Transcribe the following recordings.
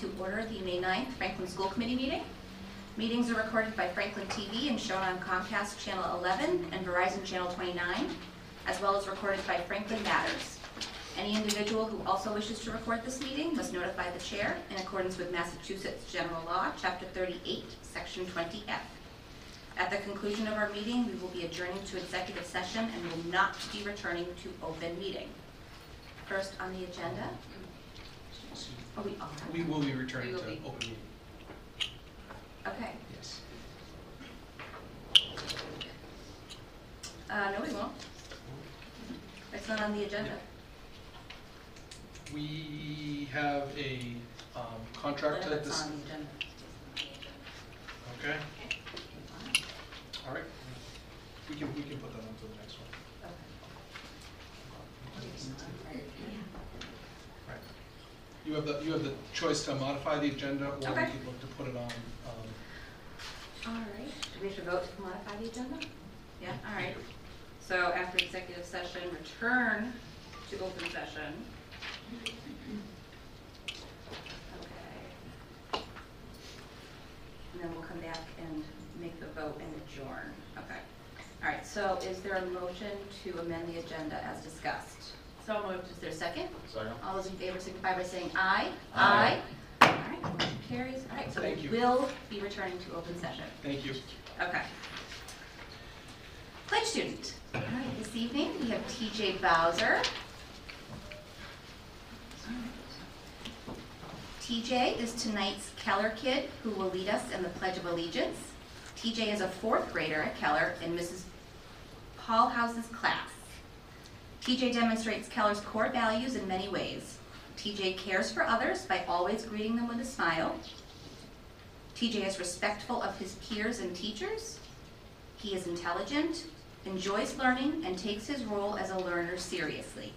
to order the May 9th Franklin School Committee meeting. Meetings are recorded by Franklin TV and shown on Comcast Channel 11 and Verizon Channel 29, as well as recorded by Franklin Matters. Any individual who also wishes to record this meeting must notify the chair in accordance with Massachusetts General Law, Chapter 38, Section 20F. At the conclusion of our meeting, we will be adjourning to executive session and will not be returning to open meeting. First on the agenda, oh, we are, We will be returning We to be. open meeting, okay. yes. Uh, no, we won't. It's not on the agenda. We have a um, contract to It's this, on the agenda. okay, all right. We can, we can put that on to the next one. Right. You have the, you have the choice to modify the agenda, or we Okay. could look to put it on, um, All right, do we have to vote to modify the agenda? Yeah, all right. So after executive session, return to open session. Okay. And then we'll come back and make the vote and adjourn. Okay. All right, so is there a motion to amend the agenda as discussed? So moved. Is there a second? Second. All those in favor signify by saying aye. Aye. All right, motion carries. All right, so Thank we you. will be returning to open session. thank you. Okay. Pledge student. All right, this evening, we have TJ Bowser. TJ is tonight's Keller kid who will lead us in the Pledge of Allegiance. TJ is a fourth grader at Keller in Mrs. Paulhouse's class. TJ demonstrates Keller's core values in many ways. TJ cares for others by always greeting them with a smile. TJ is respectful of his peers and teachers. He is intelligent, enjoys learning, and takes his role as a learner seriously.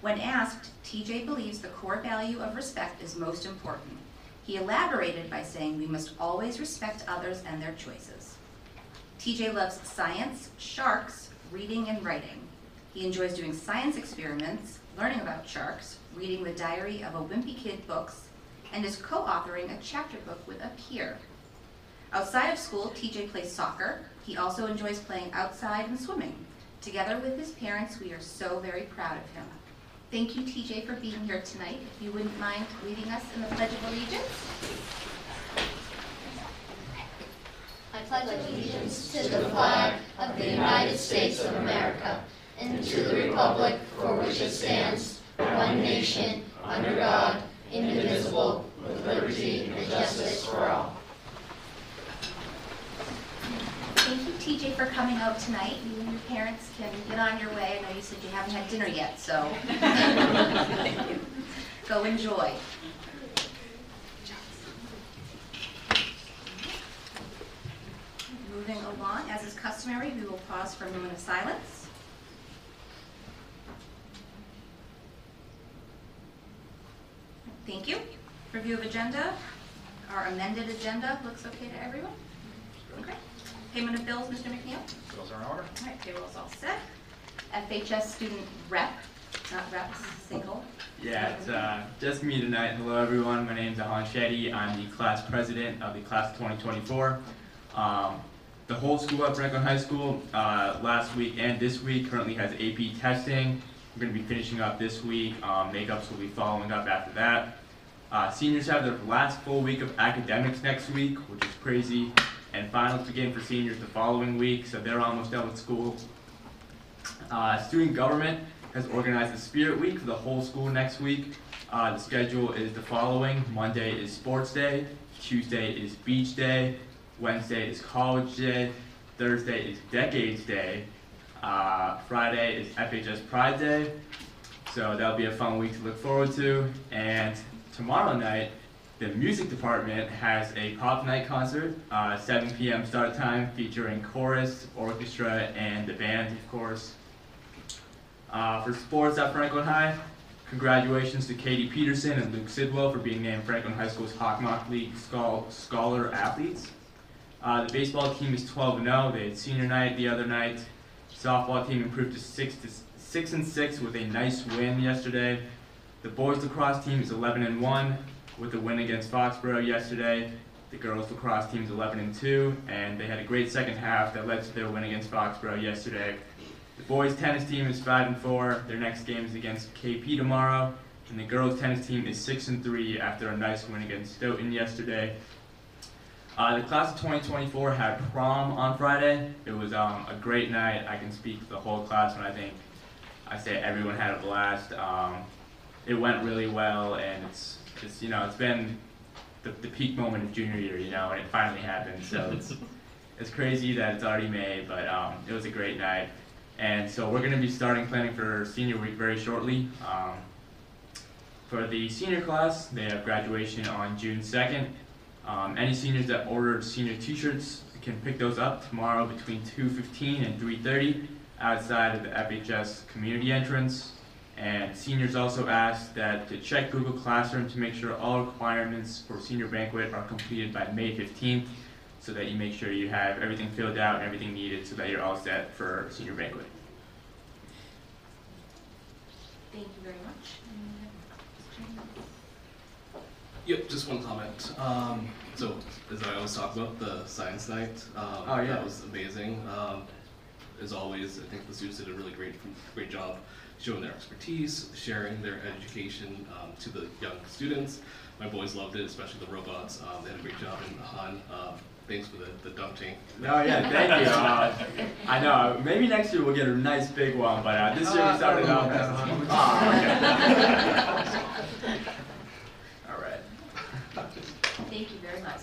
When asked, TJ believes the core value of respect is most important. He elaborated by saying we must always respect others and their choices. TJ loves science, sharks, reading, and writing. He enjoys doing science experiments, learning about sharks, reading the Diary of a Wimpy Kid books, and is co-authoring a chapter book with a peer. Outside of school, TJ plays soccer. He also enjoys playing outside and swimming. Together with his parents, we are so very proud of him. Thank you, TJ, for being here tonight. If you wouldn't mind leading us in the Pledge of Allegiance. I pledge allegiance to the flag of the United States of America and to the republic for which it stands, one nation, under God, indivisible, with liberty and justice for all. Thank you, TJ, for coming out tonight. You and your parents can get on your way. I know you said you haven't had dinner yet, so go enjoy. Moving along, as is customary, we will pause for a moment of silence. Thank you. Review of agenda. Our amended agenda looks okay to everyone? Okay. Payment of bills, Mr. McNeil? Bills are in order. All right, payroll's all set. FHS student rep, not reps, single. Yeah, it's uh, just me tonight. Hello, everyone. My name's Ahan Shetty. I'm the class president of the class of 2024. Um, the whole school at Franklin High School, uh, last week and this week, currently has AP testing. We're going to be finishing up this week. Um, makeups will be following up after that. Uh, seniors have their last full week of academics next week, which is crazy. And finals begin for seniors the following week, so they're almost done with school. Uh, student government has organized a Spirit Week for the whole school next week. Uh, the schedule is the following: Monday is Sports Day, Tuesday is Beach Day, Wednesday is College Day, Thursday is Decades Day, uh, Friday is FHS Pride Day. So that'll be a fun week to look forward to. And tomorrow night, the music department has a pop night concert, uh, 7 p.m. start time, featuring chorus, orchestra, and the band, of course. Uh, for sports at Franklin High, congratulations to Katie Peterson and Luke Sidwell for being named Franklin High School's Hockomock League Schol- Scholar Athletes. Uh, the baseball team is 12 0. They had senior night the other night. Softball team improved to six to six and six with a nice win yesterday. The boys lacrosse team is 11 and one. with the win against Foxborough yesterday. The girls lacrosse team is 11 and 2, and they had a great second half that led to their win against Foxborough yesterday. The boys tennis team is 5 and 4. Their next game is against KP tomorrow, and the girls tennis team is 6 and 3 after a nice win against Stoughton yesterday. Uh, the class of 2024 had prom on Friday. It was um, a great night. I can speak for the whole class when I think I say everyone had a blast. Um, it went really well, and it's just you know it's been the, the peak moment of junior year, you know, and it finally happened. So it's it's crazy that it's already May, but um, it was a great night. And so we're going to be starting planning for senior week very shortly. Um, for the senior class, they have graduation on June 2nd. Um, any seniors that ordered senior t-shirts can pick those up tomorrow between 2.15 and 3.30 outside of the FHS community entrance. And seniors also asked that to check Google Classroom to make sure all requirements for senior banquet are completed by May 15th so that you make sure you have everything filled out everything needed so that you're all set for senior banquet. Thank you very much. Yep, just one comment. Um, so, as I always talk about, the science night, um, Oh, yeah. that was amazing. Um, as always, I think the students did a really great, great job showing their expertise, sharing their education um, to the young students. My boys loved it, especially the robots. Um, they had a great job Ahan. Um, thanks for the, the dunk tank. No, yeah, thank you. Uh, I know. Maybe next year we'll get a nice big one, but uh, this year Uh, we started I off. know about as- that, Oh, okay. All right. Thank you very much.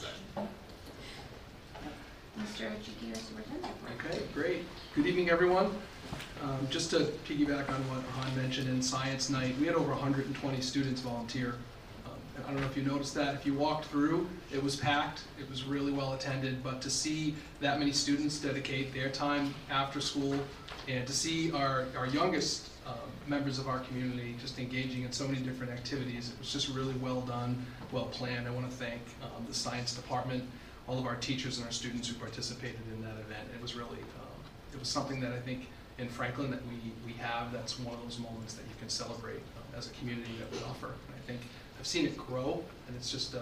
Mr. Chiki, Superintendent. Okay, great. Good evening, everyone. Um, Just to piggyback on what Han mentioned in Science Night, we had over 120 students volunteer. Um, and I don't know if you noticed that, if you walked through, it was packed, it was really well attended, but to see that many students dedicate their time after school, and to see our, our youngest um, members of our community just engaging in so many different activities, it was just really well done, well planned. I want to thank um, the science department, all of our teachers and our students who participated in that event. It was really, um, it was something that I think in Franklin that we, we have, that's one of those moments that you can celebrate um, as a community that we offer. And I think I've seen it grow, and it's just, um,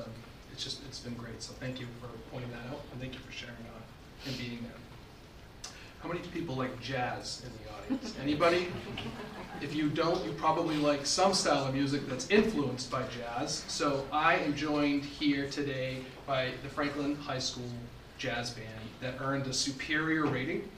it's just, it's been great. So thank you for pointing that out, and thank you for sharing uh, and being there. How many people like jazz in the audience? Anybody? If you don't, you probably like some style of music that's influenced by jazz. So I am joined here today by the Franklin High School Jazz Band that earned a superior rating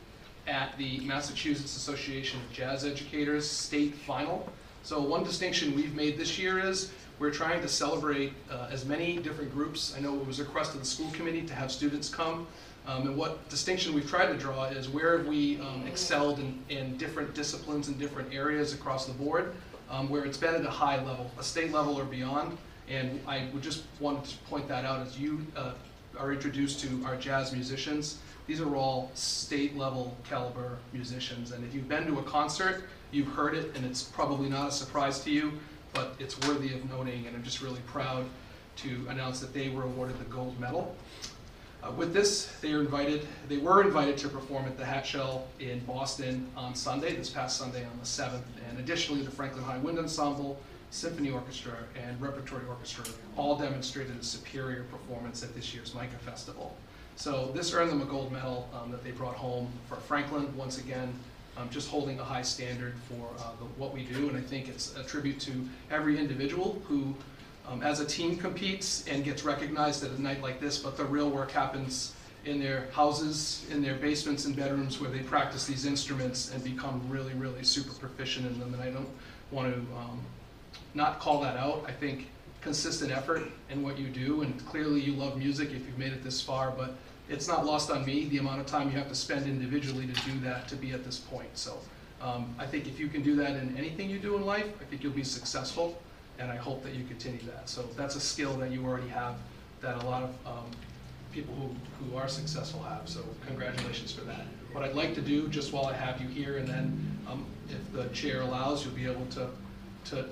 at the Massachusetts Association of Jazz Educators State Final. So one distinction we've made this year is we're trying to celebrate uh, as many different groups. I know it was a request of the school committee to have students come. Um, and what distinction we've tried to draw is where have we um, excelled in, in different disciplines and different areas across the board, um, where it's been at a high level, a state level or beyond. And I would just want to point that out as you uh, are introduced to our jazz musicians. These are all state level caliber musicians. And if you've been to a concert, you've heard it, and it's probably not a surprise to you, but it's worthy of noting. And I'm just really proud to announce that they were awarded the gold medal. Uh, with this, they are invited. They were invited to perform at the Hatch Shell in Boston on Sunday, this past Sunday on the 7th. And additionally, the Franklin High Wind Ensemble, Symphony Orchestra, and Repertory Orchestra all demonstrated a superior performance at this year's MICCA Festival. So this earned them a gold medal um, that they brought home for Franklin. Once again, um, just holding a high standard for uh, the, what we do, and I think it's a tribute to every individual who um, as a team competes and gets recognized at a night like this, but the real work happens in their houses, in their basements and bedrooms where they practice these instruments and become really, really super proficient in them. And I don't want to um, not call that out. I think consistent effort in what you do, and clearly you love music if you've made it this far, but it's not lost on me the amount of time you have to spend individually to do that to be at this point. So um, I think if you can do that in anything you do in life, I think you'll be successful and I hope that you continue that. So that's a skill that you already have that a lot of um, people who, who are successful have. So congratulations for that. What I'd like to do, just while I have you here, and then um, if the chair allows, you'll be able to, to,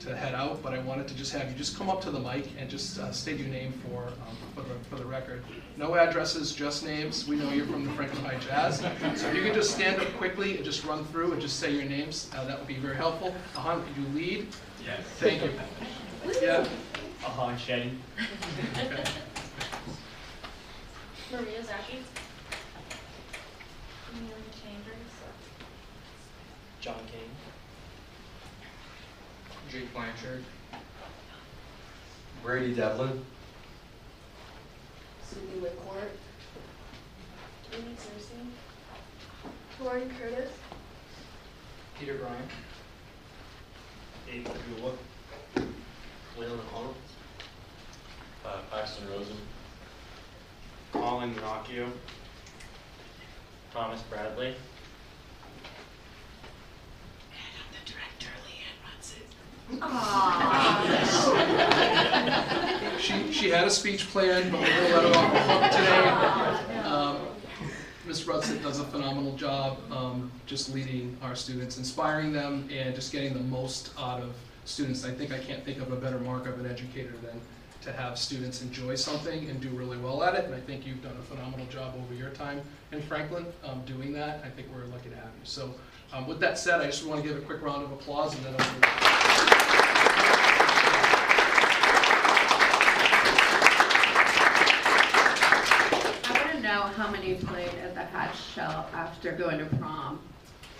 to head out. But I wanted to just have you just come up to the mic and just uh, state your name for, um, for the, for the record. No addresses, just names. We know you're from the Franklin High Jazz. So if you could just stand up quickly and just run through and just say your names, uh, that would be very helpful. Ahan, could you lead? Yes. Thank you. Yeah, uh-huh, Ahan Shetty. Maria Zaki. Amelia Chambers. John King. Jake Blanchard. Brady Devlin. Susie Whitcourt. Amy Cersey. Lauren Curtis. Peter Bryant. Aiden Gula. Waylon Hall. Uh, Paxton Rosen. Colin Minacchio. Thomas Bradley. She, she had a speech planned, but we're gonna let her off the hook today. Um, Ms. Rudsit does a phenomenal job, um, just leading our students, inspiring them, and just getting the most out of students. I think I can't think of a better mark of an educator than to have students enjoy something and do really well at it, and I think you've done a phenomenal job over your time in Franklin, um, doing that. I think we're lucky to have you. So, um, with that said, I just want to give a quick round of applause, and then I'll. Know how many played at the Hatch Shell after going to prom.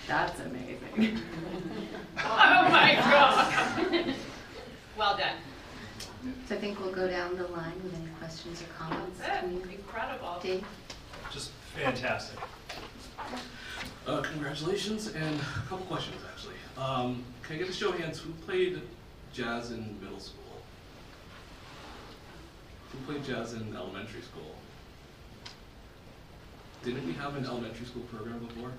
That's amazing. oh my god! Well done. So I think we'll go down the line with any questions or comments. Can you- Incredible. Dave? Just fantastic. Uh, congratulations, and a couple questions actually. Um, can I get a show of hands? Who played jazz in middle school? Who played jazz in elementary school? Didn't we have an elementary school program before?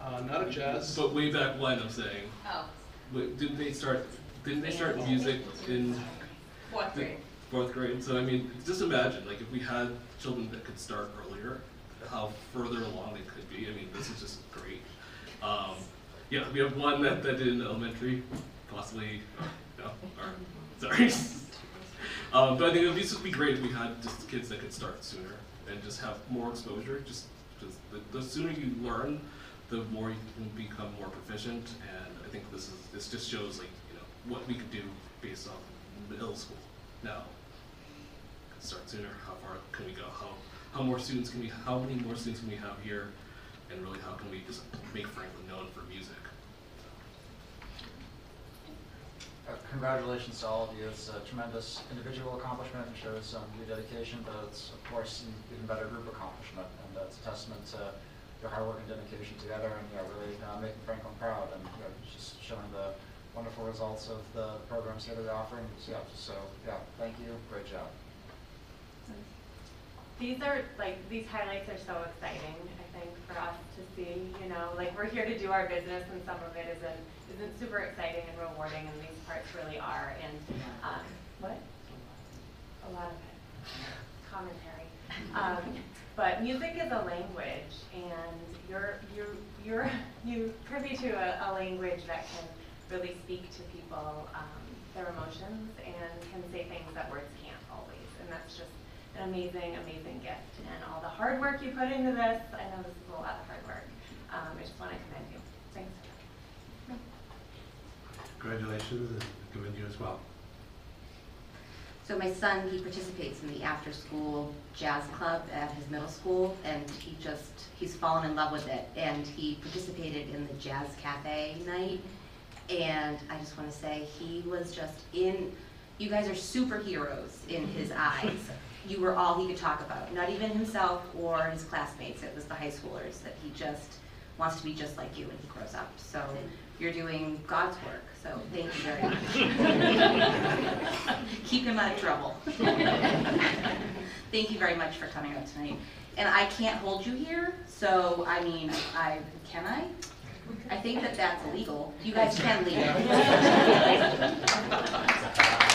Uh, not a jazz. But way back when, I'm saying. Oh, Wait, did they start? Didn't they start music in fourth grade. fourth grade? So I mean, just imagine like if we had children that could start earlier, how further along they could be. I mean, this is just great. Um, yeah, we have one that, that did in elementary, possibly. Or, no, or, sorry. um, but I think it would just be great if we had just kids that could start sooner and just have more exposure. Just, the, the sooner you learn, the more you can become more proficient. And I think this is this just shows like you know what we could do based off middle school now. Start sooner. How far can we go? How how more students can we? How many more students can we have here? And really, how can we just make Franklin known for music? Uh, Congratulations to all of you. It's a tremendous individual accomplishment and shows some your dedication, but it's, of course, an even better group accomplishment. And uh, it's a testament to your hard work and dedication together and, you know, really uh, making Franklin proud and, you know, just showing the wonderful results of the programs that they're offering. So, yeah, so, yeah, thank you. Great job. These are, like, these highlights are so exciting, I think, for us to see, you know, like, we're here to do our business and some of it isn't, isn't super exciting and rewarding and these parts really are and, um, what? A lot of it, commentary. Um, but music is a language and you're, you're, you're, you privy to a, a language that can really speak to people, um, their emotions and can say things that words can't always. And that's just amazing, amazing gift. And all the hard work you put into this, I know this is a lot of hard work. Um, I just want to commend you. Thanks. Congratulations and commend you as well. So my son, he participates in the after-school jazz club at his middle school, and he just, he's fallen in love with it. And he participated in the Jazz Cafe night, and I just want to say, he was just in, you guys are superheroes in his eyes. You were all he could talk about, not even himself or his classmates, it was the high schoolers, that he just wants to be just like you when he grows up. So you're doing God's work, so thank you very much. Keep him out of trouble. Thank you very much for coming out tonight. And I can't hold you here, so I mean, I, can I? I think that that's illegal. You guys can leave.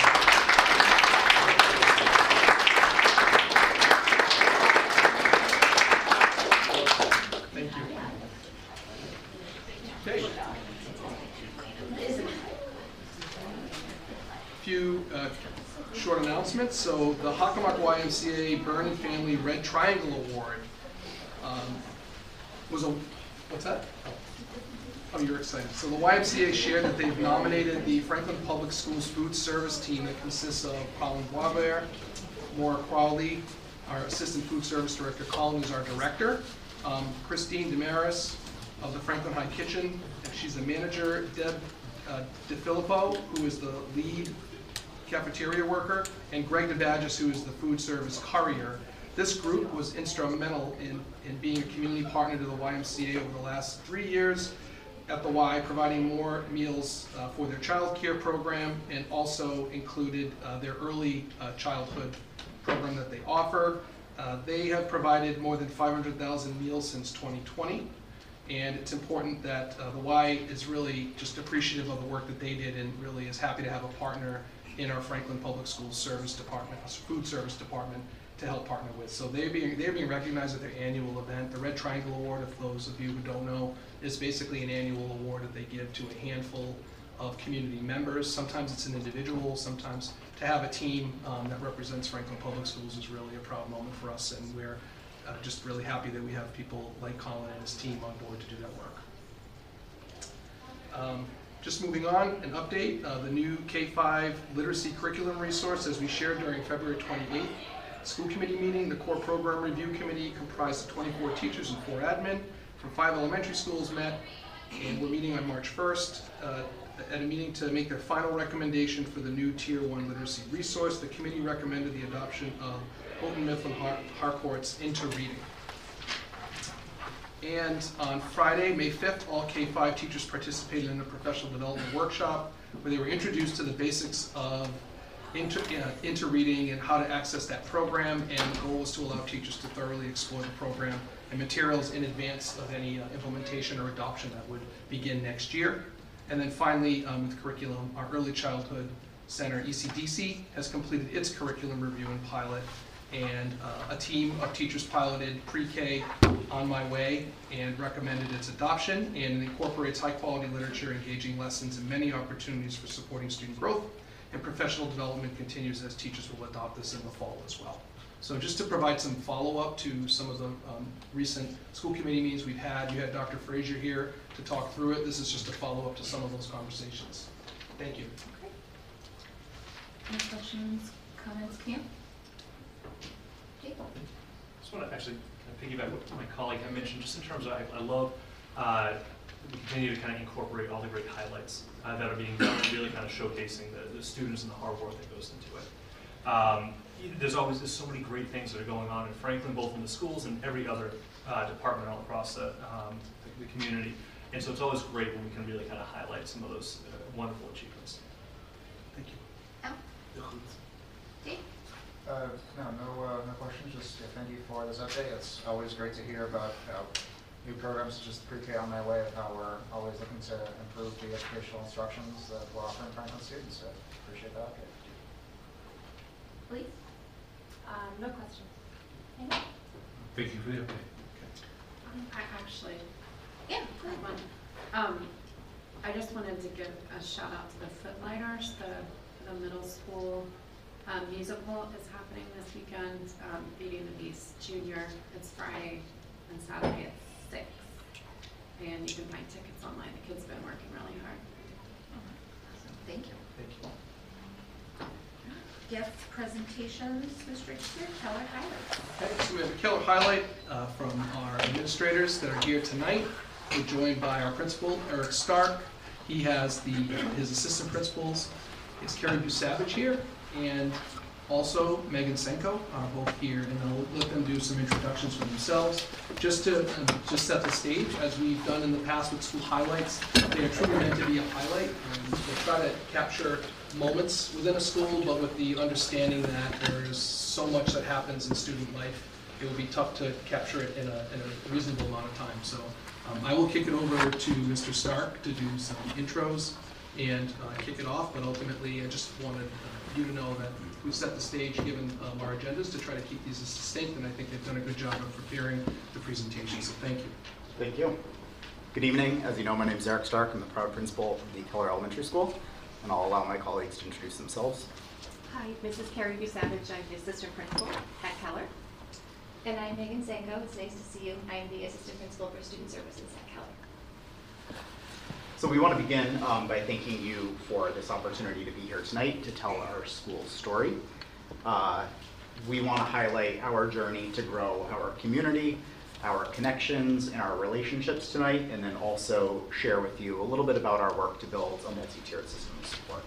Few uh, short announcements. So the Hockomock YMCA Bernon Family Red Triangle Award um, was a, what's that? Oh, you're excited. So the YMCA shared that they've nominated the Franklin Public Schools Food Service Team that consists of Colin Boisvert, Maura Crowley, our Assistant Food Service Director, Colin is our Director, um, Christine Damaris of the Franklin High Kitchen, and she's the manager, Deb uh, DeFilippo, who is the lead cafeteria worker, and Greg DeBadges, who is the food service courier. This group was instrumental in, in being a community partner to the YMCA over the last three years at the Y, providing more meals uh, for their child care program and also included uh, their early uh, childhood program that they offer. Uh, They have provided more than 500,000 meals since 2020. And it's important that uh, the Y is really just appreciative of the work that they did and really is happy to have a partner in our Franklin Public Schools Service Department, Food Service Department, to help partner with. So they're being, they're being recognized at their annual event. The Red Triangle Award, if those of you who don't know, is basically an annual award that they give to a handful of community members. Sometimes it's an individual, sometimes to have a team um, that represents Franklin Public Schools is really a proud moment for us, and we're uh, just really happy that we have people like Colin and his team on board to do that work. Um, Just moving on, an update, uh, the new K-5 literacy curriculum resource, as we shared during February 28th school committee meeting, the core program review committee comprised of 24 teachers and four admin from five elementary schools met, and we're meeting on March 1st uh, at a meeting to make their final recommendation for the new Tier 1 literacy resource. The committee recommended the adoption of Houghton Mifflin Har- Harcourt's Into Reading. And on Friday, May 5th, all K-5 teachers participated in a professional development workshop where they were introduced to the basics of into, uh, into reading and how to access that program. And the goal was to allow teachers to thoroughly explore the program and materials in advance of any uh, implementation or adoption that would begin next year. And then finally, um, with curriculum, our Early Childhood Center, ECDC, has completed its curriculum review and pilot. And uh, a team of teachers piloted pre-K on my way and recommended its adoption. And it incorporates high-quality literature, engaging lessons, and many opportunities for supporting student growth. And professional development continues as teachers will adopt this in the fall as well. So just to provide some follow-up to some of the um, recent school committee meetings we've had, you had Dr. Frazier here to talk through it. This is just a follow-up to some of those conversations. Thank you. Okay. Any questions, comments, Cam? Jake? Just want to actually kind of piggyback what my colleague had mentioned, just in terms of, I, I love, uh, we continue to kind of incorporate all the great highlights uh, that are being done, really kind of showcasing the, the students and the hard work that goes into it. Um, there's always, there's so many great things that are going on in Franklin, both in the schools and every other uh, department all across the, um, the, the community. And so it's always great when we can really kind of highlight some of those uh, wonderful achievements. Thank you. Al? Dave? Uh, No, no, uh, no questions, just yeah, thank you for this update. It's always great to hear about you know, new programs, just pre-K on my way of how we're always looking to improve the educational instructions that we're offering Franklin students, so appreciate that update. Please? Um, no questions. Amy? Thank you for the update. I actually Yeah, go had ahead. one. Um, I just wanted to give a shout out to the Footlighters, the, the middle school um, musical is happening this weekend, um, Beauty and the Beast Junior. It's Friday and Saturday at six. And you can find tickets online. The kids have been working really hard. Thank you. Thank you. Gift presentations, Mr. Exeter, Keller highlights. Okay, so we have a killer highlight uh, from our administrators that are here tonight. We're joined by our principal, Eric Stark. He has the, his assistant principals, is Karen Busavage here, and also Megan Senko are both here, and I'll let them do some introductions for themselves. Just to, um, just set the stage, as we've done in the past with school highlights, they are truly meant to be a highlight. and They try to capture moments within a school, but with the understanding that there's so much that happens in student life, it will be tough to capture it in a, in a reasonable amount of time. So um, I will kick it over to Mr. Stark to do some intros and uh, kick it off, but ultimately, I just wanted uh, you to know that we've set the stage, given um, our agendas, to try to keep these as distinct, and I think they've done a good job of preparing the presentation, so thank you. Thank you. Good evening. As you know, my name is Eric Stark. I'm the proud principal of the Keller Elementary School, and I'll allow my colleagues to introduce themselves. Hi, Mrs. Carrie Busavage, I'm the assistant principal at Keller. And I'm Megan Zanko. It's nice to see you. I'm the assistant principal for student services at Keller. So we want to begin um, by thanking you for this opportunity to be here tonight to tell our school's story. Uh, We want to highlight our journey to grow our community, our connections, and our relationships tonight, and then also share with you a little bit about our work to build a multi-tiered system of support.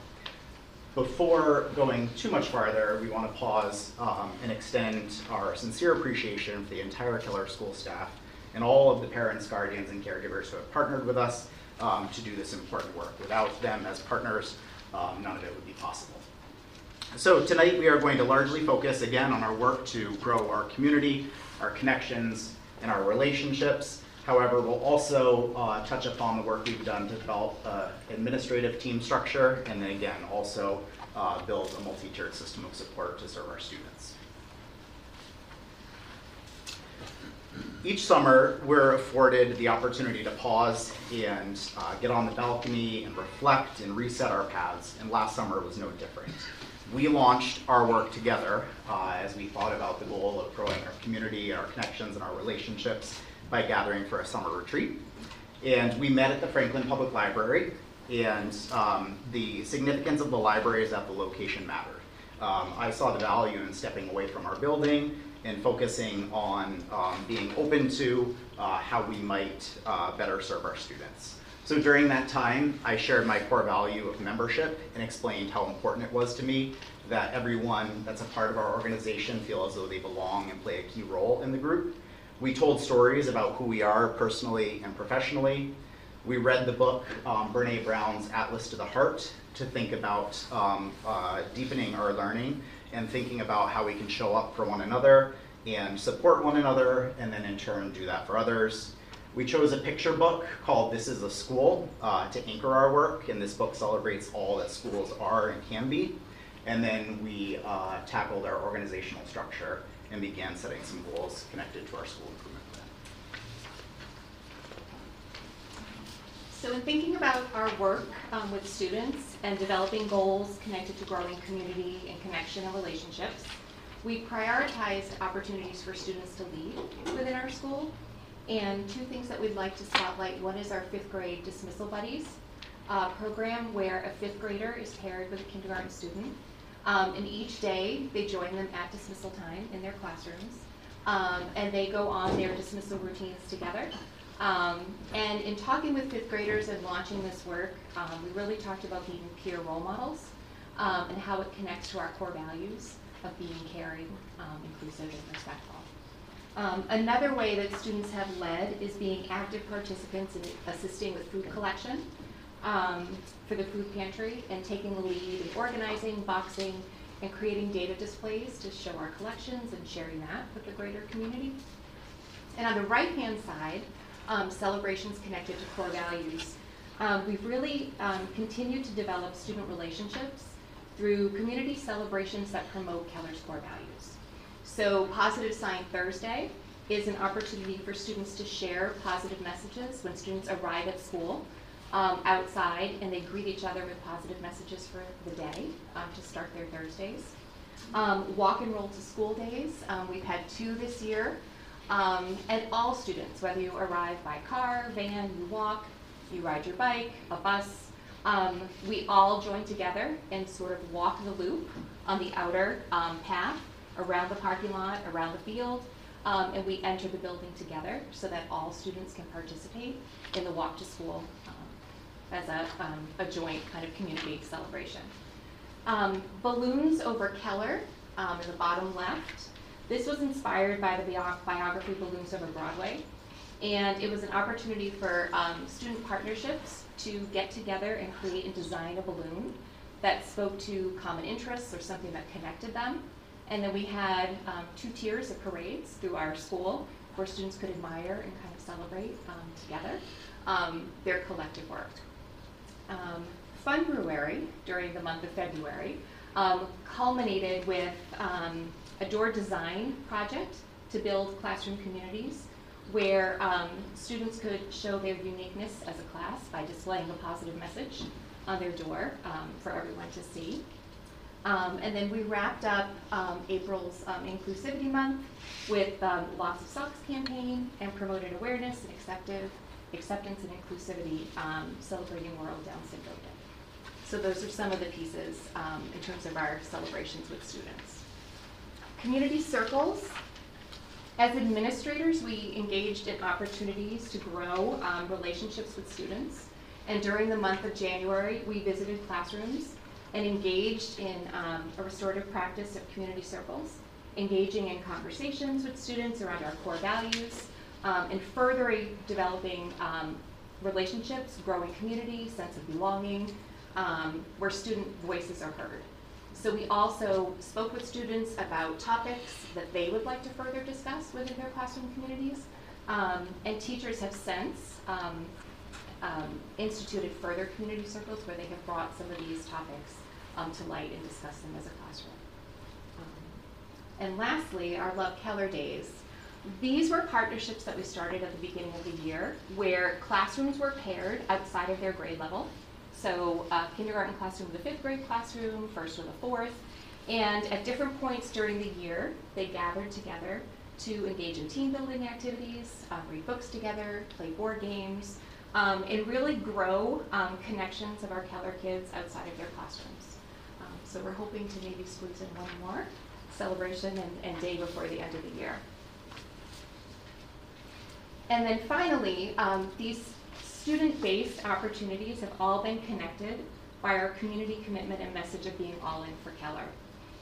Before going too much farther, we want to pause um, and extend our sincere appreciation for the entire Keller School staff and all of the parents, guardians, and caregivers who have partnered with us um, to do this important work. Without them as partners, um, none of it would be possible. So tonight we are going to largely focus again on our work to grow our community, our connections, and our relationships. However, we'll also uh, touch upon the work we've done to develop uh, administrative team structure, and then again, also uh, build a multi-tiered system of support to serve our students. Each summer, we're afforded the opportunity to pause and uh, get on the balcony and reflect and reset our paths, and last summer was no different. We launched our work together uh, as we thought about the goal of growing our community, our connections, and our relationships by gathering for a summer retreat. And we met at the Franklin Public Library, and um, the significance of the library is that the location mattered. Um, I saw the value in stepping away from our building and focusing on um, being open to uh, how we might uh, better serve our students. So during that time, I shared my core value of membership and explained how important it was to me that everyone that's a part of our organization feel as though they belong and play a key role in the group. We told stories about who we are personally and professionally. We read the book, um, Brene Brown's Atlas to the Heart, to think about um, uh, deepening our learning and thinking about how we can show up for one another and support one another, and then in turn do that for others. We chose a picture book called This is a School uh, to anchor our work, and this book celebrates all that schools are and can be. And then we uh, tackled our organizational structure and began setting some goals connected to our school improvement plan. So in thinking about our work um, with students and developing goals connected to growing community and connection and relationships, we prioritized opportunities for students to lead within our school. And two things that we'd like to spotlight, one is our fifth grade dismissal buddies uh, program where a fifth grader is paired with a kindergarten student. Um, and each day, they join them at dismissal time in their classrooms. Um, and they go on their dismissal routines together. Um, and in talking with fifth graders and launching this work, um, we really talked about being peer role models um, and how it connects to our core values of being caring, um, inclusive, and respectful. Um, another way that students have led is being active participants in assisting with food collection um, for the food pantry and taking the lead in organizing, boxing, and creating data displays to show our collections and sharing that with the greater community. And on the right-hand side, um, celebrations connected to core values. Um, we've really um, continued to develop student relationships through community celebrations that promote Keller's core values. So Positive Sign Thursday is an opportunity for students to share positive messages when students arrive at school um, outside and they greet each other with positive messages for the day um, to start their Thursdays. Um, walk and roll to school days, um, we've had two this year. Um, and all students, whether you arrive by car, van, you walk, you ride your bike, a bus, um, we all join together and sort of walk the loop on the outer um, path around the parking lot, around the field, um, and we enter the building together so that all students can participate in the walk to school um, as a, um, a joint kind of community celebration. Balloons over Keller in the bottom left. This was inspired by the bio- biography Balloons Over Broadway. And it was an opportunity for um, student partnerships to get together and create and design a balloon that spoke to common interests or something that connected them. And then we had um, two tiers of parades through our school where students could admire and kind of celebrate um, together um, their collective work. Um, during the month of February um, culminated with um, a door design project to build classroom communities where um, students could show their uniqueness as a class by displaying a positive message on their door um, for everyone to see. Um, and then we wrapped up um, April's um, Inclusivity Month with um, Lots of Socks campaign and promoted awareness and acceptive acceptance and inclusivity, celebrating World Down Syndrome Day. So those are some of the pieces in terms of our celebrations with students. Community circles. As administrators, we engaged in opportunities to grow um, relationships with students. And during the month of January, we visited classrooms and engaged in um, a restorative practice of community circles, engaging in conversations with students around our core values, um, and further developing um, relationships, growing community, sense of belonging, um, where student voices are heard. So we also spoke with students about topics that they would like to further discuss within their classroom communities. Um, and teachers have since um, um, instituted further community circles where they have brought some of these topics um, to light and discussed them as a classroom. Um, and lastly, our Love Keller Days. These were partnerships that we started at the beginning of the year where classrooms were paired outside of their grade level. So uh, kindergarten classroom with a fifth grade classroom, first with a fourth. And at different points during the year, they gathered together to engage in team building activities, uh, read books together, play board games, um, and really grow um, connections of our Keller kids outside of their classrooms. Um, so we're hoping to maybe squeeze in one more celebration and, and day before the end of the year. And then finally, um, these student-based opportunities have all been connected by our community commitment and message of being all in for Keller.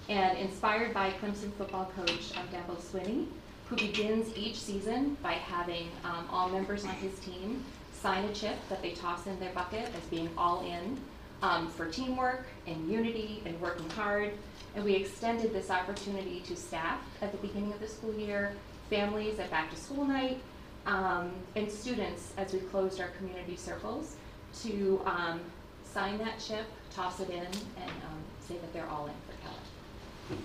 And inspired by Clemson football coach um, Dabo Swinney, who begins each season by having um, all members on his team sign a chip that they toss in their bucket as being all in um, for teamwork and unity and working hard. And we extended this opportunity to staff at the beginning of the school year, families at back to school night, um, and students as we closed our community circles to um, sign that chip, toss it in, and um, say that they're all in for Keller.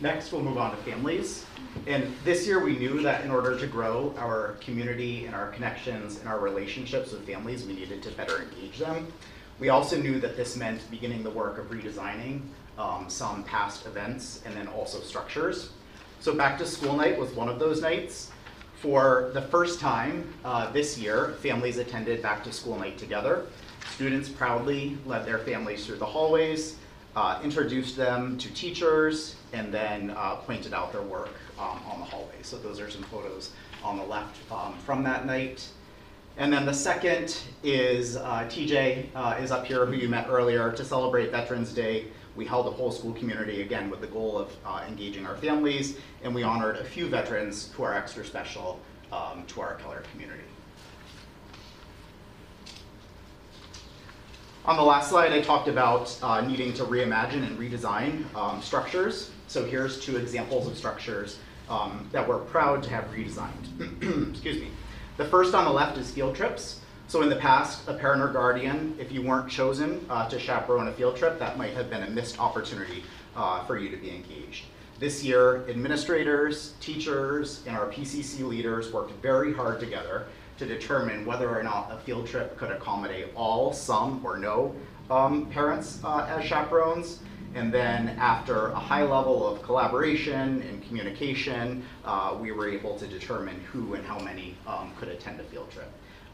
Next, we'll move on to families. And this year, we knew that in order to grow our community and our connections and our relationships with families, we needed to better engage them. We also knew that this meant beginning the work of redesigning um, some past events and then also structures. So back to school night was one of those nights. For the first time uh, this year, families attended back to school night together. Students proudly led their families through the hallways, uh, introduced them to teachers, and then uh, pointed out their work um, on the hallway. So those are some photos on the left um, from that night. And then the second is uh, TJ uh, is up here, who you met earlier, to celebrate Veterans Day. We held a whole school community, again, with the goal of uh, engaging our families, and we honored a few veterans who are extra special um, to our Keller community. On the last slide, I talked about uh, needing to reimagine and redesign um, structures. So here's two examples of structures um, that we're proud to have redesigned. Excuse me. The first on the left is field trips. So in the past, a parent or guardian, if you weren't chosen uh, to chaperone a field trip, that might have been a missed opportunity uh, for you to be engaged. This year, administrators, teachers, and our PCC leaders worked very hard together to determine whether or not a field trip could accommodate all, some, or no um, parents uh, as chaperones. And then after a high level of collaboration and communication, uh, we were able to determine who and how many um, could attend a field trip.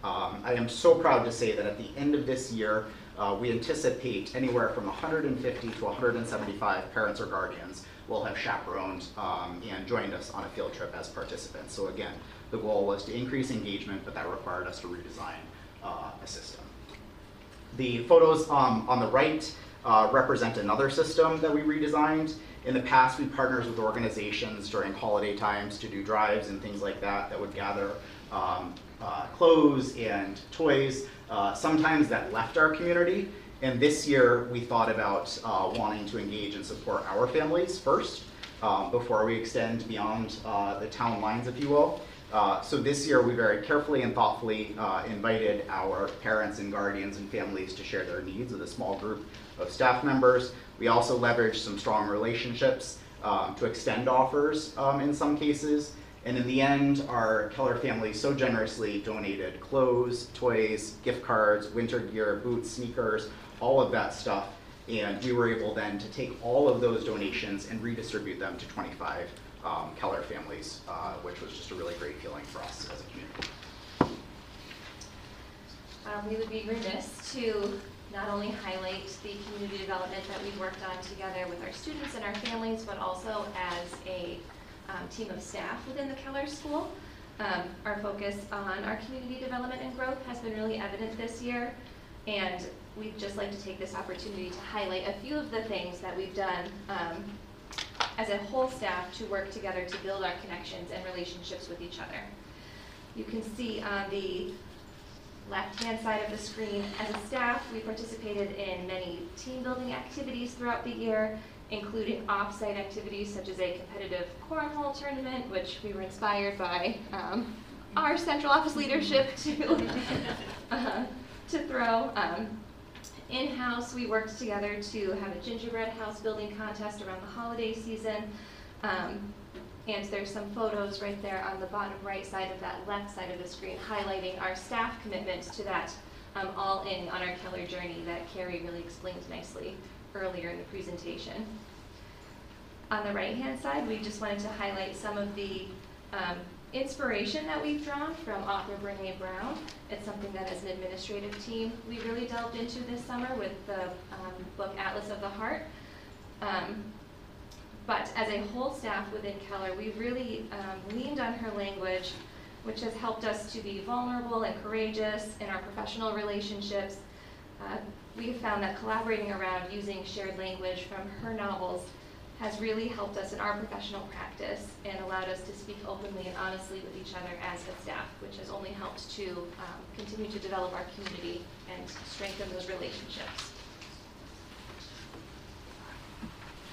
Um, I am so proud to say that at the end of this year, uh, we anticipate anywhere from 150 to 175 parents or guardians will have chaperoned um, and joined us on a field trip as participants. So again, the goal was to increase engagement, but that required us to redesign uh, a system. The photos um, on the right uh, represent another system that we redesigned. In the past, we partnered with organizations during holiday times to do drives and things like that that would gather um, uh, clothes and toys. Uh, sometimes that left our community. And this year, we thought about uh, wanting to engage and support our families first um, before we extend beyond uh, the town lines, if you will. Uh, so this year, we very carefully and thoughtfully uh, invited our parents and guardians and families to share their needs with a small group of staff members. We also leveraged some strong relationships um, to extend offers um, in some cases. And in the end, our Keller family so generously donated clothes, toys, gift cards, winter gear, boots, sneakers, all of that stuff. And we were able then to take all of those donations and redistribute them to 25 um, Keller families, uh, which was just a really great feeling for us as a community. Um, we would be remiss to not only highlight the community development that we've worked on together with our students and our families, but also as a um, team of staff within the Keller School. Um, our focus on our community development and growth has been really evident this year, and we'd just like to take this opportunity to highlight a few of the things that we've done um, as a whole staff to work together to build our connections and relationships with each other. You can see on the left-hand side of the screen, as a staff, we participated in many team building activities throughout the year, including off-site activities such as a competitive cornhole tournament, which we were inspired by um, our central office leadership to, uh, to throw. Um, in-house, we worked together to have a gingerbread house building contest around the holiday season. Um, and there's some photos right there on the bottom right side of that left side of the screen highlighting our staff commitment to that um, all in on our Keller journey that Carrie really explained nicely earlier in the presentation. On the right-hand side, we just wanted to highlight some of the um, inspiration that we've drawn from author Brene Brown. It's something that as an administrative team, we really delved into this summer with the um, book Atlas of the Heart. Um, but as a whole staff within Keller, we've really um, leaned on her language, which has helped us to be vulnerable and courageous in our professional relationships. Uh, we have found that collaborating around using shared language from her novels has really helped us in our professional practice and allowed us to speak openly and honestly with each other as a staff, which has only helped to um, continue to develop our community and strengthen those relationships.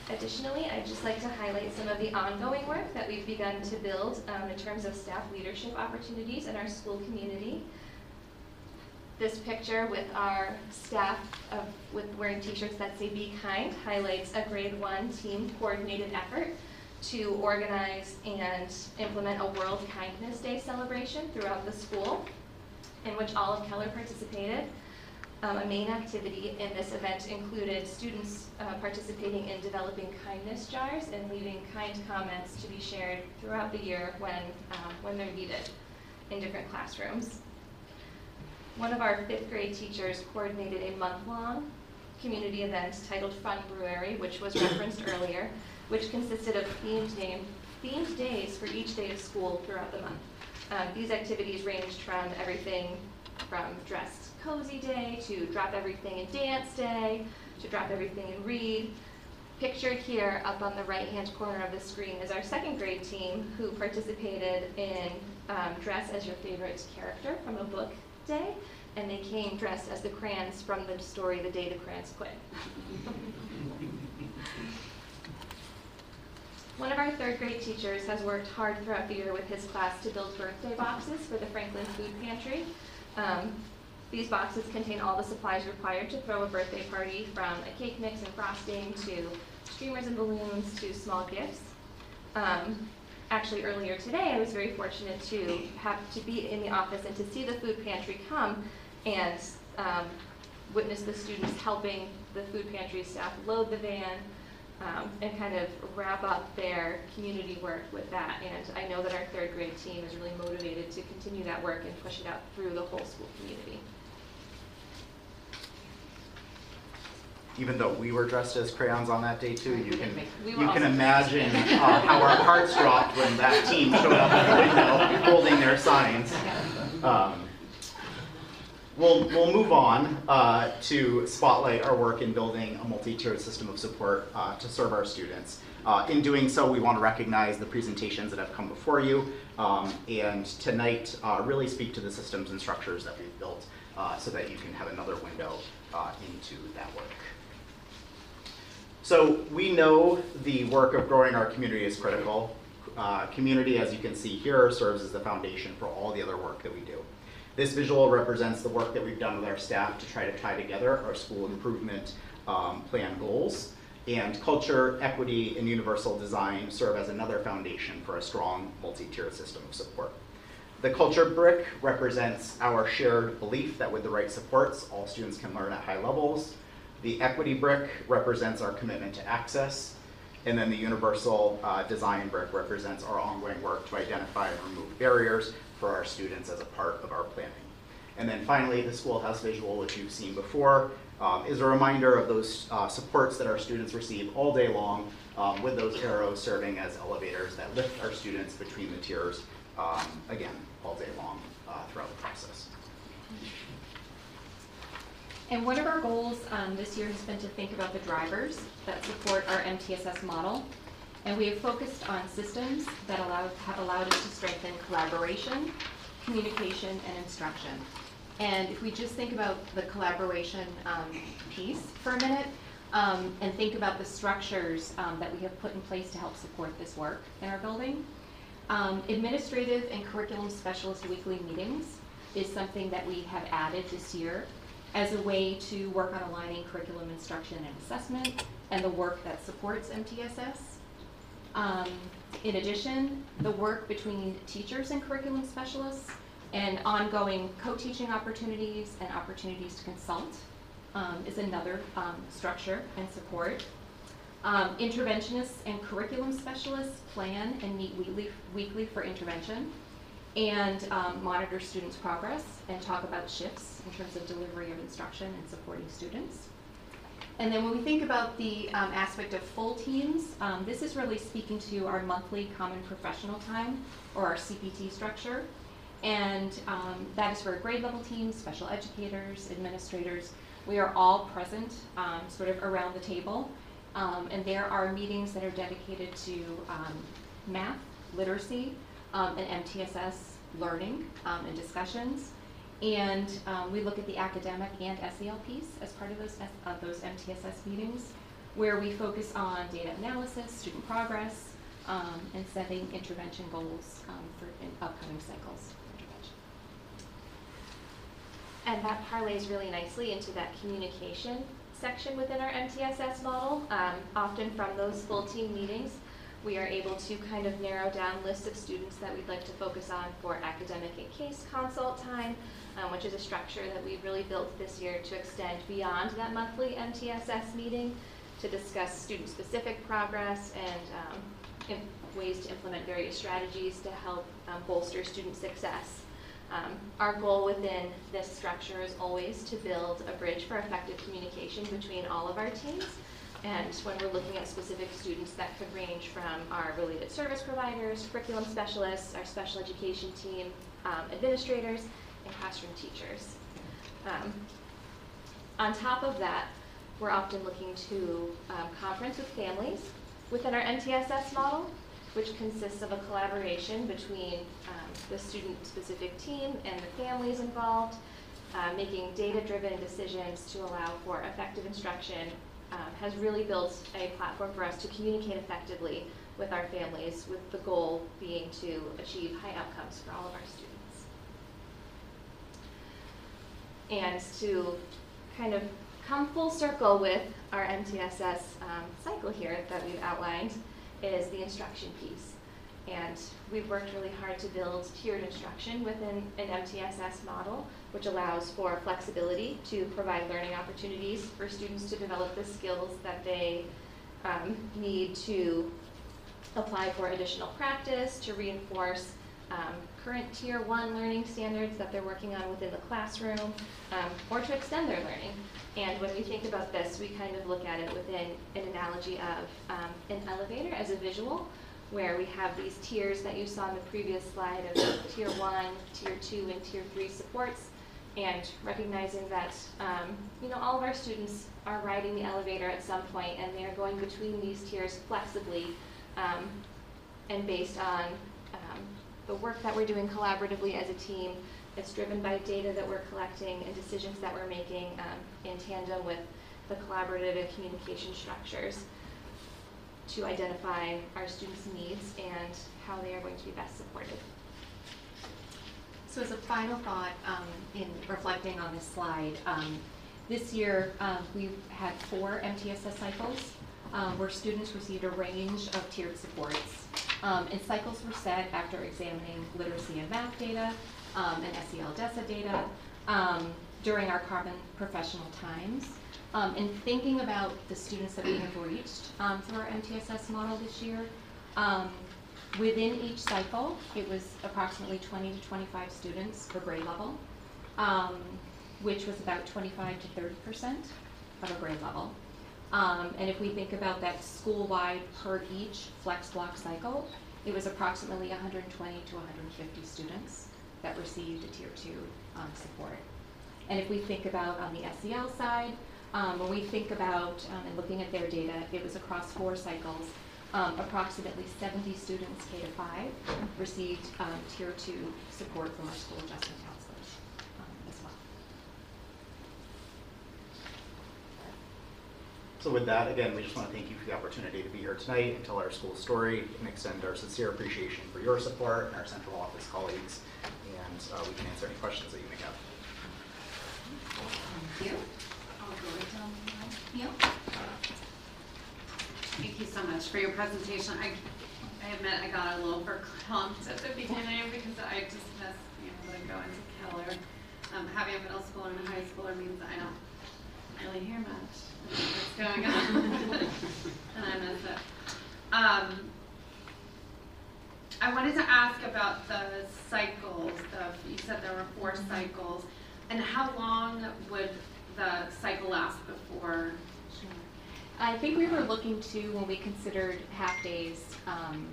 Additionally, I'd just like to highlight some of the ongoing work that we've begun to build um, in terms of staff leadership opportunities in our school community. This picture with our staff of, with wearing t-shirts that say Be Kind highlights a grade one team coordinated effort to organize and implement a World Kindness Day celebration throughout the school in which all of Keller participated. Um, a main activity in this event included students uh, participating in developing kindness jars and leaving kind comments to be shared throughout the year when, um, when they're needed in different classrooms. One of our fifth grade teachers coordinated a month-long community event titled Fun February, which was referenced earlier, which consisted of themed, name, themed days for each day of school throughout the month. Um, these activities ranged from everything from dressed cozy day to drop everything and dance day to drop everything and read. Pictured here up on the right hand corner of the screen is our second grade team who participated in um, Dress as Your Favorite Character from a book day, and they came dressed as the crayons from the story The Day the Crayons Quit. One of our third grade teachers has worked hard throughout the year with his class to build birthday boxes for the Franklin Food Pantry. Um, these boxes contain all the supplies required to throw a birthday party, from a cake mix and frosting to streamers and balloons to small gifts. Um, actually, earlier today, I was very fortunate to have to be in the office and to see the food pantry come and um, witness the students helping the food pantry staff load the van um, and kind of wrap up their community work with that. And I know that our third grade team is really motivated to continue that work and push it out through the whole school community. Even though we were dressed as crayons on that day too, you can, we you can imagine uh, how our hearts dropped when that team showed up at the window holding their signs. Um, We'll, we'll move on uh, to spotlight our work in building a multi-tiered system of support uh, to serve our students. Uh, in doing so, we want to recognize the presentations that have come before you, um, and tonight uh, really speak to the systems and structures that we've built uh, so that you can have another window uh, into that work. So we know the work of growing our community is critical. Uh, community, as you can see here, serves as the foundation for all the other work that we do. This visual represents the work that we've done with our staff to try to tie together our school improvement um, plan goals. And culture, equity, and universal design serve as another foundation for a strong multi-tiered system of support. The culture brick represents our shared belief that with the right supports, all students can learn at high levels. The equity brick represents our commitment to access. And then the universal uh, design brick represents our ongoing work to identify and remove barriers for our students as a part of our planning. And then finally, the schoolhouse visual, which you've seen before, um, is a reminder of those uh, supports that our students receive all day long, um, with those arrows serving as elevators that lift our students between the tiers, um, again, all day long uh, throughout the process. And one of our goals um, this year has been to think about the drivers that support our MTSS model. And we have focused on systems that allow, have allowed us to strengthen collaboration, communication, and instruction. And if we just think about the collaboration um, piece for a minute, um, and think about the structures um, that we have put in place to help support this work in our building. Um, administrative and curriculum specialist weekly meetings is something that we have added this year as a way to work on aligning curriculum instruction and assessment and the work that supports MTSS. Um, in addition, the work between teachers and curriculum specialists and ongoing co-teaching opportunities and opportunities to consult um, is another um, structure and support. Um, interventionists and curriculum specialists plan and meet weekly, weekly for intervention and um, monitor students' progress and talk about shifts in terms of delivery of instruction and supporting students. And then when we think about the um, aspect of full teams, um, this is really speaking to our monthly common professional time or our CPT structure. And um, that is for grade level teams, special educators, administrators. We are all present um, sort of around the table. Um, and there are meetings that are dedicated to math, literacy, um, and MTSS learning um, and discussions. And um, we look at the academic and SEL piece as part of those, of those MTSS meetings, where we focus on data analysis, student progress, um, and setting intervention goals um, for in upcoming cycles. And that parlays really nicely into that communication section within our MTSS model. Um, often from those full team meetings, we are able to kind of narrow down lists of students that we'd like to focus on for academic and case consult time, um, which is a structure that we've really built this year to extend beyond that monthly MTSS meeting to discuss student-specific progress and um, ways to implement various strategies to help um, bolster student success. Um, Our goal within this structure is always to build a bridge for effective communication between all of our teams. And when we're looking at specific students, that could range from our related service providers, curriculum specialists, our special education team, um, administrators, and classroom teachers. Um, On top of that, we're often looking to um, conference with families within our MTSS model, which consists of a collaboration between um, the student-specific team and the families involved, uh, making data-driven decisions to allow for effective instruction, um, has really built a platform for us to communicate effectively with our families, with the goal being to achieve high outcomes for all of our students. And to kind of come full circle with our MTSS um, cycle here that we've outlined is the instruction piece. And we've worked really hard to build tiered instruction within an MTSS model, which allows for flexibility to provide learning opportunities for students to develop the skills that they um, need to apply for additional practice, to reinforce um, current tier one learning standards that they're working on within the classroom, um, or to extend their learning. And when we think about this, we kind of look at it within an analogy of um, an elevator as a visual, where we have these tiers that you saw in the previous slide of tier one, tier two, and tier three supports, and recognizing that um, you know all of our students are riding the elevator at some point, and they are going between these tiers flexibly, um, and based on um, the work that we're doing collaboratively as a team. It's driven by data that we're collecting and decisions that we're making um, in tandem with the collaborative and communication structures to identify our students' needs and how they are going to be best supported. So as a final thought, um, in reflecting on this slide, um, this year, um, we've had four MTSS cycles, um, where students received a range of tiered supports. Um, and cycles were set after examining literacy and math data, um, and SEL DESA data, during our common professional times. Um, in thinking about the students that we have reached um, through our MTSS model this year, um, within each cycle, it was approximately 20 to 25 students per grade level, um, which was about 25 to 30 percent of a grade level. Um, and if we think about that school-wide per each flex block cycle, it was approximately 120 to 150 students that received a tier two um, support. And if we think about on the SEL side, um, when we think about um, and looking at their data, it was across four cycles. Um, approximately 70 students K to 5 received um, tier two support from our school adjustment counselors um, as well. So with that, again, we just want to thank you for the opportunity to be here tonight and tell our school story and extend our sincere appreciation for your support and our central office colleagues. And uh, we can answer any questions that you may have. Thank you. Thank you so much for your presentation. I, I admit I got a little verklempt at the beginning because I just miss being able to go into Keller. Um, having a middle schooler and a high schooler means I don't really hear much what's going on. and I miss it. Um, I wanted to ask about the cycles, the, you said there were four cycles, and how long would the cycle last before I think we were looking to, when we considered half-days, um,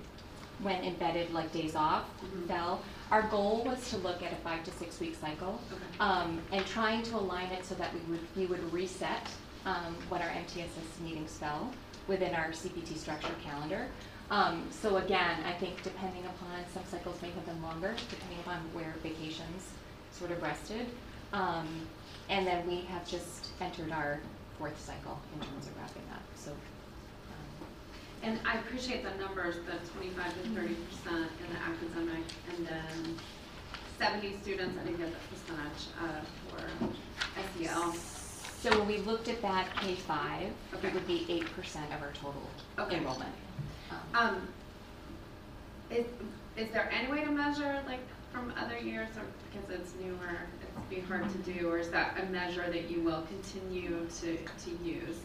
when embedded, like days off, Mhm. fell, our goal was to look at a five to six-week cycle, Okay. um, and trying to align it so that we would, we would reset, um, when our MTSS meetings fell within our CPT structure calendar. Um, so again, I think depending upon, some cycles may have been longer, depending upon where vacations sort of rested. Um, and then we have just entered our fourth cycle in terms of wrapping up, so. um, And I appreciate the numbers, the twenty-five to thirty percent in the academic, and then seventy students, I didn't get the percentage, uh, for SEL. So when we looked at that K five, Okay. it would be eight percent of our total Okay. enrollment. Um, Um, is, is there any way to measure, like, from other years, or because it's newer, be hard to do, or is that a measure that you will continue to, to use?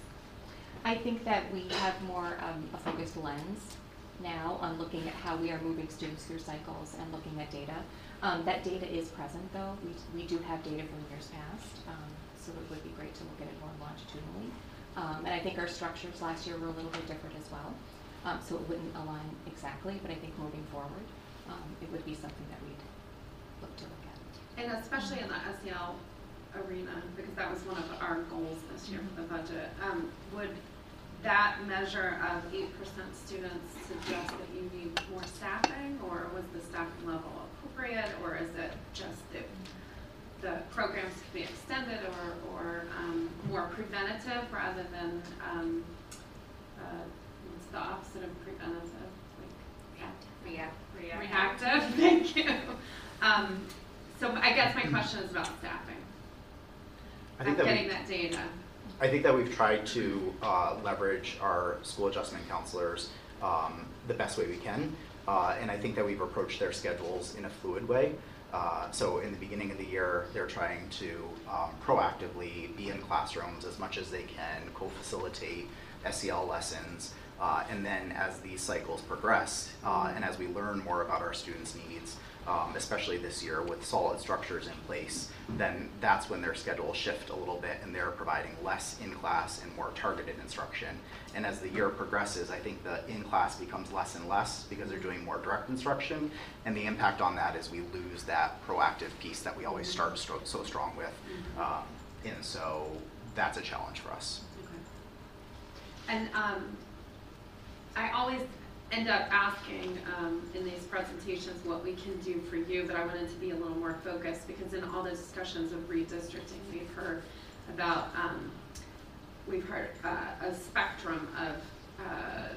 I think that we have more um, a focused lens now on looking at how we are moving students through cycles and looking at data. Um, That data is present, though. We, we do have data from years past, um, so it would be great to look at it more longitudinally. Um, And I think our structures last year were a little bit different as well, um, so it wouldn't align exactly, but I think moving forward, um, it would be something that we'd look to look at. And especially in the SEL arena, because that was one of our goals this year for the budget, um, would that measure of eight percent students suggest that you need more staffing, or was the staffing level appropriate, or is it just that the programs could be extended or, or, um, more preventative rather than, um, uh, what's the opposite of preventative, like? React. Reactive, thank you. Um, so I guess my question is about staffing. I I'm think that we- getting that data. I think that we've tried to uh, leverage our school adjustment counselors um, the best way we can. Uh, And I think that we've approached their schedules in a fluid way. Uh, So in the beginning of the year, they're trying to um, proactively be in classrooms as much as they can, co-facilitate SEL lessons. Uh, And then as these cycles progress, uh, and as we learn more about our students' needs, um, especially this year with solid structures in place, then that's when their schedules shift a little bit and they're providing less in-class and more targeted instruction. And as the year progresses, I think the in-class becomes less and less because they're doing more direct instruction. And the impact on that is we lose that proactive piece that we always start stro- so strong with. Um, And so that's a challenge for us. Okay. And um, I always end up asking um, in these presentations what we can do for you, but I wanted to be a little more focused because in all the discussions of redistricting, we've heard about, um, we've heard uh, a spectrum of uh,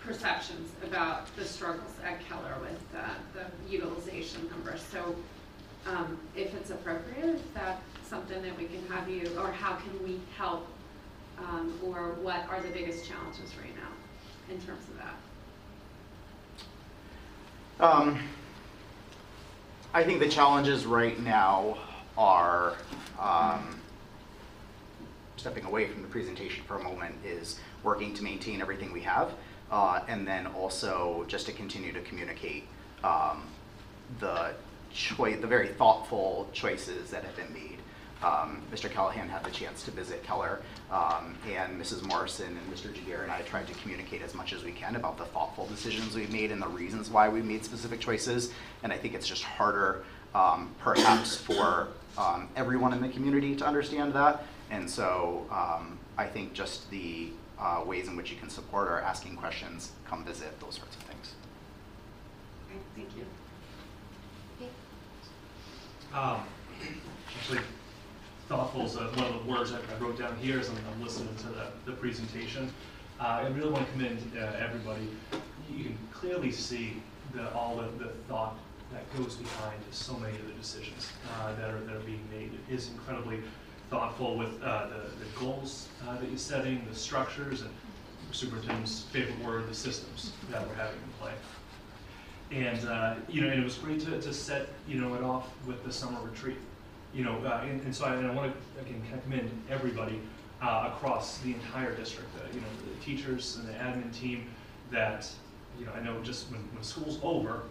perceptions about the struggles at Keller with uh, the utilization numbers. So um, if it's appropriate, is that something that we can have you, or how can we help um, or what are the biggest challenges right now in terms of that? Um, I think the challenges right now are um, stepping away from the presentation for a moment, is working to maintain everything we have, uh, and then also just to continue to communicate um, the choi- the very thoughtful choices that have been made. Um, Mr. Callahan had the chance to visit Keller, um, and Mrs. Morrison and Mr. Giguere and I tried to communicate as much as we can about the thoughtful decisions we've made and the reasons why we made specific choices. And I think it's just harder, um, perhaps, for um, everyone in the community to understand that. And so um, I think just the uh, ways in which you can support or asking questions, come visit, those sorts of things. Great, thank you. Um, actually, thoughtful is uh, one of the words I I wrote down here as I'm, I'm listening to the, the presentation. Uh, I really want to commend uh, everybody. You can clearly see the, all the, the thought that goes behind so many of the decisions uh, that are that are being made. It is incredibly thoughtful with uh, the, the goals uh, that you're setting, the structures, and superintendent's favorite word, the systems that we're having in play. And, you know, and it was great to, to set, you know, it off with the summer retreat. You know, uh, and, and so I, and I want to, again, commend everybody uh, across the entire district, uh, you know, the teachers and the admin team that, you know, I know just when, when school's over,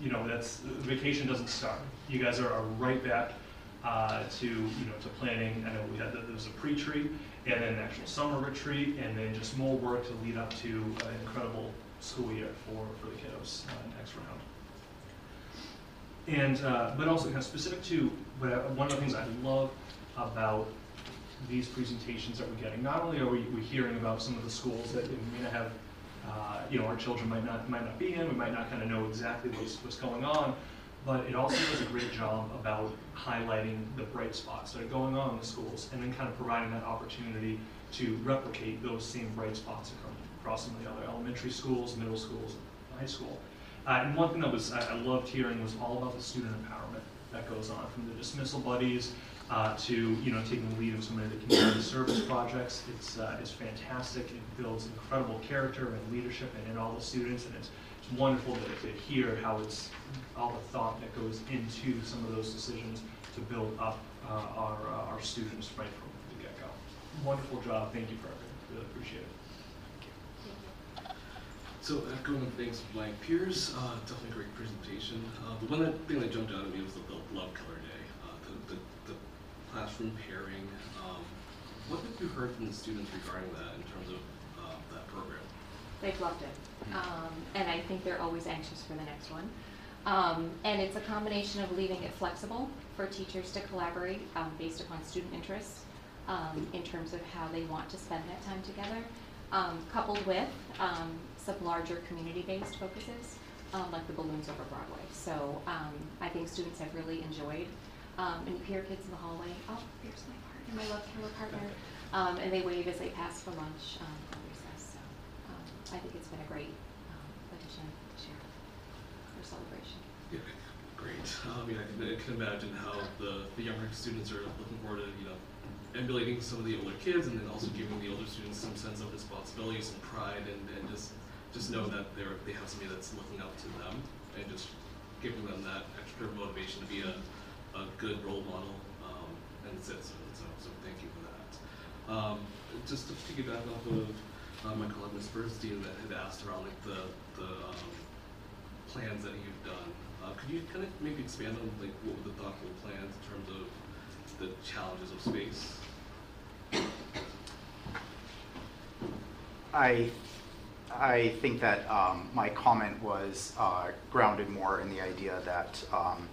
you know, that's, vacation doesn't start. You guys are, are right back uh, to, you know, to planning. I know we had, the- there was a pre-treat and then an actual summer retreat and then just more work to lead up to an incredible school year for, for the kiddos uh, next round. And, uh, but also kind of specific to, but uh, one of the things I love about these presentations that we're getting, not only are we, we hearing about some of the schools that we may not have, uh, you know, our children might not, might not be in, we might not kind of know exactly what's, what's going on, but it also does a great job about highlighting the bright spots that are going on in the schools and then kind of providing that opportunity to replicate those same bright spots across, some of the other elementary schools, middle schools, high school. Uh, and one thing that was I, I loved hearing was all about the student empowerment that goes on, from the dismissal buddies uh, to you know taking the lead of some of the community service projects. It's uh, it's fantastic. It builds incredible character and leadership in, in all the students, and it's it's wonderful to, to hear how it's all the thought that goes into some of those decisions to build up uh, our uh, our students right from the get go. Wonderful job. Thank you for everything. Really appreciate it. So echoing things of my peers, uh, definitely a great presentation. Uh, the one thing that jumped out at me was the, the Love Keller Day, uh, the, the, the classroom pairing. Um, what have you heard from the students regarding that in terms of uh, that program? They've loved it. Um, and I think they're always anxious for the next one. Um, and it's a combination of leaving it flexible for teachers to collaborate um, based upon student interests um, in terms of how they want to spend that time together, um, coupled with um, some larger community-based focuses, um, like the balloons over Broadway. So um, I think students have really enjoyed, um, and you hear kids in the hallway, oh, here's my partner, my love Keller partner, um, and they wave as they pass for lunch um, or recess. So um, I think it's been a great um, addition this year for celebration. Yeah, great. I mean, I can imagine how the, the younger students are looking forward to, you know, emulating some of the older kids and then also giving the older students some sense of responsibility, some pride, and, and just just know that they're they have somebody that's looking up to them and just giving them that extra motivation to be a, a good role model um, and citizen. So, so thank you for that. Um, just to piggyback off of uh, my colleague Ms. Bernstein that had asked around like the the um, plans that you've done. Uh, could you kind of maybe expand on like what were the thoughtful plans in terms of the challenges of space? I, I think that um, my comment was uh, grounded more in the idea that um,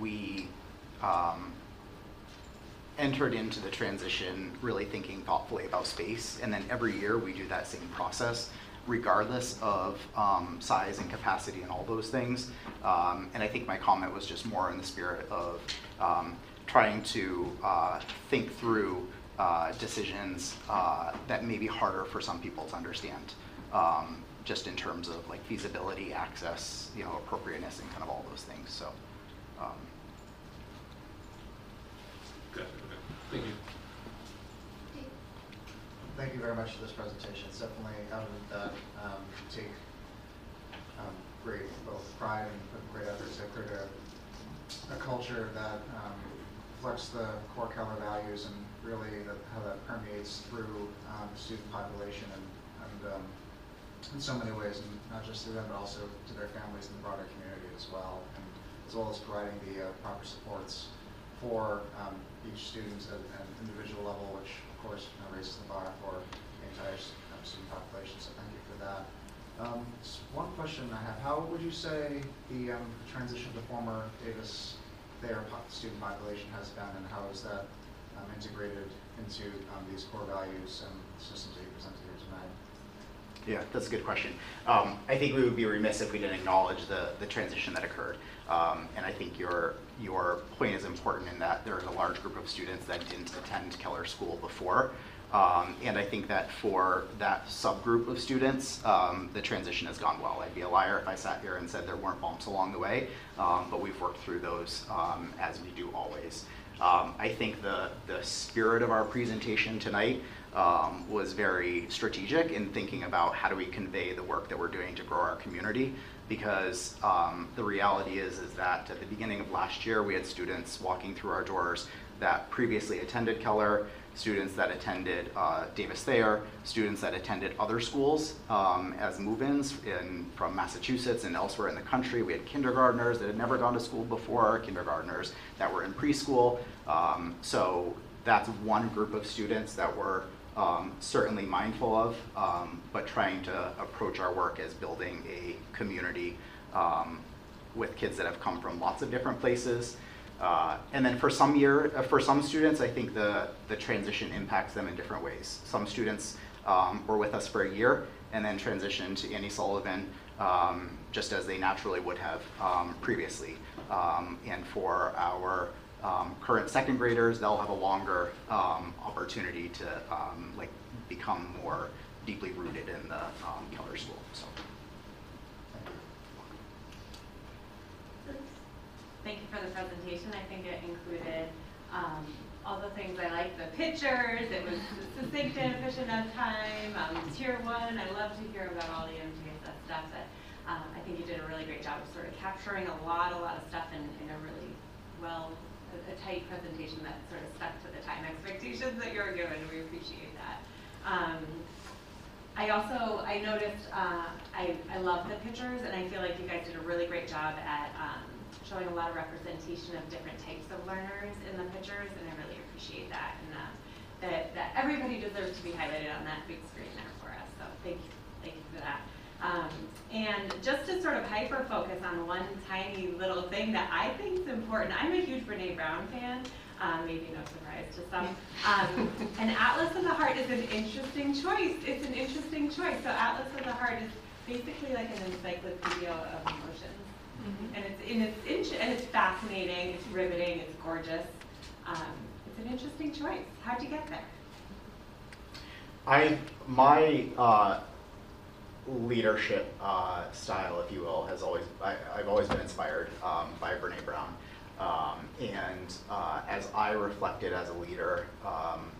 we um, entered into the transition really thinking thoughtfully about space, and then every year we do that same process, regardless of um, size and capacity and all those things. Um, and I think my comment was just more in the spirit of um, trying to uh, think through uh, decisions uh, that may be harder for some people to understand, um, just in terms of like feasibility, access, you know, appropriateness, and kind of all those things. So, um, Good. Okay. Thank you. Thank you very much for this presentation. It's definitely out of that, um, take um, great both pride and great efforts to create a, a culture that um, reflects the core Keller values and really that, how that permeates through um, the student population and, and um, in so many ways, and not just to them, but also to their families and the broader community as well, and as well as providing the uh, proper supports for um, each student at an individual level, which of course you know, raises the bar for the entire um, student population. So thank you for that. Um, one question I have: How would you say the um, transition to former Davis Thayer student population has been, and how is that um, integrated into um, these core values and systems that you presented? Yeah, that's a good question. Um, I think we would be remiss if we didn't acknowledge the, the transition that occurred. Um, and I think your, your point is important in that there's a large group of students that didn't attend Keller School before. Um, and I think that for that subgroup of students, um, the transition has gone well. I'd be a liar if I sat here and said there weren't bumps along the way, um, but we've worked through those um, as we do always. Um, I think the, the spirit of our presentation tonight um, was very strategic in thinking about how do we convey the work that we're doing to grow our community. Because um, the reality is, is that at the beginning of last year, we had students walking through our doors that previously attended Keller, students that attended uh, Davis Thayer, students that attended other schools um, as move-ins in, from Massachusetts and elsewhere in the country. We had kindergartners that had never gone to school before, kindergartners that were in preschool. Um, so that's one group of students that we're um, certainly mindful of, um, but trying to approach our work as building a community um, with kids that have come from lots of different places. Uh, and then for some year, uh, for some students, I think the, the transition impacts them in different ways. Some students um, were with us for a year and then transitioned to Annie Sullivan um, just as they naturally would have um, previously. And for our um, current second graders, they'll have a longer um, opportunity to um, like become more deeply rooted in the um, Keller School. So. Thank you for the presentation. I think it included um, all the things I like, the pictures, it was succinct and efficient on time, um, tier one, I love to hear about all the MTSS stuff, but I think you did a really great job of sort of capturing a lot, a lot of stuff in, in a really well, a, tight presentation that sort of stuck to the time expectations that you were given. We appreciate that. Um, I also, I noticed, uh, I, I love the pictures, and I feel like you guys did a really great job at um, showing a lot of representation of different types of learners in the pictures, and I really appreciate that. And uh, that, that everybody deserves to be highlighted on that big screen there for us. So thank you, thank you for that. Um, and just to sort of hyper focus on one tiny little thing that I think is important. I'm a huge Brene Brown fan. Um, maybe no surprise to some. Um, and Atlas of the Heart is an interesting choice. It's an interesting choice. So Atlas of the Heart is basically like an encyclopedia of emotions. And it's, and it's, int- and it's fascinating, it's riveting, it's gorgeous. Um, it's an interesting choice. How'd you get there? I my uh, leadership uh, style, if you will, has always I, I've always been inspired um, by Brene Brown, um, and uh, as I reflected as a leader um,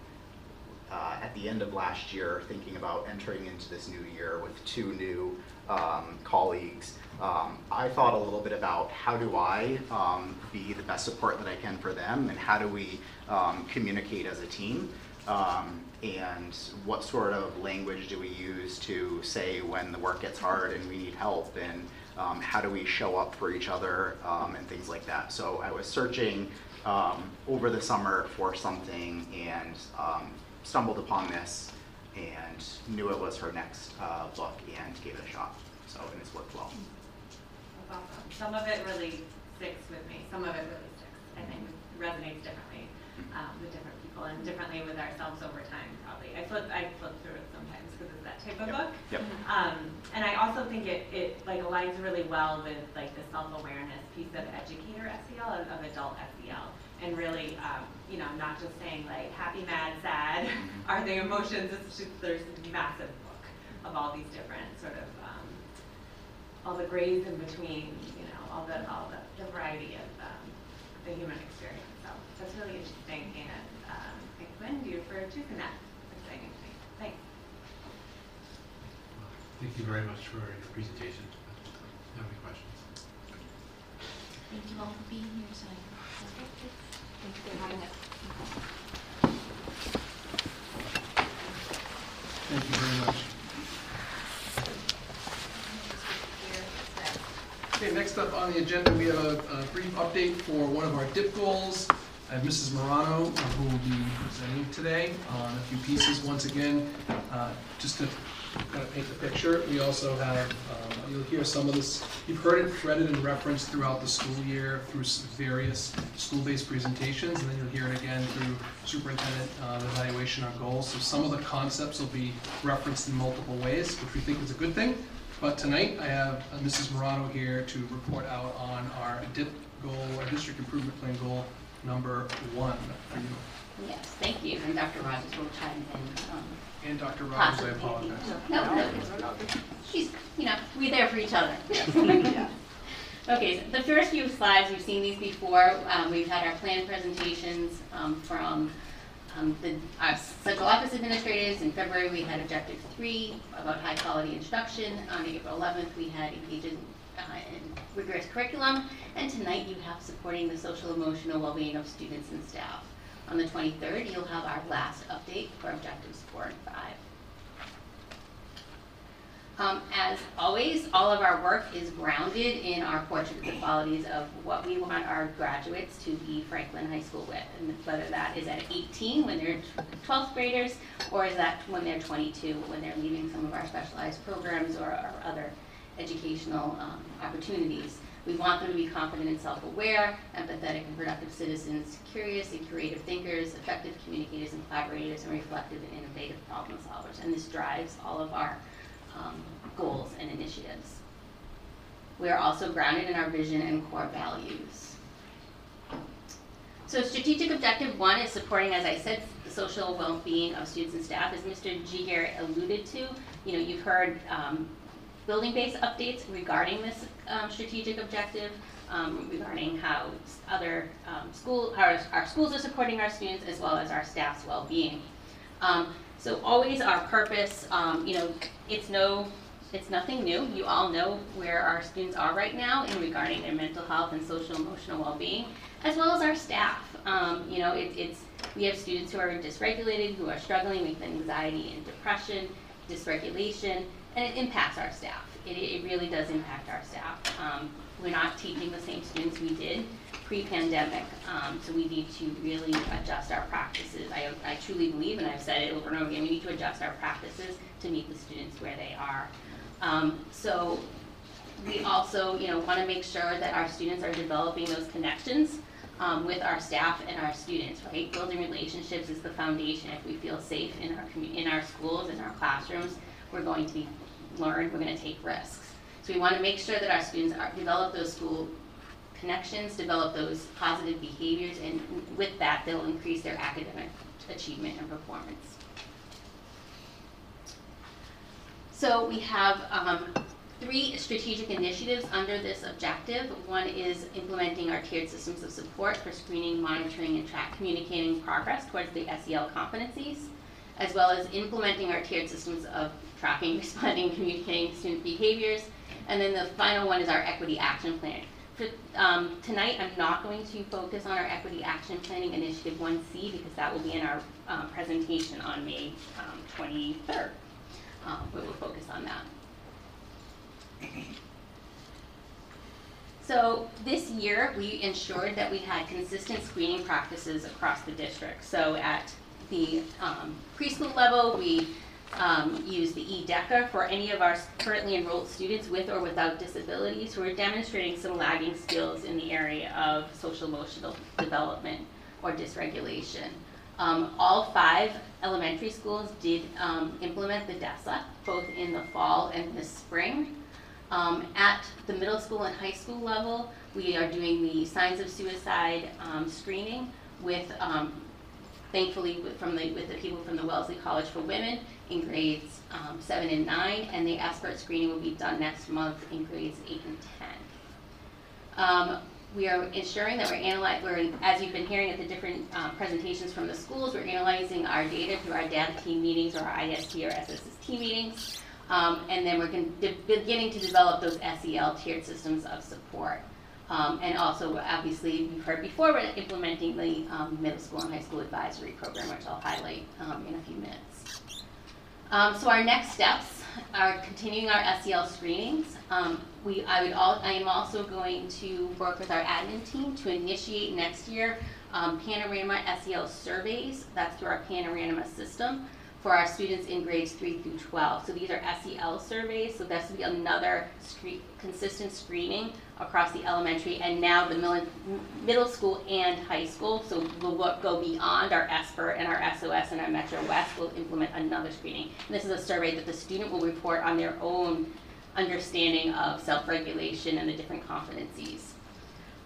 uh, at the end of last year, thinking about entering into this new year with two new um, colleagues. Um, I thought a little bit about how do I um, be the best support that I can for them, and how do we communicate as a team. Um, and what sort of language do we use to say when the work gets hard and we need help and um, how do we show up for each other um, and things like that so i was searching um, over the summer for something and um, stumbled upon this and knew it was her next uh, book and gave it a shot so and it's worked well That's awesome. Some of it really sticks with me. Some of it really sticks. I think resonates differently um, with different people and differently with ourselves over time. Probably. I flip. I flip through it sometimes because it's that type of Yep. book. Yep. Um, and I also think it, it like aligns really well with like the self-awareness piece of educator SEL of, of adult SEL. And really, um, you know, not just saying like happy, mad, sad are the emotions. It's just there's a massive book of all these different sort of um, all the grays in between, you know, all the all the, the variety of um, the human experience. So that's really interesting, and I commend you for choosing that. Exciting to. Thanks. Thank you very much for your presentation. Have any questions? Thank you all for being here tonight. Thank you for having us. Thank you very much. Okay, next up on the agenda, we have a a brief update for one of our DIP goals. I have Mrs. Morano, uh, who will be presenting today on a few pieces. Once again, uh, just to kind of paint the picture, we also have, um, you'll hear some of this, you've heard it threaded and referenced throughout the school year through various school-based presentations, and then you'll hear it again through superintendent uh, evaluation on goals. So some of the concepts will be referenced in multiple ways, which we think is a good thing. But tonight, I have uh, Mrs. Morano here to report out on our DIP goal, our district improvement plan goal number one for you. Yes, thank you, and Dr. Rogers will chime in. um, And Dr. Rogers, I possibly. apologize. No, no, she's, you know, we're there for each other. Okay, so the first few slides, you've seen these before. Um, We've had our plan presentations um, from um, the, our central office administrators. In February, we had objective three about high-quality instruction. On April 11th, we had engaging uh, rigorous curriculum. And tonight, you have supporting the social emotional well-being of students and staff. On the 23rd, you'll have our last update for objectives four and five. Um, as always, all of our work is grounded in our portrait of the qualities of what we want our graduates to be Franklin High School with. And whether that is at 18 when they're 12th graders, or is that when they're 22 when they're leaving some of our specialized programs or, or other educational um, opportunities. We want them to be confident and self-aware, empathetic and productive citizens, curious and creative thinkers, effective communicators and collaborators, and reflective and innovative problem solvers. And this drives all of our um, goals and initiatives. We are also grounded in our vision and core values. So strategic objective one is supporting, as I said, the social well-being of students and staff. As Mr. Giguere alluded to, you know, you've heard um, building-based updates regarding this um, strategic objective, um, regarding how other um, school, our, our schools are supporting our students as well as our staff's well-being. Um, so always our purpose, um, you know, it's no, it's nothing new. You all know where our students are right now in regarding their mental health and social emotional well-being, as well as our staff. Um, you know, it, it's, we have students who are dysregulated, who are struggling with anxiety and depression, dysregulation, and it impacts our staff. It, it really does impact our staff. Um, we're not teaching the same students we did pre-pandemic, um, so we need to really adjust our practices. I, I truly believe, and I've said it over and over again, we need to adjust our practices to meet the students where they are. Um, so we also, you know, want to make sure that our students are developing those connections um, with our staff and our students, right? Building relationships is the foundation. If we feel safe in our in our schools, in our classrooms, we're going to be learn. We're going to take risks. So we want to make sure that our students are, develop those school connections, develop those positive behaviors, and with that, they'll increase their academic achievement and performance. So we have um, three strategic initiatives under this objective. One is implementing our tiered systems of support for screening, monitoring, and track communicating progress towards the SEL competencies, as well as implementing our tiered systems of tracking, responding, communicating student behaviors. And then the final one is our equity action plan. For, um, tonight, I'm not going to focus on our equity action planning initiative 1C because that will be in our um, presentation on May um, 23rd. Um, we will focus on that. So this year, we ensured that we had consistent screening practices across the district. So at the um, preschool level, we um, use the E-DECA for any of our currently enrolled students with or without disabilities who are demonstrating some lagging skills in the area of social emotional development or dysregulation. Um, all five elementary schools did um, implement the DESA, both in the fall and the spring. Um, at the middle school and high school level, we are doing the signs of suicide um, screening with, um, thankfully, with, from the, with the people from the Wellesley College for Women in grades um, seven and nine, and the SBIRT screening will be done next month in grades eight and ten. Um, we are ensuring that we're analyzing, as you've been hearing at the different uh, presentations from the schools, we're analyzing our data through our data team meetings or our IST or SSST meetings. Um, and then we're beginning to develop those SEL tiered systems of support. Um, and also, obviously, we've heard before, we're implementing the um, middle school and high school advisory program, which I'll highlight um, in a few minutes. Um, so our next steps are continuing our SEL screenings. Um, we, I would all, I am also going to work with our admin team to initiate next year um, Panorama SEL surveys. That's through our Panorama system for our students in grades 3 through 12. So these are SEL surveys, so this will be another consistent screening across the elementary and now the middle, middle school and high school. So we'll go- go beyond our ESPER and our SOS and our Metro West. We'll implement another screening. And this is a survey that the student will report on their own understanding of self-regulation and the different competencies.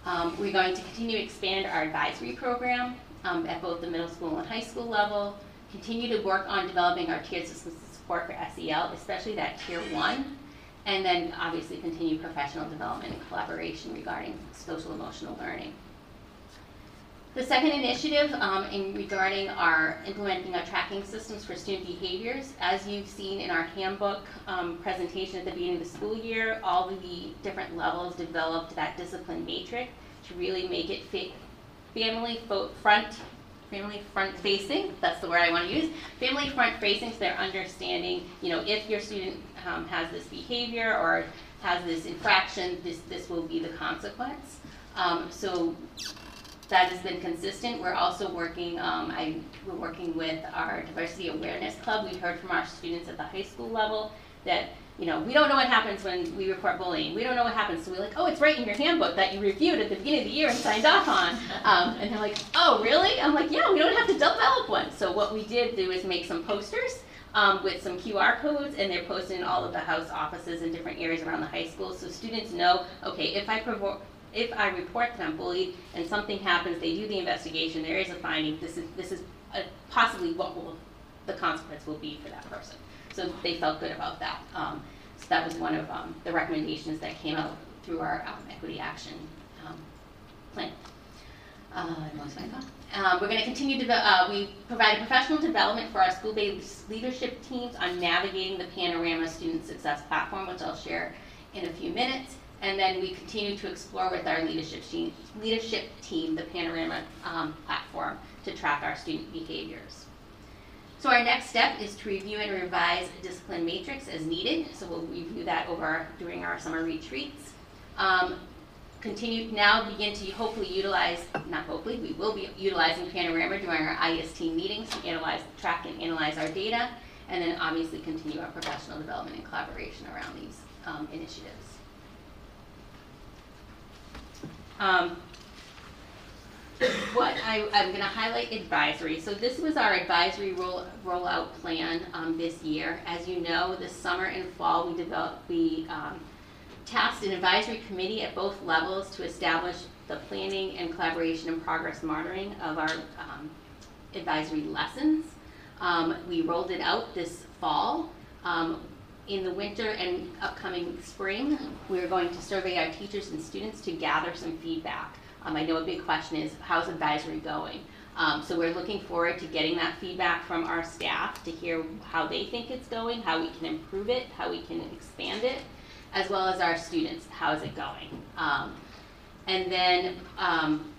Um, we're going to continue to expand our advisory program um, at both the middle school and high school level. Continue to work on developing our tiered systems of support for SEL, especially that tier one. And then obviously continue professional development and collaboration regarding social emotional learning. The second initiative um, in regarding our implementing our tracking systems for student behaviors, as you've seen in our handbook um, presentation at the beginning of the school year, all of the different levels developed that discipline matrix to really make it fit family front, family front facing. That's the word I want to use. Family front facing, so they're understanding. You know, if your student um, has this behavior or has this infraction, this this will be the consequence. Um, so that has been consistent. We're also working, um, I, we're working with our diversity awareness club. We've heard from our students at the high school level that, you know, we don't know what happens when we report bullying. We don't know what happens. So we're like, oh, it's right in your handbook that you reviewed at the beginning of the year and signed off on. Um, and they're like, oh, really? I'm like, yeah, we don't have to develop one. So what we did do is make some posters um, with some QR codes, and they're posted in all of the house offices in different areas around the high school, so students know, okay, if I provoke, if I report that I'm bullied and something happens, they do the investigation, there is a finding, this is, this is uh, possibly what will, the consequence will be for that person. So they felt good about that. Um, so that was one of um, the recommendations that came out through our um, equity action um, plan. Uh. Uh, we're going to continue to, uh, we provide professional development for our school-based leadership teams on navigating the Panorama Student Success Platform, which I'll share in a few minutes. And then we continue to explore with our leadership team, leadership team the Panorama um, platform to track our student behaviors. So our next step is to review and revise discipline matrix as needed. So we'll review that over during our summer retreats. Um, continue now begin to hopefully utilize, not hopefully, we will be utilizing Panorama during our IST meetings to analyze, track and analyze our data, and then obviously continue our professional development and collaboration around these um, initiatives. Um, what I, I'm going to highlight advisory. So this was our advisory roll, rollout plan um, this year. As you know, this summer and fall we developed we um, tasked an advisory committee at both levels to establish the planning and collaboration and progress monitoring of our um, advisory lessons. Um, we rolled it out this fall. Um, in the winter and upcoming spring, we're going to survey our teachers and students to gather some feedback. Um, I know a big question is how's advisory going? Um, so we're looking forward to getting that feedback from our staff to hear how they think it's going, how we can improve it, how we can expand it, as well as our students, how is it going? Um, and then um,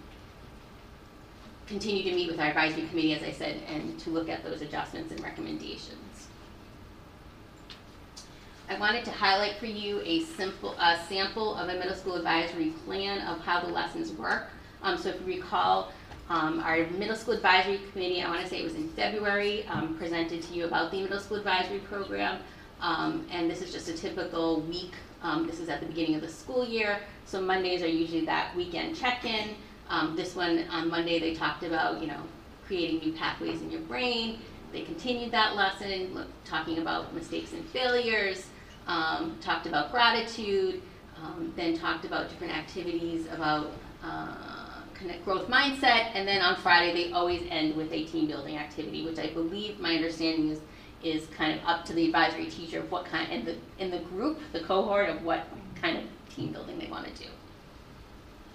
continue to meet with our advisory committee, as I said, and to look at those adjustments and recommendations. I wanted to highlight for you a simple a sample of a middle school advisory plan of how the lessons work. Um, so if you recall, um, our middle school advisory committee, I want to say it was in February, um, presented to you about the middle school advisory program. Um, and this is just a typical week. Um, this is at the beginning of the school year. So Mondays are usually that weekend check-in. Um, this one on Monday they talked about, you know, creating new pathways in your brain. They continued that lesson, talking about mistakes and failures, um, talked about gratitude, um, then talked about different activities about uh, connect growth mindset, and then on Friday they always end with a team building activity, which I believe my understanding is is kind of up to the advisory teacher of what kind in the in the group, the cohort of what kind of team building they want to do.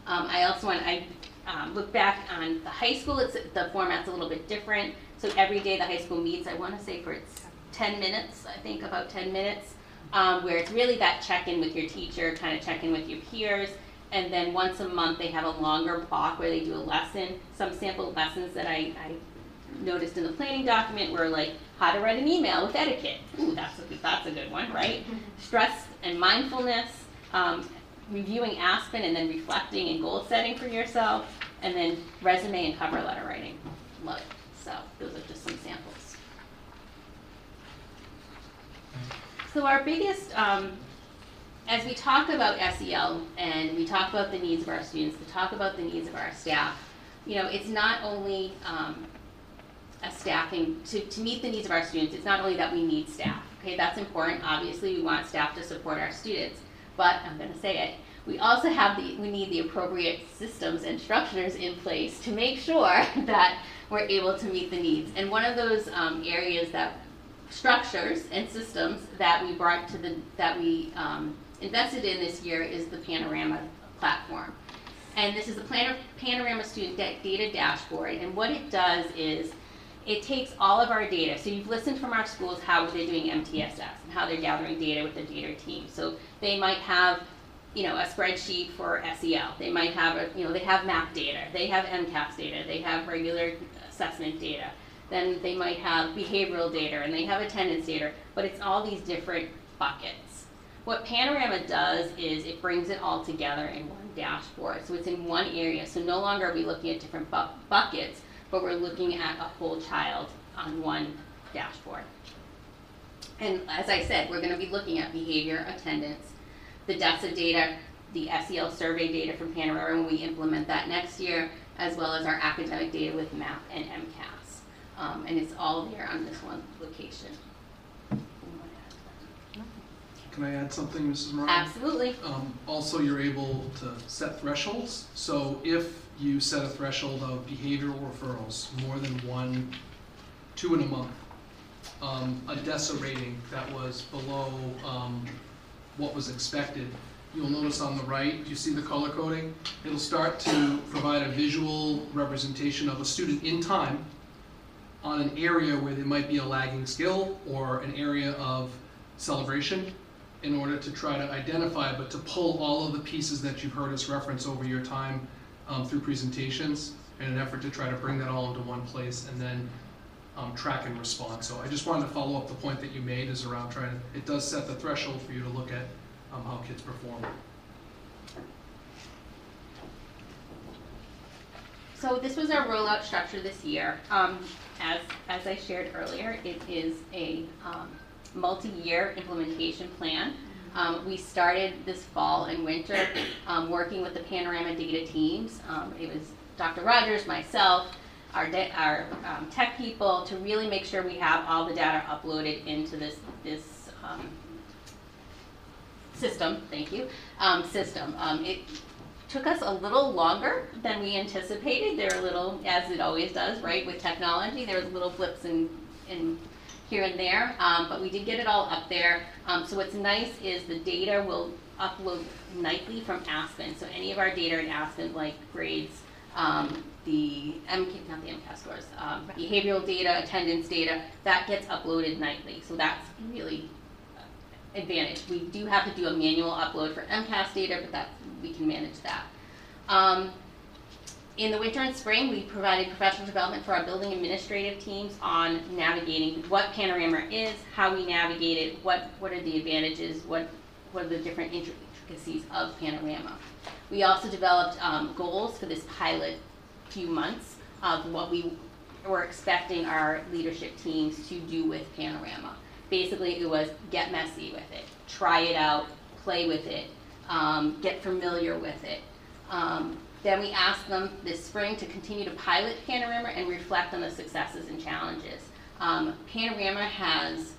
Um, I also want I um, look back on the high school. It's the format's a little bit different. So every day the high school meets. I want to say for it's 10 minutes. I think about 10 minutes um, where it's really that check-in with your teacher, kind of check-in with your peers, and then once a month they have a longer block where they do a lesson, some sample lessons that I, I noticed in the planning document were like how to write an email with etiquette. Ooh, that's a, that's a good one, right? Stress and mindfulness, um, reviewing Aspen and then reflecting and goal setting for yourself, and then resume and cover letter writing. Love it. So those are just some samples. So our biggest, um, as we talk about SEL and we talk about the needs of our students, we talk about the needs of our staff, you know, it's not only um, a staffing, to, to meet the needs of our students, it's not only that we need staff, okay, that's important, obviously we want staff to support our students, but I'm gonna say it, we also have the, we need the appropriate systems and structures in place to make sure that we're able to meet the needs. And one of those um, areas that structures and systems that we brought to the that we um, invested in this year is the Panorama platform. And this is Plan- Panorama Student da- Data Dashboard. And what it does is it takes all of our data. So you've listened from our schools how they're doing MTSS and how they're gathering data with the data team. So they might have you know, a spreadsheet for SEL. They might have a, you know, they have map data, they have MCAS data, they have regular assessment data. Then they might have behavioral data and they have attendance data, but it's all these different buckets. What Panorama does is it brings it all together in one dashboard. So it's in one area. So no longer are we looking at different bu- buckets, but we're looking at a whole child on one dashboard. And as I said, we're going to be looking at behavior, attendance, the DESSA data, the SEL survey data from Panorama when we implement that next year, as well as our academic data with MAP and MCAS. Um, and it's all there on this one location. Can I add something, Mrs. Moran? Absolutely. Um, also, you're able to set thresholds. So if you set a threshold of behavioral referrals, more than one, two in a month, um, a DESSA rating that was below um, what was expected, you'll notice on the right, do you see the color coding? It'll start to provide a visual representation of a student in time on an area where there might be a lagging skill or an area of celebration in order to try to identify, but to pull all of the pieces that you've heard us reference over your time um, through presentations in an effort to try to bring that all into one place and then um, track and respond. So I just wanted to follow up the point that you made is around trying to, it does set the threshold for you to look at um, how kids perform. So this was our rollout structure this year. Um, as, as I shared earlier, it is a um, multi-year implementation plan. Um, we started this fall and winter um, working with the Panorama data teams. Um, it was Dr. Rogers, myself, our, our um, tech people to really make sure we have all the data uploaded into this, this system, thank you, system. It took us a little longer than we anticipated. There were little, as it always does, right, with technology, there was little blips in, in here and there, um, but we did get it all up there. Um, so what's nice is the data will upload nightly from Aspen. So any of our data in Aspen, like grades, um, the MK, not the MCAS scores, um, behavioral data, attendance data, that gets uploaded nightly. So that's really advantage. We do have to do a manual upload for MCAS data, but that we can manage that. Um, in the winter and spring, we provided professional development for our building administrative teams on navigating what Panorama is, how we navigate it, what, what are the advantages, what, what are the different intricacies of Panorama. We also developed um, goals for this pilot few months of what we were expecting our leadership teams to do with Panorama. Basically, it was get messy with it, try it out, play with it, um, get familiar with it. Um, then we asked them this spring to continue to pilot Panorama and reflect on the successes and challenges. Um, Panorama has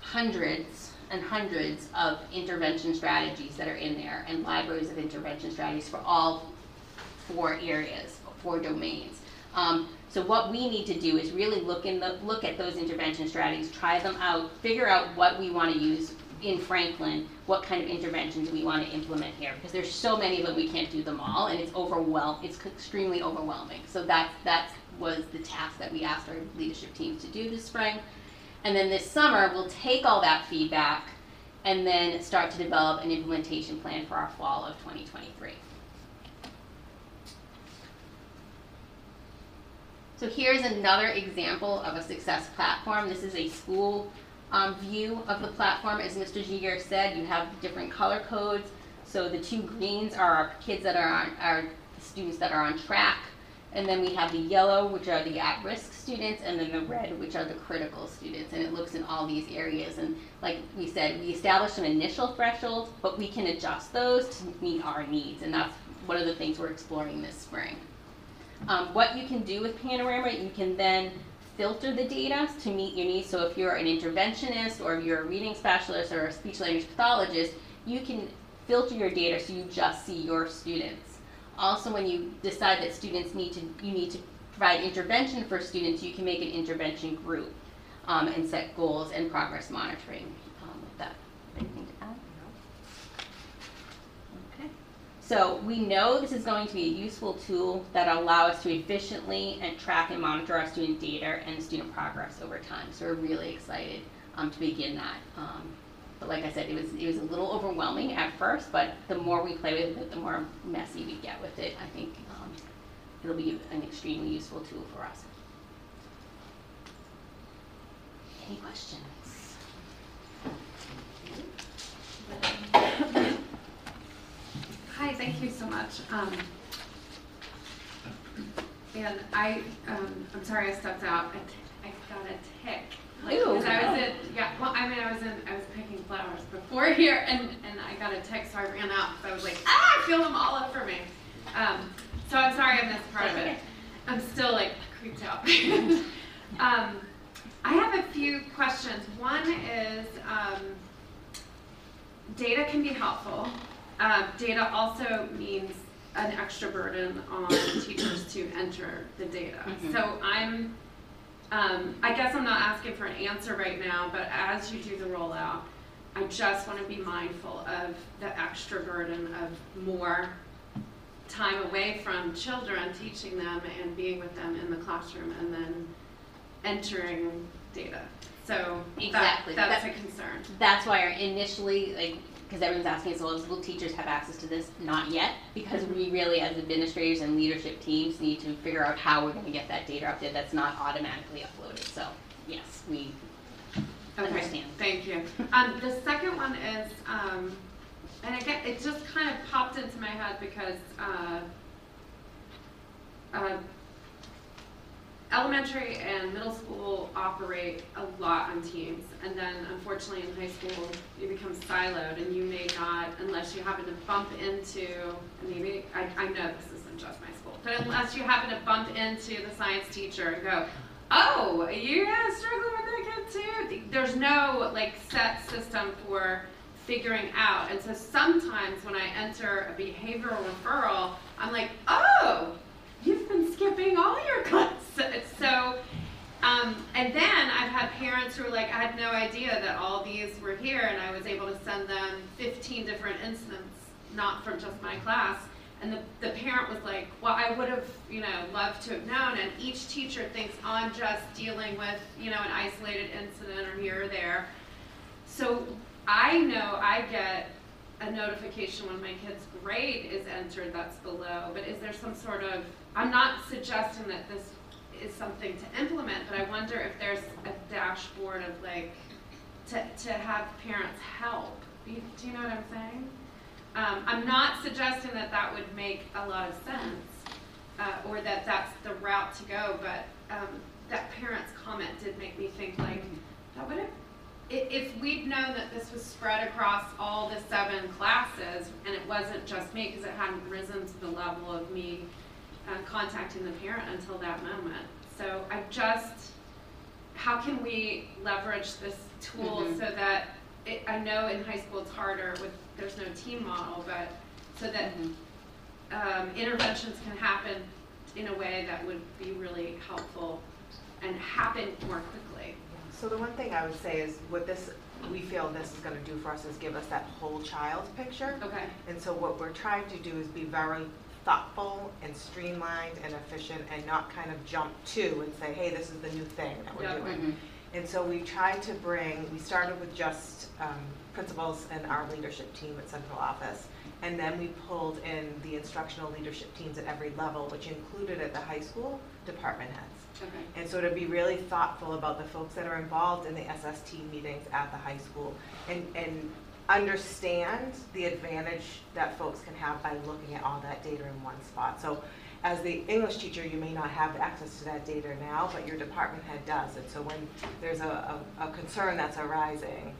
hundreds and hundreds of intervention strategies that are in there and libraries of intervention strategies for all four areas, four domains. Um, so what we need to do is really look in the look at those intervention strategies, try them out, figure out what we want to use in Franklin, what kind of interventions we want to implement here, because there's so many of them we can't do them all, and it's overwhelm it's extremely overwhelming. So that that was the task that we asked our leadership teams to do this spring. And then this summer, we'll take all that feedback and then start to develop an implementation plan for our fall of 2023. So here's another example of a success platform. This is a school um, view of the platform. As Mr. Giguere said, you have different color codes. So the two greens are our kids that are on, are students that are on track. And then we have the yellow, which are the at-risk students, and then the red, which are the critical students. And it looks in all these areas. And like we said, we established some initial thresholds, but we can adjust those to meet our needs. And that's one of the things we're exploring this spring. Um, what you can do with Panorama, you can then filter the data to meet your needs. So if you're an interventionist or if you're a reading specialist or a speech language pathologist, you can filter your data so you just see your students. Also, when you decide that students need to, you need to provide intervention for students, you can make an intervention group um, and set goals and progress monitoring um, with that. Anything to add? Okay. So we know this is going to be a useful tool that allow us to efficiently and track and monitor our student data and student progress over time. So we're really excited um, to begin that. Um, but like I said, it was it was a little overwhelming at first, but the more we play with it, the more messy we get with it. I think um, it'll be an extremely useful tool for us. Any questions? Hi, thank you so much. Um, and I, um, I'm sorry I stepped out. I, t- I got a tick. Like, Ew. 'cause I was in, yeah, well, I mean, I was in, I was picking flowers before here and, and I got a tick, so I ran out. So I was like, ah, I feel them all over me. Um, so I'm sorry I missed part of it. I'm still like creeped out. um, I have a few questions. One is, um, data can be helpful. Uh, data also means an extra burden on teachers to enter the data. Mhm. So I'm, um, I guess I'm not asking for an answer right now, but as you do the rollout, I just want to be mindful of the extra burden of more time away from children, teaching them and being with them in the classroom, and then entering data. So that, Exactly. that's That- a concern. That's why initially, like, because everyone's asking us, well, will teachers have access to this? Not yet, because we really, as administrators and leadership teams, need to figure out how we're going to get that data up there that's not automatically uploaded. So, yes, we Okay, understand. Thank you. Um, the second one is, um, and again, it just kind of popped into my head because, uh, uh, elementary and middle school operate a lot on teams. And then unfortunately in high school, you become siloed and you may not, unless you happen to bump into, maybe, I, I know this isn't just my school, but unless you happen to bump into the science teacher and go, oh, you guys struggling with that kid too? There's no like set system for figuring out. And so sometimes when I enter a behavioral referral, I'm like, oh, you've been skipping all your classes. So, um, and then I've had parents who are like, I had no idea that all these were here, and I was able to send them 15 different incidents, not from just my class. And the, the parent was like, well, I would have, you know, loved to have known. And each teacher thinks I'm just dealing with, you know, an isolated incident or here or there. So I know I get a notification when my kid's grade is entered that's below, but is there some sort of, I'm not suggesting that this is something to implement, but I wonder if there's a dashboard of like, to, to have parents help. Do you, do you know what I'm saying? Um, I'm not suggesting that that would make a lot of sense, uh, or that that's the route to go, but, um, that parent's comment did make me think like, that would have, if we'd known that this was spread across all the seven classes, and it wasn't just me, because it hadn't risen to the level of me uh, contacting the parent until that moment. So I just, how can we leverage this tool Mhm. so that, it, I know in high school it's harder with, there's no team model, but so that um, interventions can happen in a way that would be really helpful and happen more quickly. So the one thing I would say is what this, we feel this is gonna do for us is give us that whole child picture. Okay. And so what we're trying to do is be very thoughtful and streamlined and efficient and not kind of jump to and say, hey, this is the new thing that we're Yeah. doing. Mhm. And so we tried to bring, we started with just um, principals and our leadership team at central office. And then we pulled in the instructional leadership teams at every level, which included at the high school, department heads. Okay. And so to be really thoughtful about the folks that are involved in the SST meetings at the high school and, and understand the advantage that folks can have by looking at all that data in one spot. So as the English teacher, you may not have access to that data now, but your department head does. And so when there's a, a, a concern that's arising,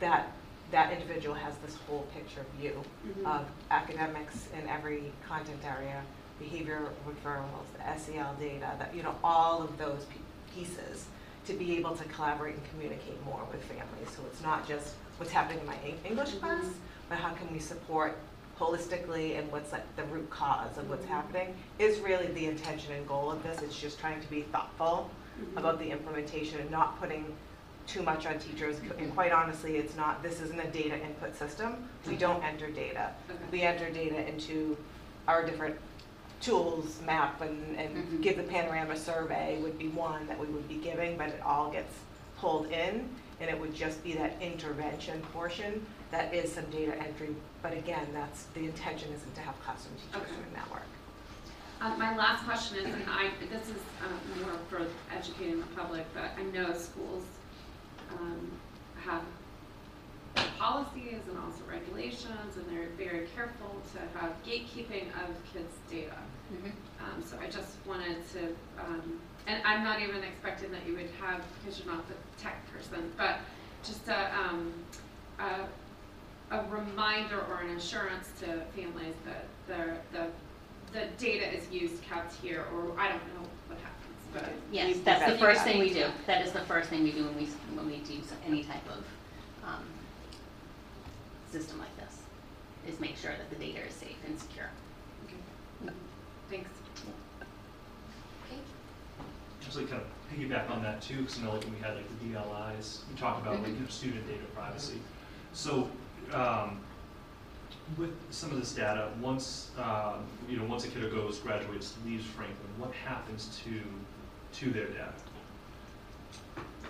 that, that individual has this whole picture view Mhm. of academics in every content area, behavior referrals, the SEL data, that, you know, all of those pieces to be able to collaborate and communicate more with families. So it's not just what's happening in my Eng- English class, but how can we support holistically and what's like the root cause of what's mm-hmm. happening is really the intention and goal of this. It's just trying to be thoughtful mm-hmm. about the implementation and not putting too much on teachers. And quite honestly, it's not, this isn't a data input system. We don't enter data. Okay. We enter data into our different tools, map, and, and mm-hmm. give the panorama survey would be one that we would be giving, but it all gets pulled in, and it would just be that intervention portion that is some data entry. But again, that's, the intention isn't to have classroom teachers Okay. doing that work. Um, my last question is, and I, this is, um, more for educating the public, but I know schools, um, have policies and also regulations, and they're very careful to have gatekeeping of kids' data. Mhm. Um, so I just wanted to, um, and I'm not even expecting that you would have, because you're not the tech person, but just a, um, a, a reminder or an assurance to families that the, the, the data is used, kept here, or I don't know what happens, but. Yes, that's the first thing we do. That is the first thing we do when we, when we do any type of, um, system like this, is make sure that the data is safe and secure. Okay. Thanks. Just like kind of piggyback on that too, because I know like when we had like the DLIs, we talked about like, you know, student data privacy. So, um, with some of this data, once, um, you know, once a kiddo goes, graduates, leaves Franklin, what happens to, to their data?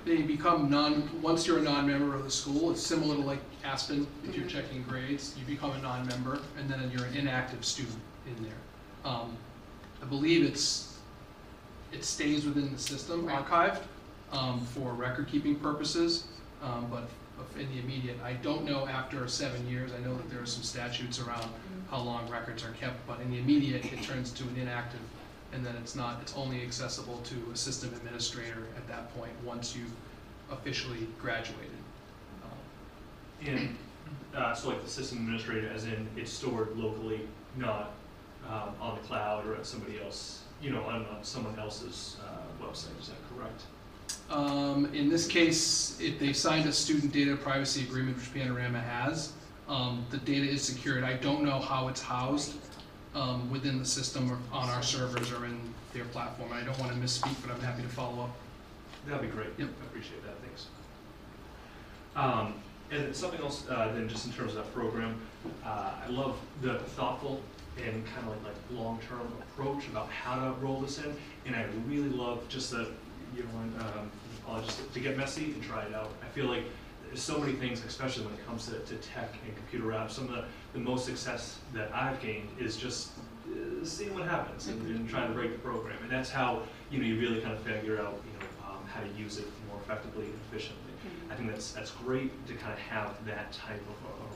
They become non, once you're a non-member of the school, it's similar to like Aspen, if you're Mhm. checking grades, you become a non-member, and then you're an inactive student in there. Um, I believe it's, it stays within the system Right. archived, um, for record-keeping purposes, um, but in the immediate, I don't know after seven years, I know that there are some statutes around how long records are kept, but in the immediate, it turns to an inactive, and then it's not, it's only accessible to a system administrator at that point, once you've officially graduated. Um, And, uh, so like the system administrator, as in it's stored locally, not, um, on the cloud or at somebody else, you know, on, on someone else's, uh, website, is that correct? Um, in this case, if they signed a student data privacy agreement, which Panorama has, um, the data is secured. I don't know how it's housed, um, within the system or on our servers or in their platform. I don't wanna misspeak, but I'm happy to follow up. That'd be great. Yep. I appreciate that, thanks. Um, and something else, uh, then just in terms of that program, uh, I love the thoughtful and kind of like, like long-term approach about how to roll this in. And I really love just the, you know, and, um, to get messy and try it out. I feel like there's so many things, especially when it comes to, to tech and computer apps, some of the, the most success that I've gained is just uh, seeing what happens and, and trying to break the program. And that's how, you know, you really kind of figure out, you know, um, how to use it more effectively and efficiently. I think that's, that's great to kind of have that type of a, a roll-up program.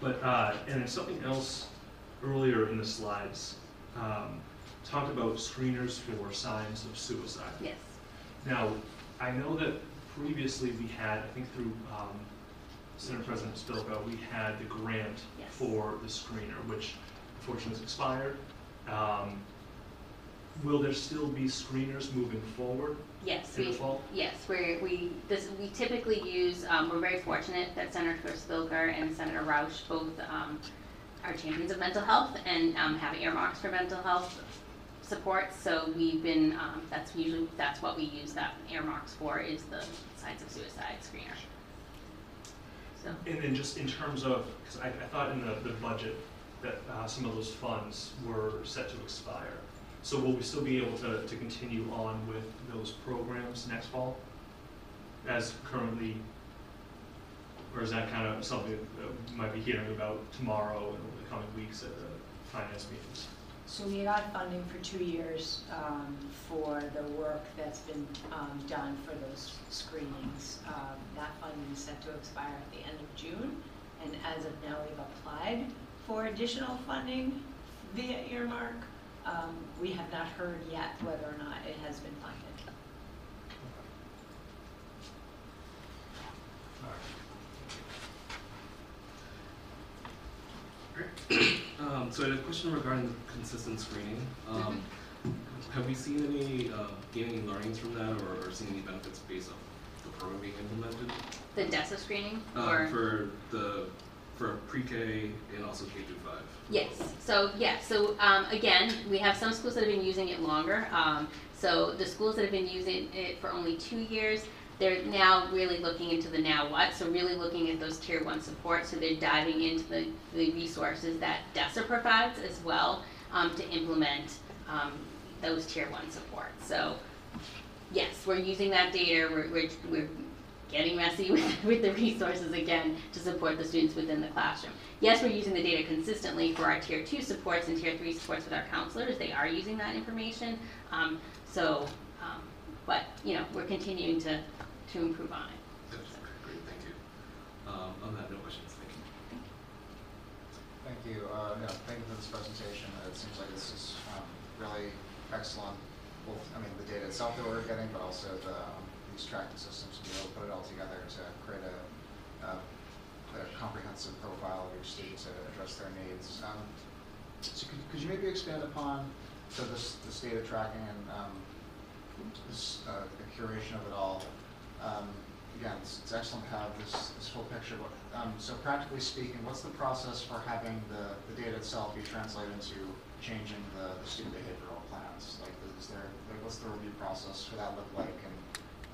But, uh, and then something else earlier in the slides, um, talked about screeners for signs of suicide. Yes. Now, I know that previously we had, I think through um, Senate President Spilka, we had the grant Yes. for the screener, which unfortunately has expired. Um, Will there still be screeners moving forward? Yes, In we, fall? yes, we're, we, this, we typically use, um, we're very fortunate that Senator Spilka and Senator Rausch both, um, are champions of mental health and, um, have earmarks for mental health support, so we've been, um, that's usually, that's what we use that earmarks for, is the signs of suicide screener. So, And then just in terms of, because I, I thought in the, the budget that uh, some of those funds were set to expire. So will we still be able to, to continue on with those programs next fall? As currently, or is that kind of something that we might be hearing about tomorrow and over the coming weeks at the finance meetings? So we got funding for two years um, for the work that's been um, done for those screenings. Um, That funding is set to expire at the end of June, and as of now, we've applied for additional funding via earmark. Um, We have not heard yet whether or not it has been funded. Um, so I had a question regarding the consistent screening. Um, have we seen any, uh, gain any learnings from that or, or seen any benefits based off the program being implemented? The DESSA screening, Uh, or? for the, for pre-K and also K through five? Yes, so, yeah, so, um, again, we have some schools that have been using it longer. Um, so the schools that have been using it for only two years, they're now really looking into the now what, so really looking at those tier one supports, so they're diving into the, the resources that DESSA provides as well, um, to implement, um, those tier one supports. So, yes, we're using that data, we're, we're, we're getting messy with, with the resources again to support the students within the classroom. Yes, we're using the data consistently for our tier two supports and tier three supports with our counselors, they are using that information. Um, so, um, but, you know, we're continuing to, to improve on it. Gotcha. Great, thank you. Um, on that, no questions, thank you. Thank you. Uh, yeah, thank you for this presentation. It seems like this is um, really excellent, both, I mean, the data itself that we're getting, but also the, these tracking systems to be able to put it all together to create a, uh, a comprehensive profile of each student to address their needs. Um, So could, could you maybe expand upon, so this, this data tracking and um, this uh, the curation of it all? Um, Again, it's, it's excellent to have this, this full picture. Um, so practically speaking, what's the process for having the, the data itself be translated into changing the, the student behavioral plans? Like, is there, like, what's the review process for that look like, and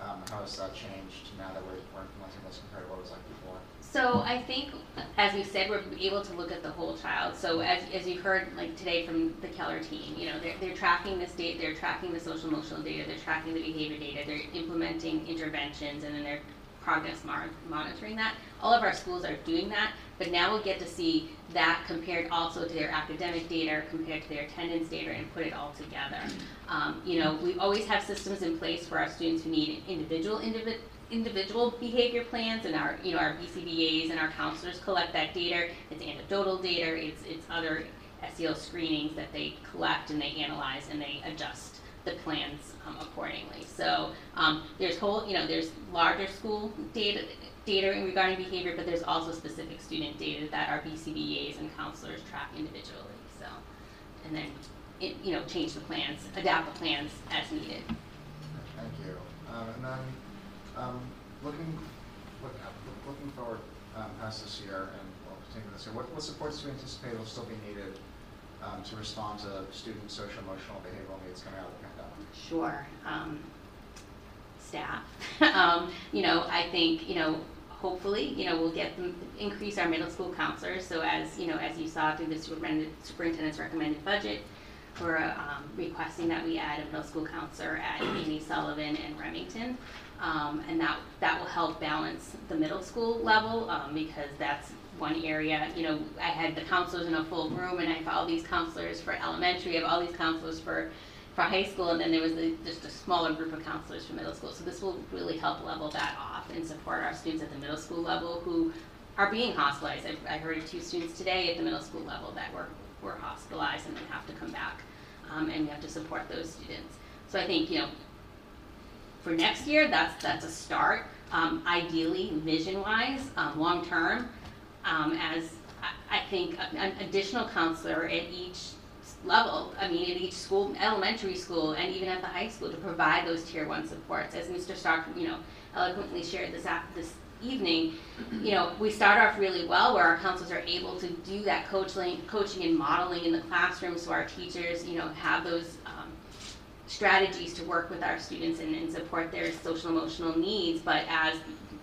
um, how has that changed now that we're, we're implementing this compared to what it was like before? So I think, as we said, we're able to look at the whole child. So as, as you've heard, like today from the Keller team, you know, they're, they're tracking this data, they're tracking the social emotional data, they're tracking the behavior data, they're implementing interventions, and then they're progress mar- monitoring that. All of our schools are doing that, but now we'll get to see that compared also to their academic data, compared to their attendance data, and put it all together. Um, you know, we always have systems in place for our students who need individual individ- individual behavior plans and our, you know, our BCBAs and our counselors collect that data. It's anecdotal data, it's, it's other SEL screenings that they collect and they analyze and they adjust the plans um, accordingly. So um, there's whole, you know, there's larger school data, data regarding behavior, but there's also specific student data that our BCBAs and counselors track individually. So, and then, it, you know, change the plans, adapt the plans as needed. Thank you. Um, and then, um, looking, look, looking forward, um, past this year and, well, continuing this year, what, what supports do you anticipate will still be needed, um, to respond to student social emotional behavioral needs coming out of the pandemic? Sure. Um, staff. um, you know, I think, you know, hopefully, you know, we'll get them, increase our middle school counselors. So as, you know, as you saw through the superintendent's recommended budget, we're um, requesting that we add a middle school counselor at Annie Sullivan and Remington. Um, and that, that will help balance the middle school level, um, because that's one area, you know, I had the counselors in a full room and I have all these counselors for elementary, I have all these counselors for, for high school, and then there was the, just a smaller group of counselors for middle school. So this will really help level that off and support our students at the middle school level who are being hospitalized. I, I heard of two students today at the middle school level that were, were hospitalized and then have to come back, um, and we have to support those students. So I think, you know, for next year, that's, that's a start. Um, ideally, vision-wise, um, long-term, um, as I, I think an additional counselor at each level, I mean, at each school, elementary school, and even at the high school, to provide those tier one supports. As Mr. Stark, you know, eloquently shared this this evening, you know, we start off really well where our counselors are able to do that coaching, coaching and modeling in the classroom, so our teachers, you know, have those um, strategies to work with our students and, and support their social emotional needs. But as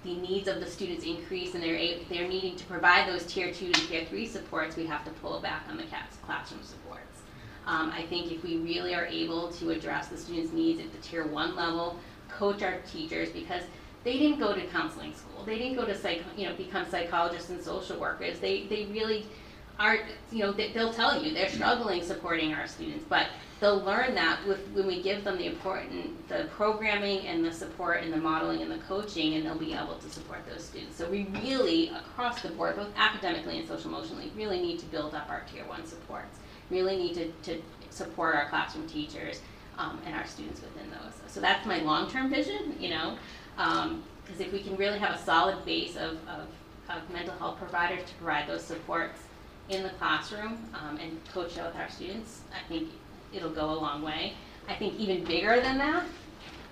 the needs of the students increase and they're a- they're needing to provide those tier two and tier three supports, we have to pull back on the classroom supports. Um, I think if we really are able to address the students' needs at the tier one level, coach our teachers because they didn't go to counseling school. They didn't go to psych, you know, become psychologists and social workers. They they really are, you know, they, they'll tell you they're struggling supporting our students, but they'll learn that with, when we give them the important, the programming and the support and the modeling and the coaching, and they'll be able to support those students. So we really, across the board, both academically and social emotionally, really need to build up our tier one supports. Really need to, to support our classroom teachers, um, and our students within those. So that's my long-term vision, you know, because if we can really have a solid base of, of, of mental health providers to provide those supports in the classroom um, and coach that with our students, I think it'll go a long way. I think even bigger than that,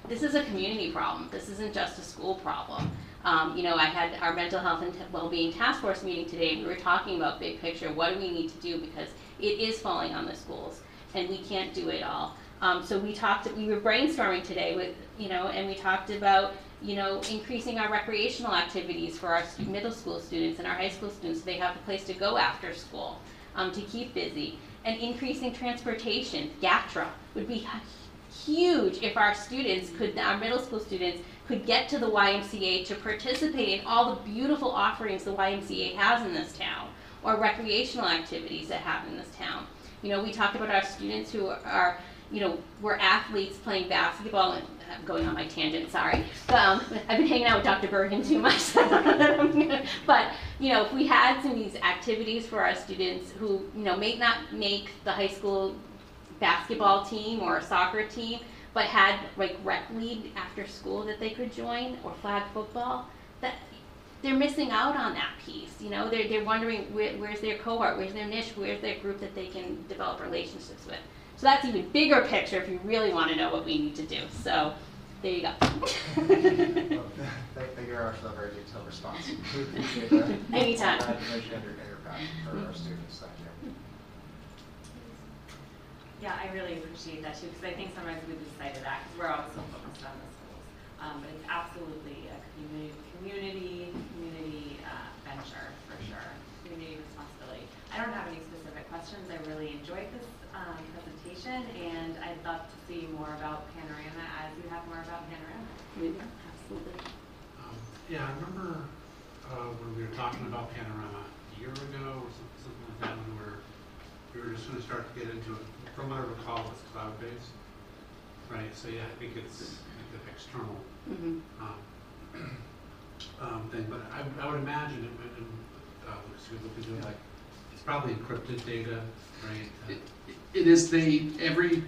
this is a community problem. This isn't just a school problem. Um, you know, I had our mental health and well-being task force meeting today. We were talking about big picture. What do we need to do because it is falling on the schools, and we can't do it all. Um, so we talked. We were brainstorming today with you know, and we talked about you know increasing our recreational activities for our middle school students and our high school students. So they have a place to go after school um, to keep busy, and increasing transportation. GATRA would be huge if our students could, our middle school students could get to the YMCA to participate in all the beautiful offerings the YMCA has in this town, or recreational activities that happen in this town. You know, we talked about our students who are, you know, we're athletes playing basketball, and I'm going on my tangent, sorry. Um, I've been hanging out with Dr. Bergen too much, but, you know, if we had some of these activities for our students who, you know, may not make the high school basketball team or soccer team, but had like rec league after school that they could join or flag football, that they're missing out on that piece. You know, they're, they're wondering where, where's their cohort, where's their niche, where's their group that they can develop relationships with. So that's even bigger picture if you really want to know what we need to do. So there you go. Thank thank you very much for that very detailed response. We appreciate that. Anytime. That information your, and for our students, thank you. Yeah, I really appreciate that too, because I think sometimes we lose sight of that, because we're always so focused on the schools. Um, but it's absolutely a community, community, community, uh, venture, for sure, community responsibility. I don't have any specific questions, I really enjoyed this, um, presentation, and I'd love to see more about Panorama as you have more about Panorama. Absolutely. Um, Yeah, I remember uh, when we were talking about Panorama a year ago or some- something like that, when we were, we were just gonna start to get into it. From what I recall, it's cloud-based, right? So yeah, I think it's like an external Mhm. um, um, thing, but I, I would imagine it, would- uh, Lucas, you're looking into it, like, it's probably encrypted data, right? Uh, It is, they, every,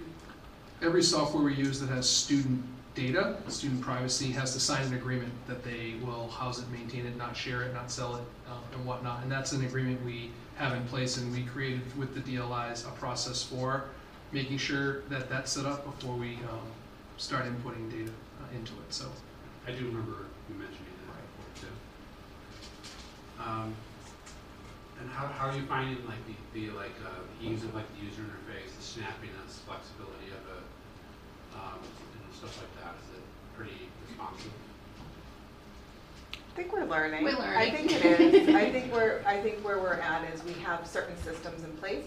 every software we use that has student data, student privacy, has to sign an agreement that they will house it, maintain it, not share it, not sell it, um, and whatnot. And that's an agreement we have in place, and we created with the DLIs a process for making sure that that's set up before we um, start inputting data uh, into it, so. I do remember you mentioning that before too. Um, and how, how are you finding like the, the like, uh, the ease of like the user interface, the snappiness, flexibility of it, um, and stuff like that? Is it pretty responsive? I think we're learning. We're I think it is. I think we're, I think where we're at is we have certain systems in place,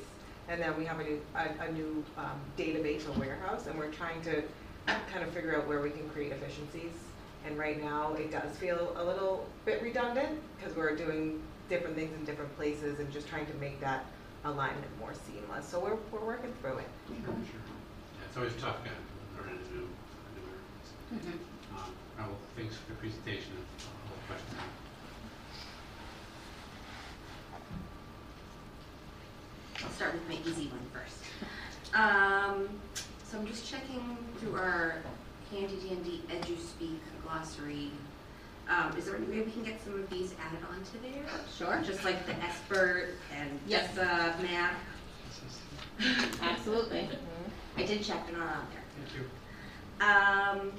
and then we have a new, a, a new um, database or warehouse, and we're trying to kind of figure out where we can create efficiencies. And right now, it does feel a little bit redundant, because we're doing different things in different places and just trying to make that alignment more seamless. So we're, we're working through it. Sure, sure. Yeah, it's always tough kind of learning a new, a new area. Mhm. Um, oh, well, thanks for the presentation and all the questions. I'll start with my easy one first. Um, so I'm just checking through our handy dandy EduSpeak glossary. Um, is there any way we can get some of these added onto there? Sure. Just like the expert and Yes. just the map? Absolutely. I did check, they're not on there. Thank you. Um,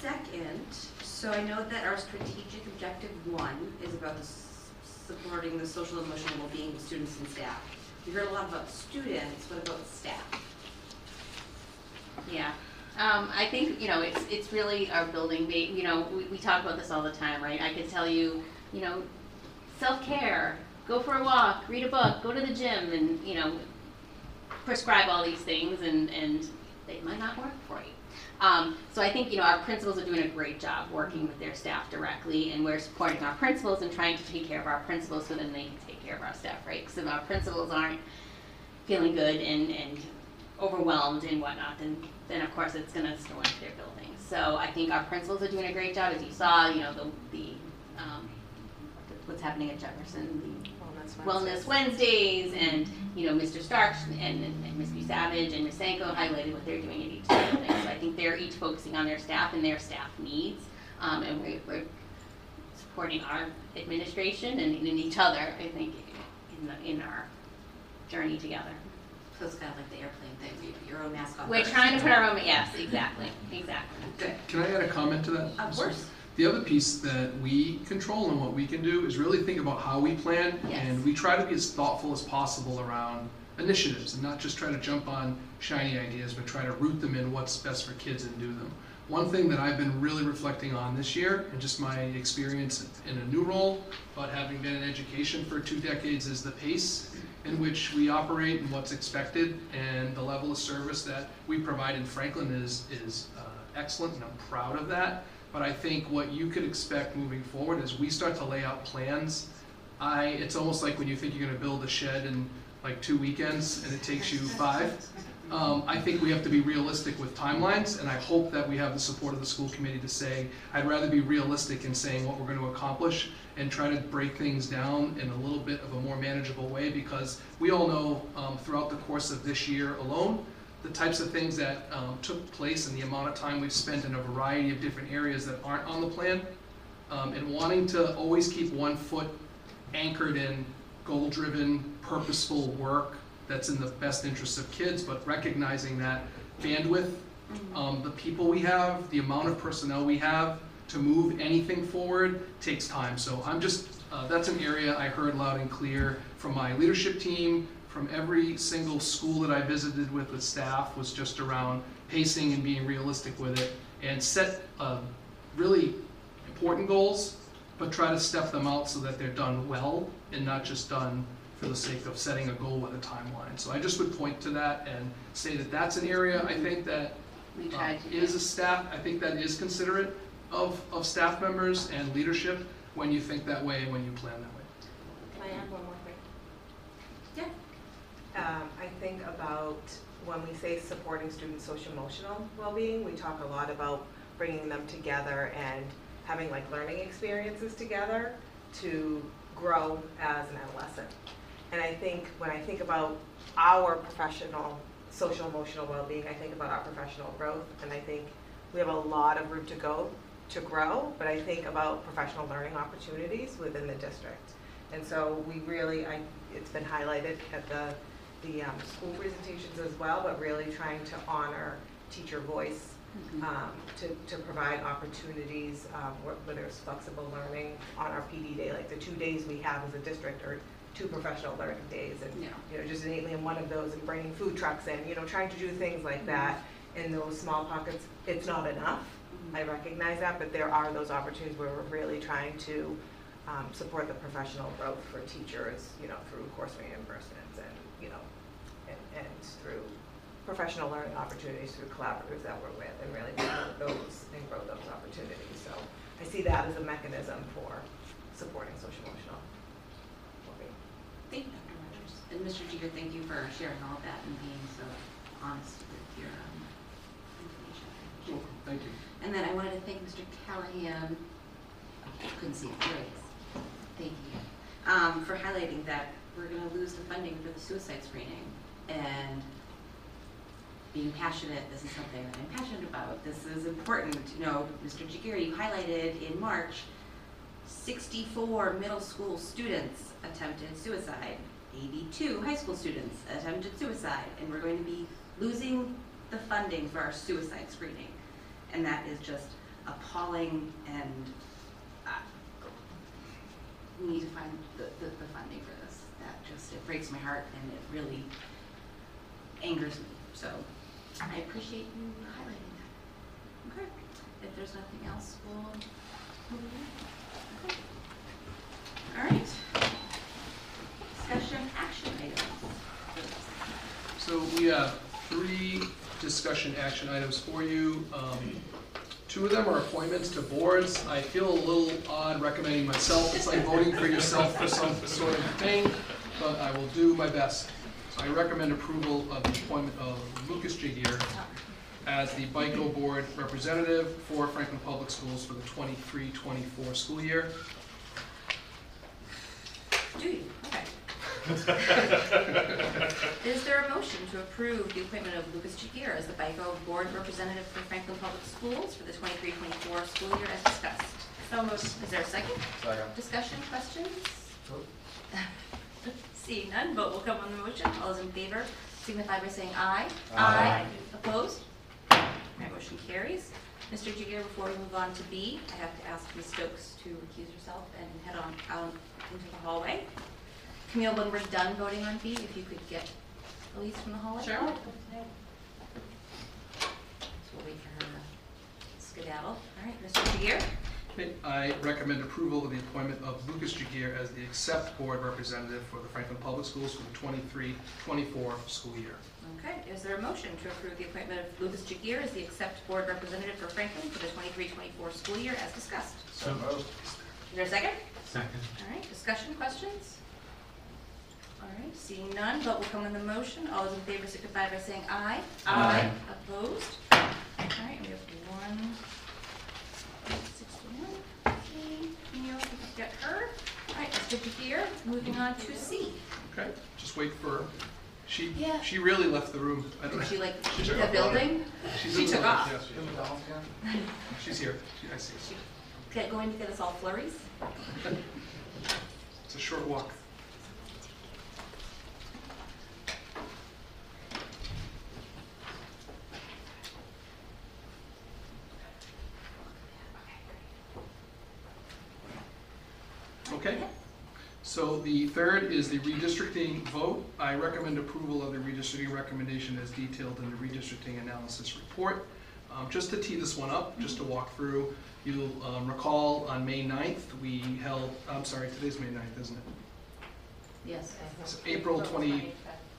second, so I know that our strategic objective one is about the s- supporting the social and emotional well-being of students and staff. We heard a lot about students, what about staff? Yeah. Um, I think, you know, it's, it's really our building, you know, we, we talk about this all the time, right? I could tell you, you know, self-care, go for a walk, read a book, go to the gym, and, you know, prescribe all these things, and, and they might not work for you. Um, so I think, you know, our principals are doing a great job working with their staff directly, and we're supporting our principals and trying to take care of our principals so then they can take care of our staff, right? Because if our principals aren't feeling good and, and overwhelmed and whatnot, then, then of course it's gonna snow into their buildings. So I think our principals are doing a great job, as you saw, you know, the, the, um, what's happening at Jefferson, the Wellness Wednesdays, and, you know, Mr. Stark and, and and Ms. Savage and Ms. Sanko highlighted what they're doing at each building. So I think they're each focusing on their staff and their staff needs, um, and we're, we're supporting our administration and, and each other, I think, in the, in our journey together. So it's kind of like the airplane thing, you put your own mask on We're first. trying to put our own, yes, exactly, exactly. Good. Can I add a comment to that? Of course. The other piece that we control and what we can do is really think about how we plan. Yes. And we try to be as thoughtful as possible around initiatives and not just try to jump on shiny ideas, but try to root them in what's best for kids and do them. One thing that I've been really reflecting on this year, and just my experience in a new role, but having been in education for two decades, is the pace in which we operate and what's expected, and the level of service that we provide in Franklin is, is uh, excellent, and I'm proud of that. But I think what you could expect moving forward is we start to lay out plans. I, it's almost like when you think you're gonna build a shed in like two weekends and it takes you five. Um, I think we have to be realistic with timelines, and I hope that we have the support of the school committee to say, I'd rather be realistic in saying what we're gonna accomplish and try to break things down in a little bit of a more manageable way, because we all know, um, throughout the course of this year alone, the types of things that, um, took place and the amount of time we've spent in a variety of different areas that aren't on the plan, um, and wanting to always keep one foot anchored in goal-driven, purposeful work that's in the best interest of kids, but recognizing that bandwidth, um, the people we have, the amount of personnel we have to move anything forward takes time. So I'm just, uh, that's an area I heard loud and clear from my leadership team, from every single school that I visited with the staff was just around pacing and being realistic with it and set, uh, really important goals, but try to step them out so that they're done well and not just done for the sake of setting a goal with a timeline. So I just would point to that and say that that's an area I think that We uh, tried to. is a staff, I think that is considerate of, of staff members and leadership when you think that way and when you plan that way. Can I add one more thing? Yeah. Um, I think about when we say supporting student social emotional well-being, we talk a lot about bringing them together and having like learning experiences together to grow as an adolescent. And I think when I think about our professional social emotional well-being, I think about our professional growth, and I think we have a lot of room to go to grow, but I think about professional learning opportunities within the district. And so we really, I, it's been highlighted at the, the um, school presentations as well, but really trying to honor teacher voice, um, to, to provide opportunities, um, wh- whether it's flexible learning on our PD day, like the two days we have as a district are two professional learning days. And, Yeah. you know, just innately in one of those and bringing food trucks in, you know, trying to do things like that in those small pockets. It's not enough. I recognize that, but there are those opportunities where we're really trying to um, support the professional growth for teachers, you know, through course reimbursements and, you know, and, and through professional learning opportunities through collaborators that we're with and really promote those and grow those opportunities. So I see that as a mechanism for supporting social emotional. Thank you, Dr. Rogers. And Mr. Jeter, thank you for sharing all of that and being so honest with your um, information. I it. Thank you. And then I wanted to thank Mr. Callahan, couldn't see it, there. Thank you. Um, for highlighting that we're gonna lose the funding for the suicide screening. And being passionate, this is something that I'm passionate about. This is important, you know, Mr. Giguere, you highlighted in March, sixty-four middle school students attempted suicide. Eighty-two high school students attempted suicide, and we're going to be losing the funding for our suicide screening. And that is just appalling and, uh, we need to find the, the, the funding for this. That just, it breaks my heart and it really angers me. So I appreciate you highlighting that. Okay. If there's nothing else, we'll move on. All right. Discussion action items. So we have three discussion action items for you. Um, Two of them are appointments to boards. I feel a little odd recommending myself. It's like voting for yourself for some sort of thing, but I will do my best. I recommend approval of the appointment of Lucas Giguere as the BICO Board Representative for Franklin Public Schools for the 23-24 school year. Do you? Okay. Is there a motion to approve the appointment of Lucas Giguere as the BICO Board Representative for Franklin Public Schools for the 23-24 school year as discussed? So moved. Is there a second? Second. Discussion, questions? Seeing none, vote will come on the motion. All those in favor signify by saying aye. Aye. Opposed? My motion carries. Mr. Giguere, before we move on to B, I have to ask Ms. Stokes to recuse herself and head on out into the hallway. Camille, when we're done voting on B, if you could get Elise from the hallway? Sure. So we'll wait for her to skedaddle. All right, Mr. Giguere? Okay, I recommend approval of the appointment of Lucas Giguere as the Accept Board Representative for the Franklin Public Schools for the 23-24 school year. Okay, is there a motion to approve the appointment of Lucas Giguere as the Accept Board Representative for Franklin for the 23-24 school year as discussed? So moved. Is there a second? Second. All right, discussion, questions? All right, seeing none, vote will come on the motion. All those in favor signify by saying aye. Aye. Opposed? All right, we have one. one, sixty-one. Okay, Camille, we can get her. All right, Mr. Giguere, moving on to C. Okay, just wait for, her. she, Yeah. she really left the room. I don't Did she like She's the here. building? She's She in the took building, off. yes, yes. She's here, She- I see. Get, going to get us all flurries? It's a short walk. Okay, so the third is the redistricting vote. I recommend approval of the redistricting recommendation as detailed in the redistricting analysis report. Um, Just to tee this one up, just to walk through, you'll um, recall on May 9th, we held, I'm sorry, today's May 9th, isn't it? Yes. So April 20,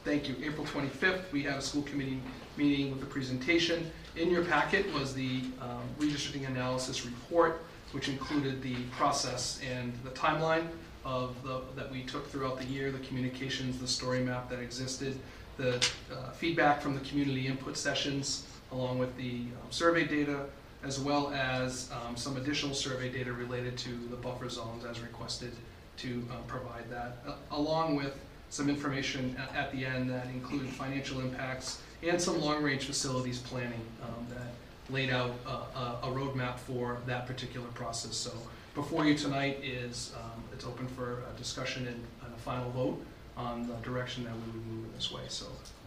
thank you, April 25th, we had a school committee meeting with a presentation. In your packet was the um, redistricting analysis report, which included the process and the timeline of the, that we took throughout the year, the communications, the story map that existed, the uh, feedback from the community input sessions, along with the um, survey data, as well as um, some additional survey data related to the buffer zones as requested to uh, provide that, uh, along with some information a- at the end that included financial impacts and some long-range facilities planning um, that laid out a- a a roadmap for that particular process. So before you tonight is, um, it's open for a discussion and and a final vote on the direction that we would move in this way. So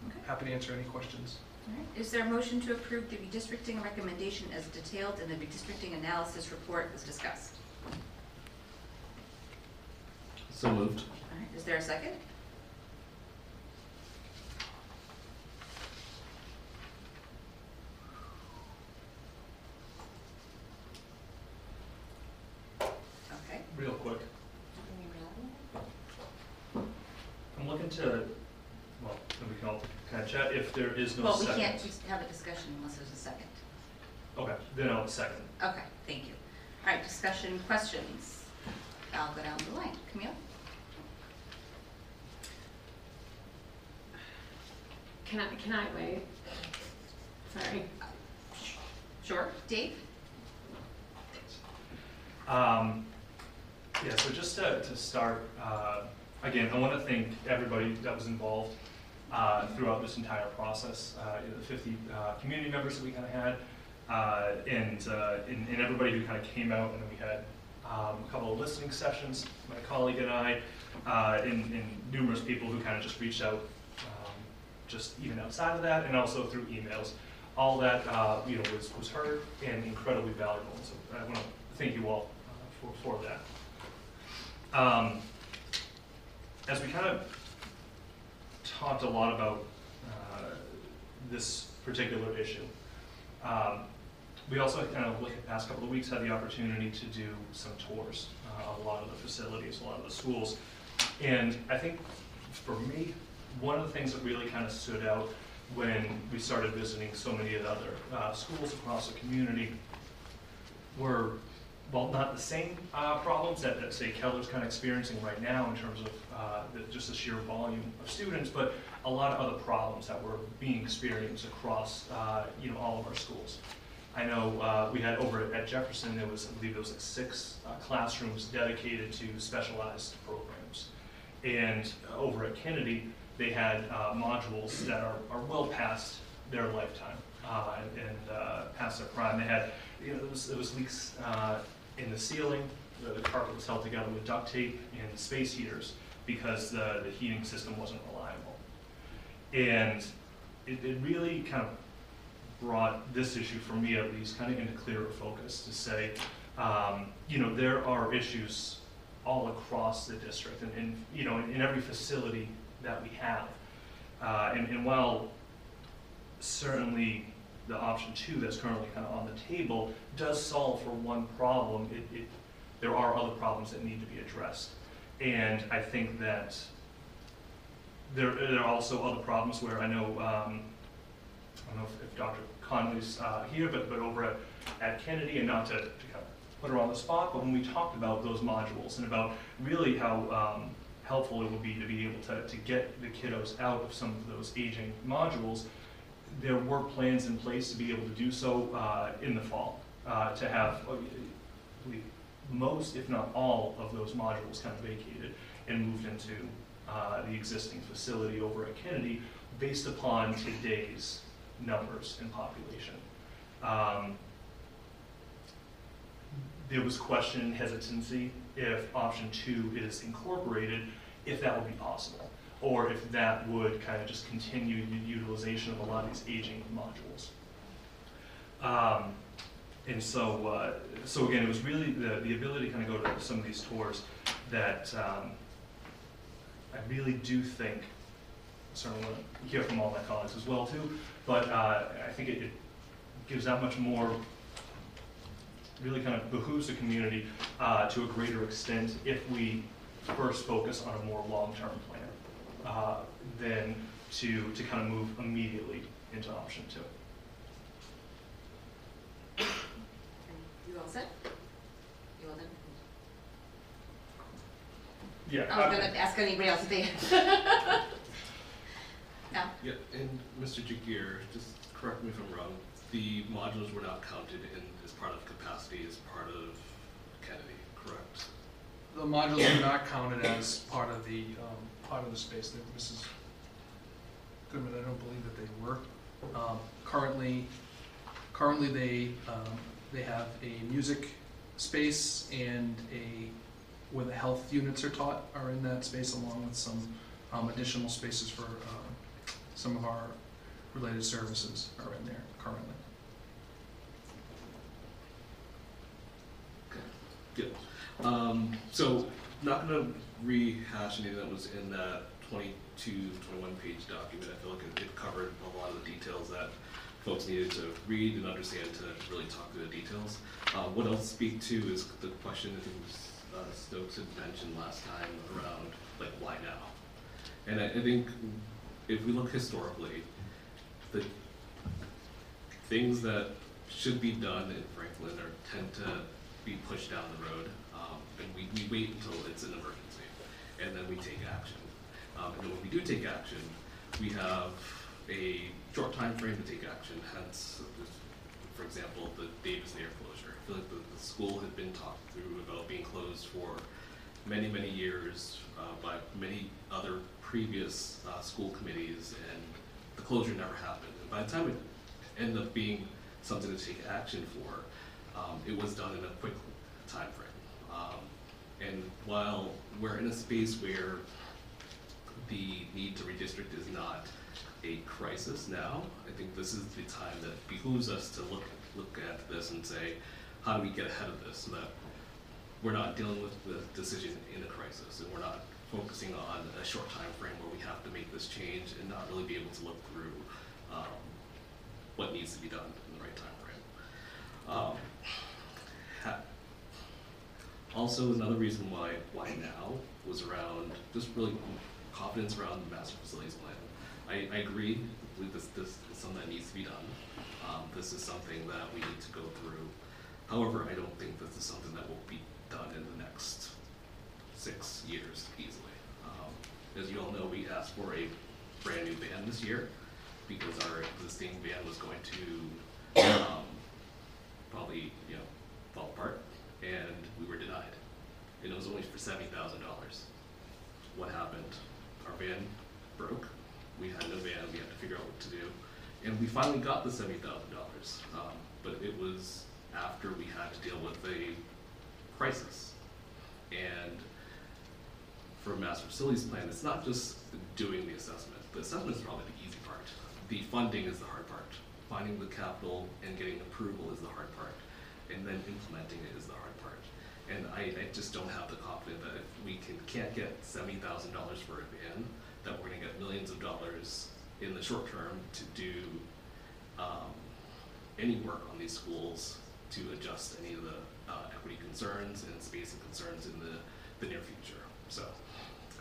Okay. happy to answer any questions. All right, is there a motion to approve the redistricting recommendation as detailed in the redistricting analysis report as discussed? So moved. All right, is there a second? Okay. Real quick, I'm looking to, well, and we can all kind of chat if there is no Well, we second. can't just have a discussion unless there's a second. Okay, then I'll second. Okay, thank you. All right, discussion, questions? I'll go down the line. Camille? Can I, can I wait? Sorry. Sure. Dave? Um, yeah, so just to, to start, uh, again, I want to thank everybody that was involved uh, throughout this entire process, uh, the 50 uh, community members that we kind of had, uh, and, uh, and, and everybody who kind of came out, and then we had um, a couple of listening sessions, my colleague and I, and, and numerous people who kind of just reached out, um, just even outside of that, and also through emails. All that, you know, was, was heard and incredibly valuable, so I want to thank you all for, for that. Um, as we kind of talked a lot about uh, this particular issue, um, we also kind of, like the past couple of weeks, had the opportunity to do some tours uh, of a lot of the facilities, a lot of the schools. And I think for me, one of the things that really kind of stood out when we started visiting so many of the other uh, schools across the community were, well, not the same uh, problems that, that, say, Keller's kind of experiencing right now in terms of uh, the, just the sheer volume of students, but a lot of other problems that were being experienced across, uh, you know, all of our schools. I know uh, we had over at Jefferson, there was, I believe there was like six uh, classrooms dedicated to specialized programs. And over at Kennedy, they had uh, modules that are, are well past their lifetime and, past their prime. They had, you know, there was, there was leaks uh, in the ceiling, the, the carpet was held together with duct tape and space heaters because the, the heating system wasn't reliable. And it, it really kind of brought this issue, for me at least, kind of into clearer focus to say, um, you know, there are issues all across the district and, and you know, in, in every facility that we have. Uh, and, and while certainly the option two that's currently kind of on the table does solve for one problem, it, it, there are other problems that need to be addressed. And I think that there, there are also other problems where I know, um, I don't know if, if Dr. Conley's uh, here, but, but over at, at Kennedy, and not to, to kind of put her on the spot, but when we talked about those modules and about really how um, helpful it would be to be able to, to get the kiddos out of some of those aging modules, there were plans in place to be able to do so uh, in the fall, uh, to have uh, most, if not all, of those modules kind of vacated and moved into uh, the existing facility over at Kennedy based upon today's numbers and population. Um, there was question hesitancy if option two is incorporated, if that would be possible, or if that would kind of just continue the utilization of a lot of these aging modules. Um, and so, uh, so again, it was really the, the ability to kind of go to some of these tours that um, I really do think, certainly want to hear from all my colleagues as well too, but uh, I think it, it gives that much more, really kind of behooves the community uh, to a greater extent if we first focus on a more long-term plan uh, than to, to kind of move immediately into option two. You all set? You all done? Yeah. I was gonna ask anybody else if they. No? Yeah, and Mr. Giguere, just correct me if I'm wrong, the modules were not counted in as part of capacity as part of Kennedy, correct? The modules were not counted as part of the, um, part of the space that Mrs. Goodman, I don't believe that they were. Um, currently, currently they, um, they have a music space and a, where the health units are taught are in that space along with some, um, additional spaces for, um, some of our related services are in there currently. Um, so, not gonna rehash anything that was in that 22, 21 page document. I feel like it, it covered a lot of the details that folks needed to read and understand to really talk through the details. Uh, what I'll speak to is the question was, uh, Stokes had mentioned last time around like why now? And I, I think if we look historically, the things that should be done in Franklin are tend to be pushed down the road, um, and we, we wait until it's an emergency, and then we take action. Um, and then when we do take action, we have a short time frame to take action, hence, for example, the Davis Thayer closure. I feel like the, the school had been talked through about being closed for many, many years uh, by many other previous uh, school committees, and the closure never happened. And by the time it ended up being something to take action for, um, it was done in a quick time frame. Um, and while we're in a space where the need to redistrict is not a crisis now, I think this is the time that behooves us to look look at this and say, how do we get ahead of this so that we're not dealing with the decision in a crisis and we're not focusing on a short time frame where we have to make this change and not really be able to look through um, what needs to be done in the right time frame. Um, also, another reason why why now was around just really confidence around the master facilities plan. I, I agree with this, this is something that needs to be done. Um, this is something that we need to go through. However, I don't think this is something that will be done in the next six years easily. Um, as you all know, we asked for a brand new van this year because our existing van was going to, um, probably, you know, fall apart, and we were denied. And it was only for seventy thousand dollars. What happened? Our van broke, we had no van, we had to figure out what to do, and we finally got the seventy thousand dollars. Um, but it was after we had to deal with a crisis. And for master facilities plan, it's not just doing the assessment. The assessment is probably the easy part. The funding is the hard part. Finding the capital and getting approval is the hard part. And then implementing it is the hard part. And I, I just don't have the confidence that if we can, can't get seventy thousand dollars for a van, that we're gonna get millions of dollars in the short term to do, um, any work on these schools to adjust any of the, uh, equity concerns and spacing concerns in the, the near future. So,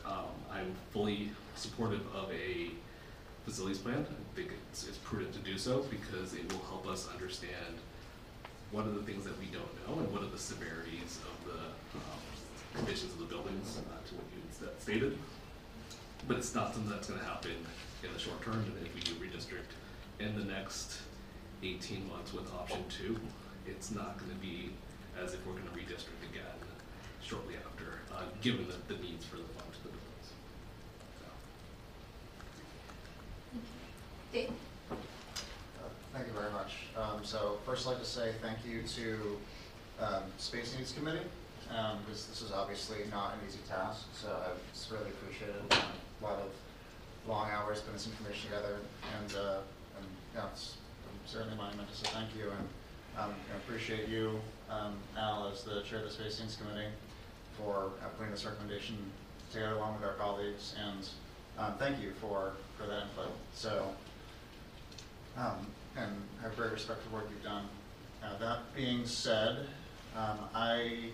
um, I'm fully supportive of a facilities plan. I think it's, it's prudent to do so because it will help us understand what are the things that we don't know and what are the severities of the, um, conditions of the buildings, uh, to what you sta- stated. But it's not something that's gonna happen in the short term, and if we do redistrict in the next eighteen months with option two, it's not gonna be as if we're gonna redistrict again shortly after, uh, given the, the needs for the funds of the buildings. So. Thank you very much. Um, So first, I'd like to say thank you to um, Space Needs Committee, um, because this is obviously not an easy task, so I've really appreciate it. Um, A lot of long hours putting this information together, and, uh, and, yeah, it's certainly to say thank you, and um, I appreciate you, um, Al, as the chair of the Space Needs Committee, for putting this recommendation together along with our colleagues, and um, thank you for, for that input. So, um, and I have great respect for work you've done. Now, that being said, um, I,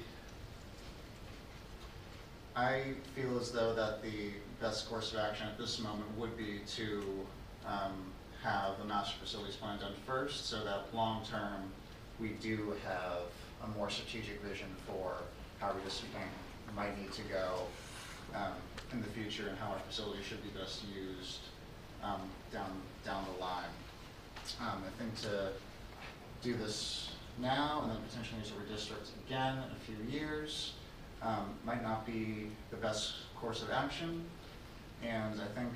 I feel as though that the best course of action at this moment would be to, um, have the master facilities plan done first, so that long-term, we do have a more strategic vision for how redistricting might need to go, um, in the future and how our facilities should be best used, um, down, down the line. Um, I think to do this now and then potentially use a redistrict again in a few years, um, might not be the best course of action. And I think,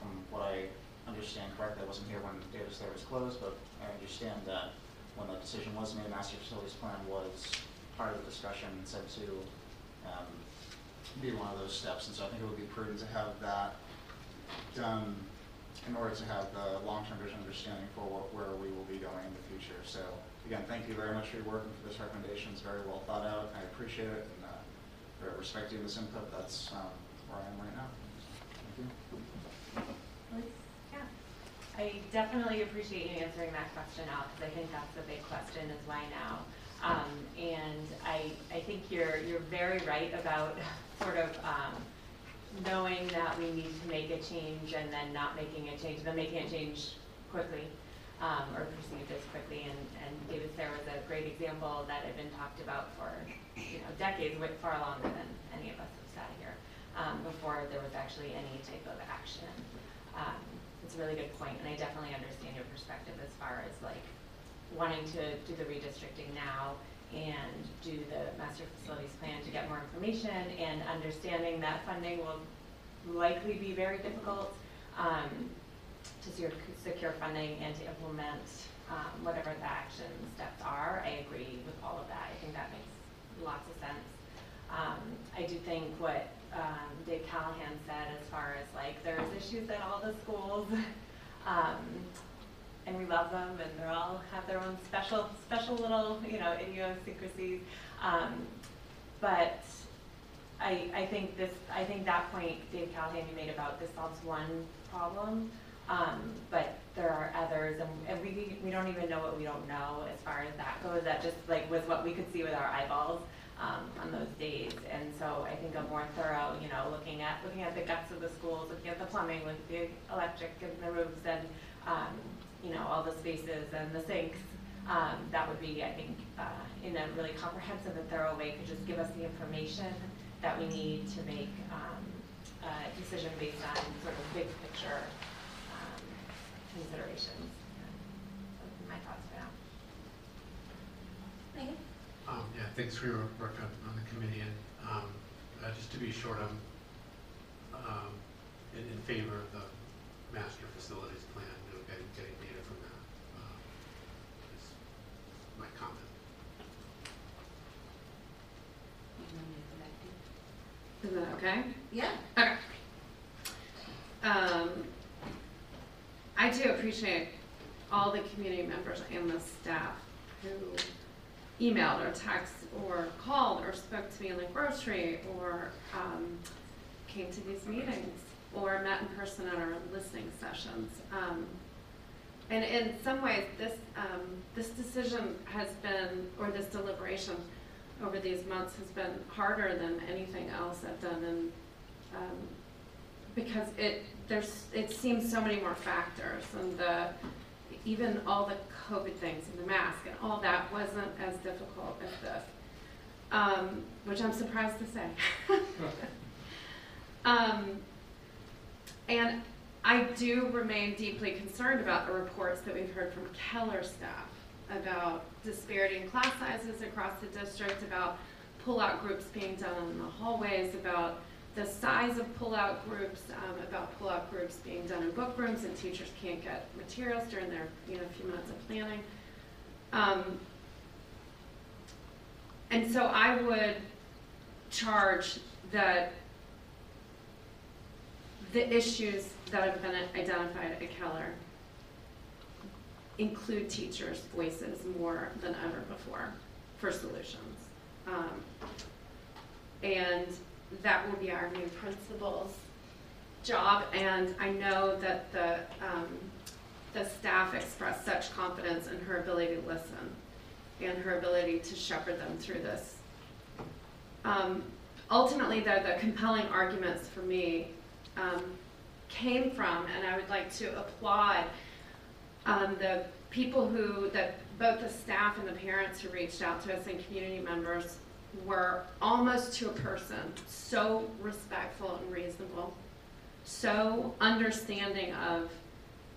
from what I understand correctly, I wasn't here when Davis Thayer was closed, but I understand that when the decision was made, master facilities plan was part of the discussion and said to, um, be one of those steps. And so I think it would be prudent to have that done in order to have the long-term vision understanding for what, where we will be going in the future. So again, thank you very much for your work and for this recommendation. It's very well thought out. I appreciate it and uh, very respect you in this input. That's um, where I am right now. Thank you. Yeah. I definitely appreciate you answering that question out, because I think that's the big question is why now? Um, and I, I think you're, you're very right about sort of, um, knowing that we need to make a change and then not making a change, then making a change quickly, um, or perceived as quickly. And, and Davis Thayer was a great example that had been talked about for, you know, decades, far longer than any of us have sat here, um, before there was actually any type of action. Um, it's a really good point, and I definitely understand your perspective as far as like wanting to do the redistricting now and do the master facilities plan to get more information and understanding that funding will likely be very difficult um, to secure, funding and to implement um, whatever the action steps are. I agree with all of that. I think that makes lots of sense. Um, I do think what um, Dave Callahan said as far as like there's issues at all the schools. and we love them, and they all have their own special, special little, you know, idiosyncrasies. Um, but I, I think this, I think that point Dave Callahan you made about this solves one problem, um, but there are others, and, and we, we don't even know what we don't know as far as that goes. That just like was what we could see with our eyeballs. um, on those days. And so I think a more thorough, you know, looking at, looking at the guts of the schools, looking at the plumbing looking at the electric and the roofs and, um, you know, all the spaces and the sinks, um, that would be, I think, uh, in a really comprehensive and thorough way, could just give us the information that we need to make, um, a decision based on sort of big picture, um, considerations. Those are my thoughts for now. Megan? Um, yeah, thanks for your work on, on the committee, and, um, uh, just to be short, I'm, um, in, in favor of the master facilities plan, you know, getting, getting data from that. Um, is my comment. Is that okay? Yeah. Okay. Um, I do appreciate all the community members and the staff who emailed or texted or called or spoke to me in the grocery or um, came to these meetings or met in person at our listening sessions. Um, and in some ways, this um, this decision has been, or this deliberation over these months has been harder than anything else I've done, and um, because it there's it seems so many more factors, and the even all the COVID things and the mask and all that wasn't as difficult as this, um, which I'm surprised to say. um, and I do remain deeply concerned about the reports that we've heard from Keller staff about disparity in class sizes across the district, about pull-out groups being done in the hallways, about the size of pull-out groups, um, about pull-out groups being done in book rooms and teachers can't get materials during their, you know, few minutes of planning. Um, and so I would charge that the issues that have been identified at Keller include teachers' voices more than ever before for solutions. Um, and that will be our new principal's job, and I know that the, um, the staff expressed such confidence in her ability to listen and her ability to shepherd them through this. Um, ultimately, though, the compelling arguments for me um, came from, and I would like to applaud um, the people who, that both the staff and the parents who reached out to us and community members were almost to a person so respectful and reasonable, so understanding of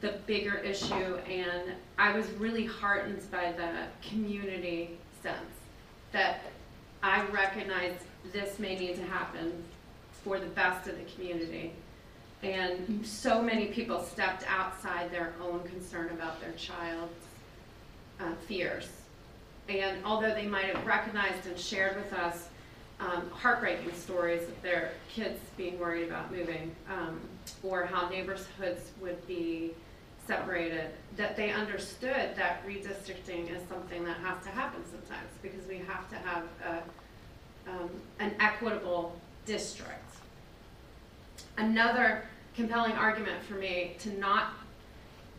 the bigger issue, and I was really heartened by the community sense that I recognize this may need to happen for the best of the community. And so many people stepped outside their own concern about their child's uh, fears. And although they might have recognized and shared with us um, heartbreaking stories of their kids being worried about moving, um, or how neighborhoods would be separated, that they understood that redistricting is something that has to happen sometimes because we have to have a, um, an equitable district. Another compelling argument for me to not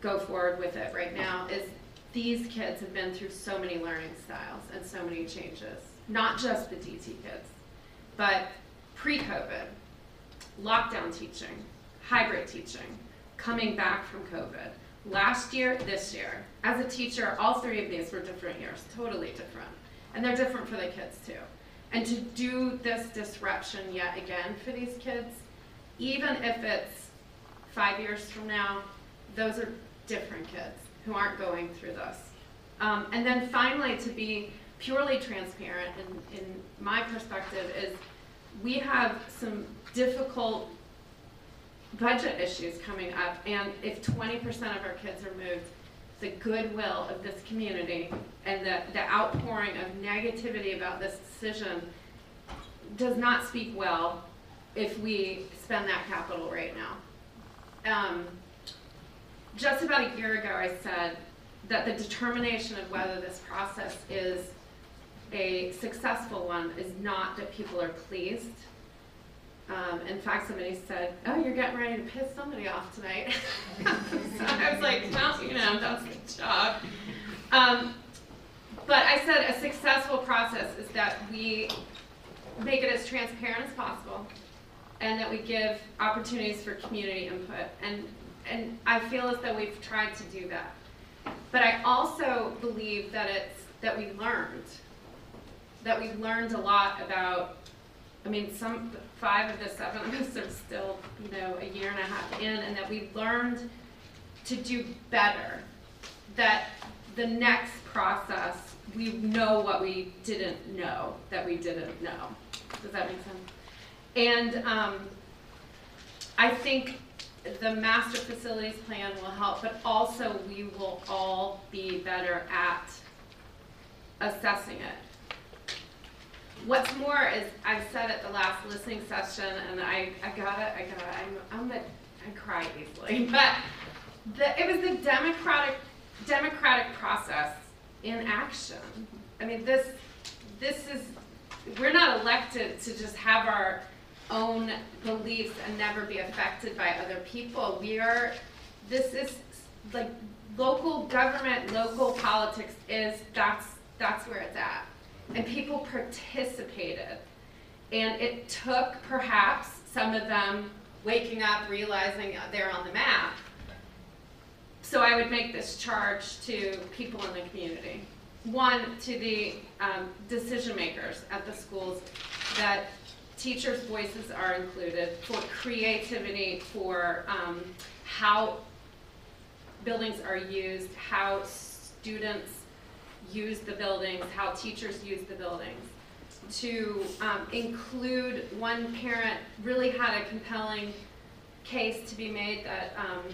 go forward with it right now is these kids have been through so many learning styles and so many changes. Not just the DT kids, but pre-COVID, lockdown teaching, hybrid teaching, coming back from COVID. Last year, this year. As a teacher, all three of these were different years, totally different. And they're different for the kids too. And to do this disruption yet again for these kids, even if it's five years from now, those are different kids who aren't going through this. Um, and then finally, to be purely transparent, in, in my perspective, is we have some difficult budget issues coming up, and if 20% of our kids are moved, the goodwill of this community and the, the outpouring of negativity about this decision does not speak well if we spend that capital right now. Um, just about a year ago, I said that the determination of whether this process is a successful one is not that people are pleased. Um, in fact, somebody said, "Oh, you're getting ready to piss somebody off tonight." so I was like, "Well, you know, that's the job." Um, but I said a successful process is that we make it as transparent as possible and that we give opportunities for community input. And, and I feel as though we've tried to do that. But I also believe that it's, that we learned, that we've learned a lot about, I mean, some, five of the seven of us are still, you know, a year and a half in, and that we learned to do better. That the next process, we know what we didn't know, that we didn't know. Does that make sense? And um, I think the master facilities plan will help, but also we will all be better at assessing it. What's more is, I've said at the last listening session, and I, I gotta, I gotta, I'm, I'm a, I cry easily, but the, it was the democratic, democratic process in action. I mean, this, this is, we're not elected to just have our own beliefs and never be affected by other people. We are, this is like local government, local politics is, that's, that's where it's at. And people participated. And it took perhaps some of them waking up, realizing they're on the map. So I would make this charge to people in the community. One, to the um, decision makers at the schools, that teachers' voices are included for creativity, for um, how buildings are used, how students use the buildings, how teachers use the buildings. To um, include, one parent really had a compelling case to be made that um,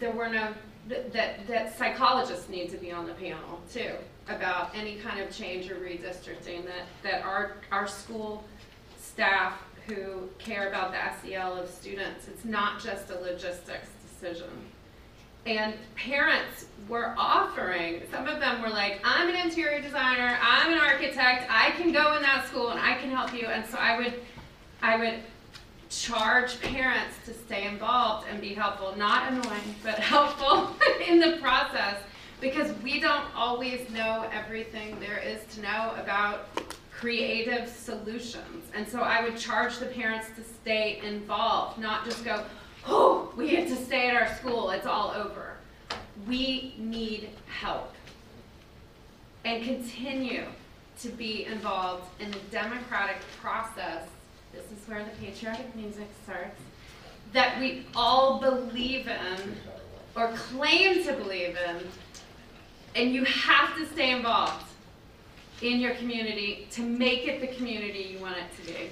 there were no, that, that psychologists need to be on the panel too, about any kind of change or redistricting, that, that our, our school staff who care about the SEL of students, it's not just a logistics decision. And parents were offering, some of them were like, I'm an interior designer, I'm an architect, I can go in that school and I can help you. And so I would, I would charge parents to stay involved and be helpful, not annoying, but helpful in the process because we don't always know everything there is to know about creative solutions. And so I would charge the parents to stay involved, not just go, oh, we have to stay at our school, it's all over. We need help. And continue to be involved in the democratic process. This is where the patriotic music starts. That we all believe in or claim to believe in. And you have to stay involved in your community to make it the community you want it to be.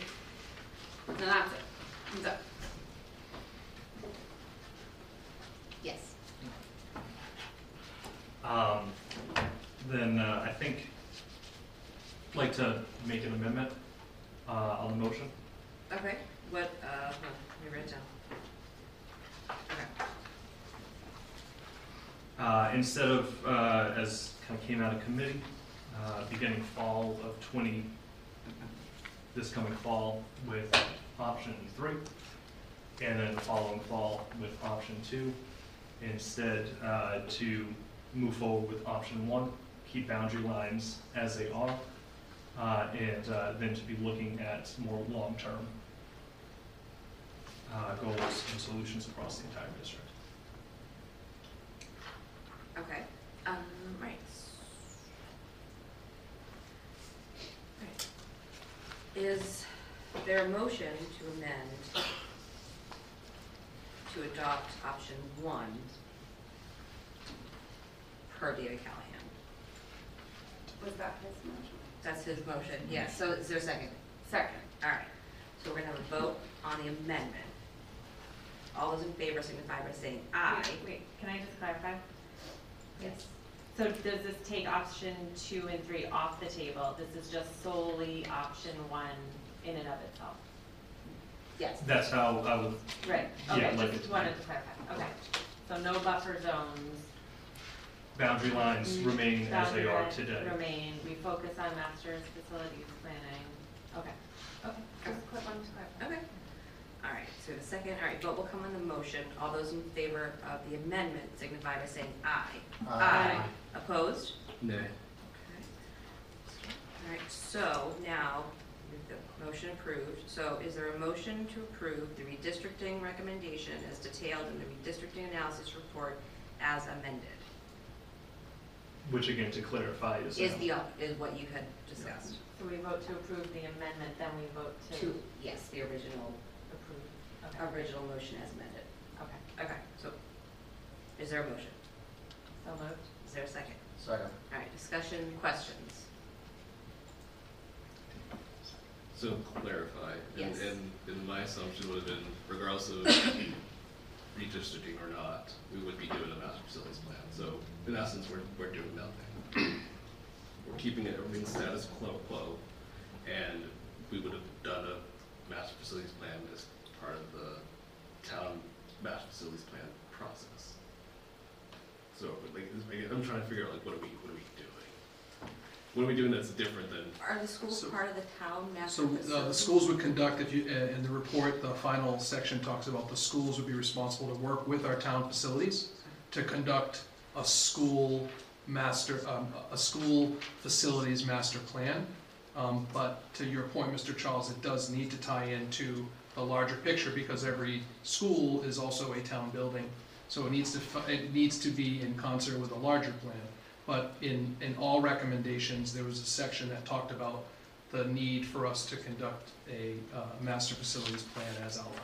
And that's it. I'm done. Yes. Um, then uh, I think I'd like to make an amendment uh, on the motion. Okay, what, uh, hold on, let me write it down. Okay. Uh, instead of, uh, as kind of came out of committee, uh, beginning fall of 20, this coming fall with option three, and then the following fall with option two. Instead, uh, to move forward with option one, keep boundary lines as they are, uh, and uh, then to be looking at more long-term uh, goals and solutions across the entire district. Okay, um, right. Right. Is there a motion to amend to adopt option one per David Callahan? Was that his motion? That's his motion, yes, so is there a second? Second. All right, so we're gonna have a vote on the amendment. All those in favor signify by saying aye. Wait, Wait, can I just clarify? Yes. So does this take option two and three off the table? This is just solely option one in and of itself? Yes. That's how I would, Right, Yeah, okay, like just it- wanted to clarify, okay. So no buffer zones. boundary lines mm-hmm. remain as they are lines today. Remain, we focus on master's facilities planning, okay, okay, just quick one to clarify. Okay. All right, so the second, all right, vote will come on the motion. All those in favor of the amendment signify by saying aye. Aye. Opposed? Nay. Okay. All right, so now, move Motion approved. So is there a motion to approve the redistricting recommendation as detailed in the redistricting analysis report as amended? Which again, to clarify, is. Is the, is what you had discussed? So we vote to approve the amendment, then we vote to. To, yes, the original, Approve. Okay. original motion as amended. Okay, Okay, so is there a motion? so moved. Is there a second? Second. All right, discussion, questions? So clarify, and, Yes. and, and my assumption would have been regardless of redistricting or not, we would be doing a master facilities plan. So in essence, we're, we're doing nothing. We're keeping it, everything status quo quo, and we would have done a master facilities plan as part of the town master facilities plan process. So like, I'm trying to figure out like, what are we, what are we doing? What are we doing that's different than Are the schools So- part of the town master So uh, the schools would conduct, if you, uh, in the report, the final section talks about the schools would be responsible to work with our town facilities to conduct a school master, um, a school facilities master plan. Um, But to your point, Mr. Charles, it does need to tie into the larger picture because every school is also a town building. So it needs to, it needs to be in concert with a larger plan. But in, in all recommendations, there was a section that talked about the need for us to conduct a uh, master facilities plan as outlined.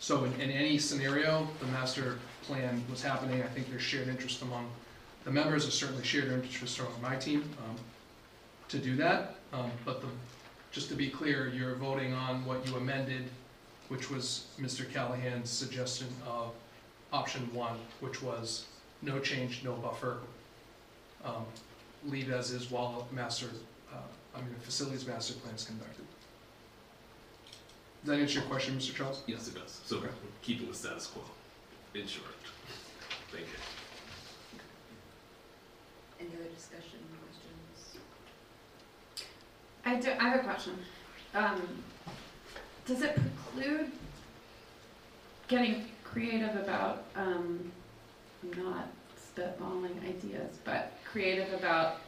So in, in any scenario, the master plan was happening, I think there's shared interest among the members, there's certainly shared interest among my team um, to do that. Um, But the, just to be clear, you're voting on what you amended, which was Mr. Callahan's suggestion of option one, which was no change, no buffer, um, leave as is while a master, uh, I mean, facilities master plan is conducted. Does that answer your question, Mr. Charles? Yes, it does. So we're keeping the status quo, in short. Thank you. Any other discussion, questions? I do, I have a question. Um, does it preclude getting creative about, um, not spitballing ideas, but creative about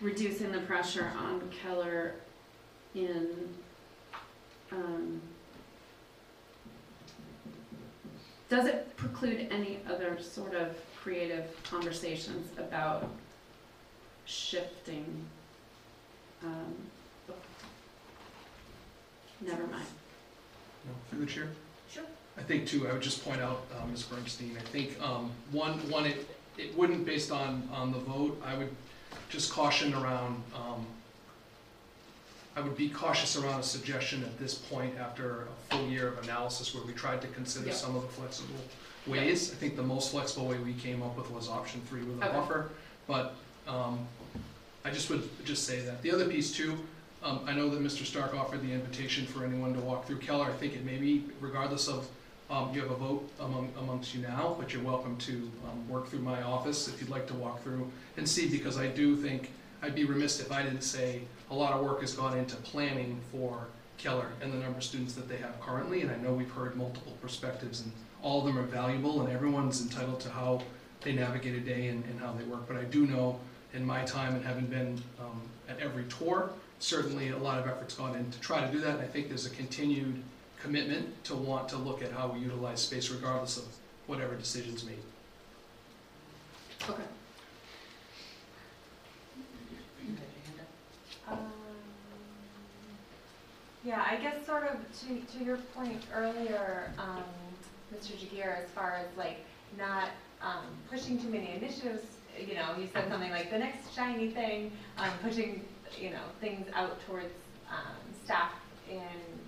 reducing the pressure on Keller in, um, does it preclude any other sort of creative conversations about shifting, um, never mind. No, Through the chair? Sure. I think too, I would just point out, uh, Ms. Bernstein, I think, um, one, one, it, it wouldn't, based on, on the vote, I would just caution around, um, I would be cautious around a suggestion at this point after a full year of analysis where we tried to consider Yeah. some of the flexible ways. I think the most flexible way we came up with was option three with a Okay. buffer. But, um, I just would just say that. The other piece too, um, I know that Mr. Stark offered the invitation for anyone to walk through Keller. I think it may be regardless of, um, you have a vote among, amongst you now, but you're welcome to, um, work through my office if you'd like to walk through and see, because I do think, I'd be remiss if I didn't say a lot of work has gone into planning for Keller and the number of students that they have currently, and I know we've heard multiple perspectives, and all of them are valuable, and everyone's entitled to how they navigate a day and, and how they work. But I do know, in my time and having been um, at every tour, certainly a lot of effort's gone in to try to do that, and I think there's a continued commitment to want to look at how we utilize space regardless of whatever decisions made. Okay. You had your hand up. Um, Yeah, I guess sort of to, to your point earlier, um, Mr. Giguere, as far as like not, um, pushing too many initiatives, you know, you said something like the next shiny thing, um, pushing, you know, things out towards, um, staff in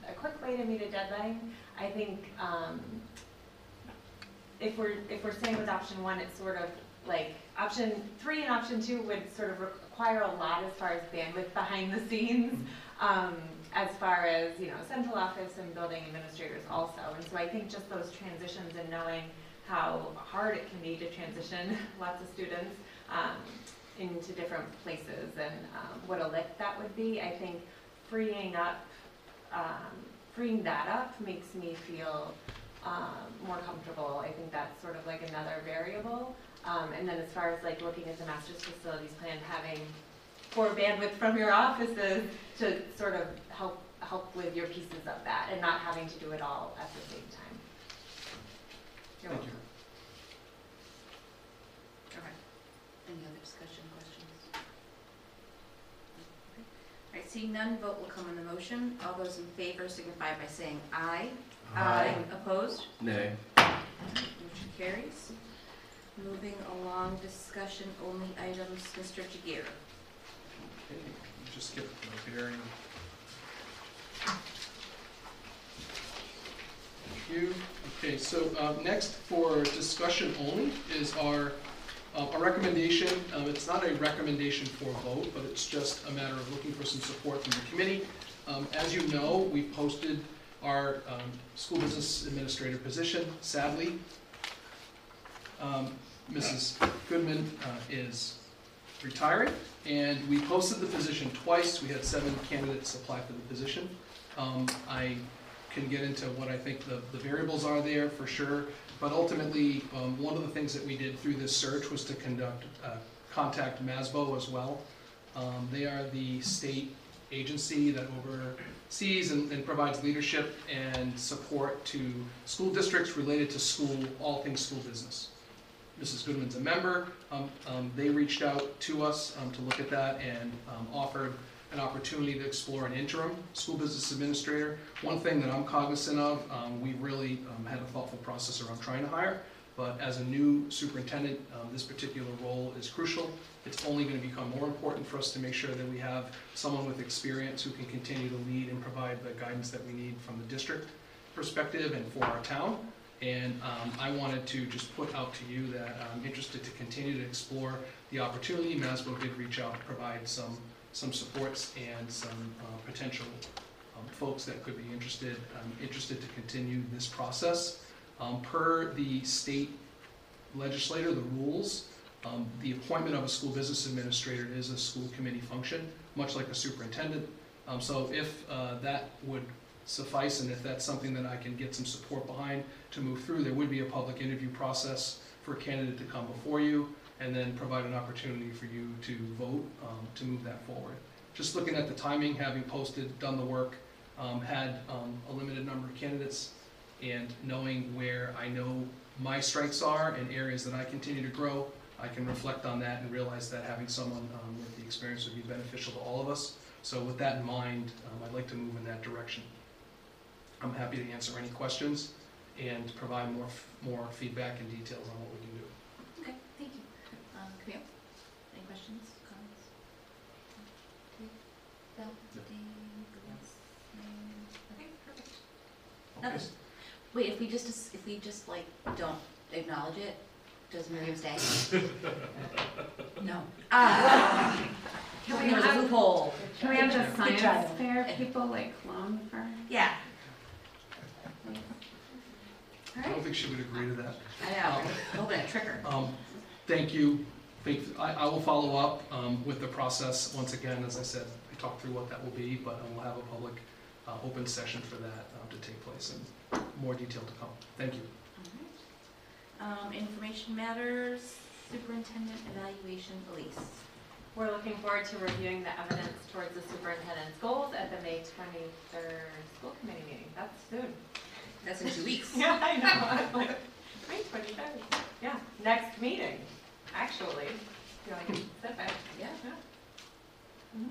a quick way to meet a deadline. I think, um, if we're, if we're saying with option one, it's sort of like, option three and option two would sort of require a lot as far as bandwidth behind the scenes, um, as far as, you know, central office and building administrators also. And so I think just those transitions and knowing how hard it can be to transition lots of students, um, into different places and, um, what a lift that would be, I think freeing up, um, freeing that up makes me feel, um, more comfortable. I think that's sort of like another variable. Um, and then as far as like looking at the master's facilities plan, having more bandwidth from your offices to sort of help help with your pieces of that and not having to do it all at the same time. You're Thank you. Okay. Any other discussion, questions? Okay. All right, seeing none, vote will come on the motion. All those in favor signify by saying aye. Aye. Opposed? Nay. Motion carries. Moving along, discussion only items, Mr. Giguere. Okay, Just skip the bearing. Thank you. Okay, so uh, next for discussion only is our, uh, a recommendation. Um, It's not a recommendation for a vote, but it's just a matter of looking for some support from the committee. Um, As you know, we posted our um, school business administrator position. Sadly, um, Mrs. Goodman uh, is retiring, and we posted the position twice. We had seven candidates apply for the position. Um, I can get into what I think the, the variables are there for sure, but ultimately, um, one of the things that we did through this search was to conduct, uh, contact MASBO as well. Um, they are the state agency that oversees and, and provides leadership and support to school districts related to school, all things school business. Mrs. Goodman's a member. Um, um, They reached out to us um, to look at that and um, offered an opportunity to explore an interim school business administrator. One thing that I'm cognizant of, um, we really um, had a thoughtful process around trying to hire, but as a new superintendent, um, this particular role is crucial. It's only going to become more important for us to make sure that we have someone with experience who can continue to lead and provide the guidance that we need from the district perspective and for our town. And um, I wanted to just put out to you that I'm interested to continue to explore the opportunity. Masbo did reach out to provide some, some supports and some uh, potential um, folks that could be interested. I'm interested to continue this process. Um, Per the state legislator, the rules, um, the appointment of a school business administrator is a school committee function, much like a superintendent. Um, So if uh, that would suffice, and if that's something that I can get some support behind to move through, there would be a public interview process for a candidate to come before you, and then provide an opportunity for you to vote um, to move that forward. Just looking at the timing, having posted, done the work, um, had um, a limited number of candidates, and knowing where I know my strengths are and areas that I continue to grow, I can reflect on that and realize that having someone um, with the experience would be beneficial to all of us. So with that in mind, um, I'd like to move in that direction. I'm happy to answer any questions and provide more, more feedback and details on what we can do. Okay, thank you. Um, Camille, any questions, comments? Okay. Bill, Dave, yes, no? okay, perfect. Nothing. Wait, if we just, if we just like don't acknowledge it, does Miriam stay? No. Ah. Can we There's a have- loophole. Can we have the Good science try. fair people like clone for? Yeah. I don't think she would agree to that. I know, hoping to trick her. Um, Thank you. Thank, I, I will follow up um, with the process. Once again, as I said, I talked through what that will be, but we'll have a public, uh, open session for that uh, to take place and more detail to come. Thank you. Um, information matters, superintendent evaluation, Elise. We're looking forward to reviewing the evidence towards the superintendent's goals at the May twenty-third school committee meeting. That's soon. That's in two weeks. Yeah, I know. I'm like, May twenty-third. Yeah, next meeting, actually. You're like, sit back. Yeah. Mhm.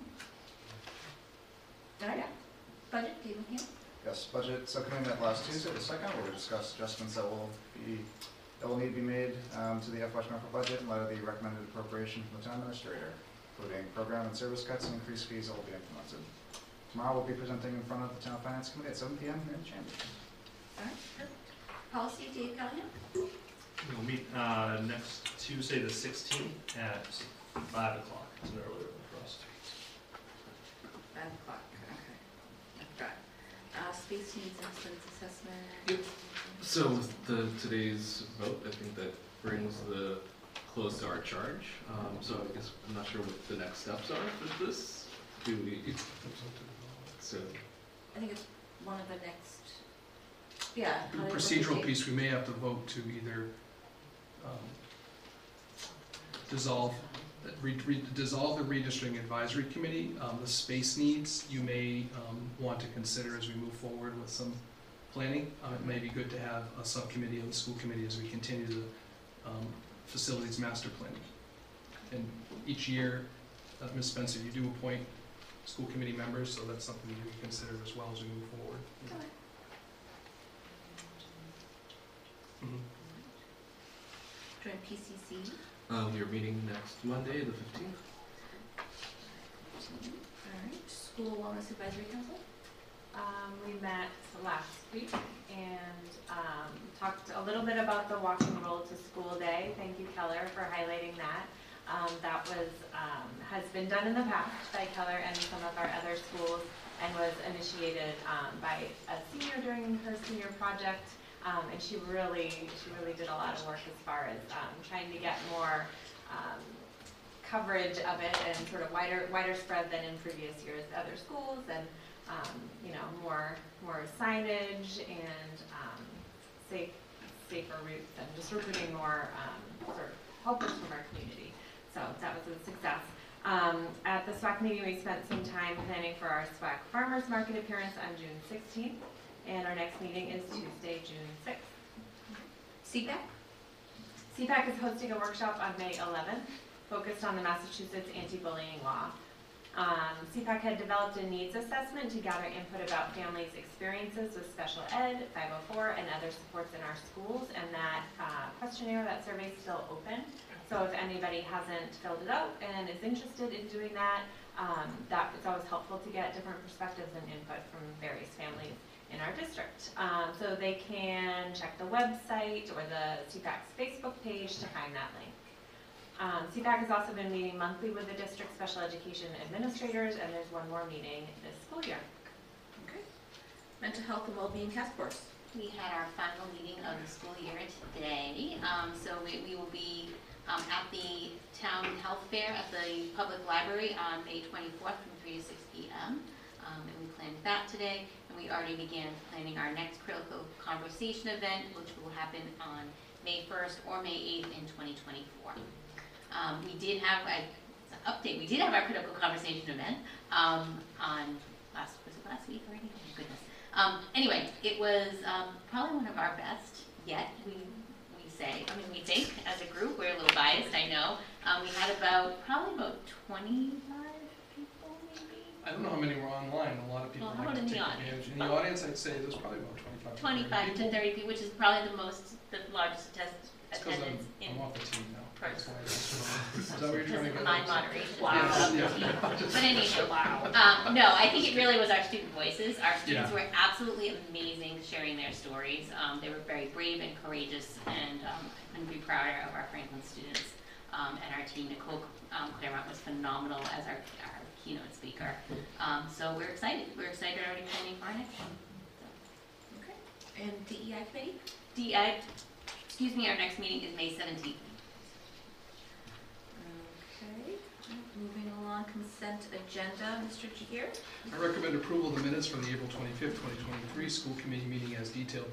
All right, budget, David Ham? Yes, budget subcommittee met last Tuesday, the second, where we discussed adjustments that will be, that will need to be made um, to the FY twenty-four budget in light of the recommended appropriation from the town administrator, including program and service cuts and increased fees that will be implemented. Tomorrow, we'll be presenting in front of the town finance committee at seven P M here in the chamber. All right, perfect. Policy, Dave Callahan? We'll meet uh, next Tuesday, the 16th at 5 o'clock. It's an earlier one for us. Five o'clock, okay. I forgot. Uh, space needs excellence assessment. Yep. So with the, today's vote, I think that brings the close to our charge. Um, so I guess, I'm not sure what the next steps are for this. Do we, so, I think it's one of the next, yeah. The how did- what procedural they- piece, we may have to vote to either um, dissolve re- re- dissolve the redistricting advisory committee. Um, the space needs you may, um, want to consider as we move forward with some planning. Uh, it may be good to have a subcommittee of the school committee as we continue the, um, facilities master planning. And each year, uh, Ms. Spencer, you do appoint school committee members, so that's something you can consider as well as we move forward. Mhm. Join PCC. Uh, we are meeting next Monday, the fifteenth. All right, School Wellness Advisory Council. Um, we met last week and, um, talked a little bit about the Walking Roll to School Day. Thank you, Keller, for highlighting that. Um, that was, um, has been done in the past by Keller and some of our other schools and was initiated, um, by a senior during her senior project. Um, and she really, she really did a lot of work as far as, um, trying to get more, um, coverage of it and sort of wider, wider spread than in previous years at other schools and, um, you know, more, more signage and, um, safe, safer routes and just recruiting more, sort of helpers from our community. So that was a success. Um, at the SWAC meeting, we spent some time planning for our SWAC Farmers Market appearance on June sixteenth. And our next meeting is Tuesday, June sixth. CPAC? CPAC is hosting a workshop on May 11th, focused on the Massachusetts anti-bullying law. Um, CPAC had developed a needs assessment to gather input about families' experiences with special ed, 504, and other supports in our schools, and that uh, questionnaire, that survey is still open. So if anybody hasn't filled it out and is interested in doing that, um, that it's always helpful to get different perspectives and input from various families in our district. Um, so they can check the website or the CPAC's Facebook page to find that link. Um, CPAC has also been meeting monthly with the district special education administrators, and there's one more meeting this school year. Okay. Mental Health and well-being Task Force. We had our final meeting of the school year today, um, so we, we will be, um, at the town health fair at the public library on May twenty-fourth from three to six P M. Um, and we planned that today, and we already began planning our next critical conversation event, which will happen on May first or May eighth in twenty twenty-four. Um, we did have, an update, we did have our critical conversation event, um, on last, was it last week already? Oh goodness. Um, anyway, it was, um, probably one of our best yet, we, we say, I mean, we think as a group, we're a little biased, I know. Um, we had about, probably about twenty-five people maybe, I don't know how many were online, a lot of people Well, how about in the advantage. audience? In the audience, I'd say there's probably about twenty-five. to 30 twenty-five to people. thirty people, which is probably the most, the largest attest- It's 'cause I'm, in I'm off the team now. That's why I asked you. Is that what you're trying to get? my at? moderation. Yes, of the yeah. But anyway, um, no, I think it really was our student voices. Our students were absolutely amazing sharing their stories. Um, they were very brave and courageous, and um, I couldn't be prouder of our Franklin students um, and our team. Nicole um, Claremont was phenomenal as our, our keynote speaker. Um, so we're excited. We're excited already planning for our next one. Okay. And DEI committee? DI, excuse me, our next meeting is May seventeenth. Okay. Moving along, consent agenda, Mr. Giguere. I recommend approval of the minutes from the April twenty-fifth, twenty twenty-three school committee meeting as detailed.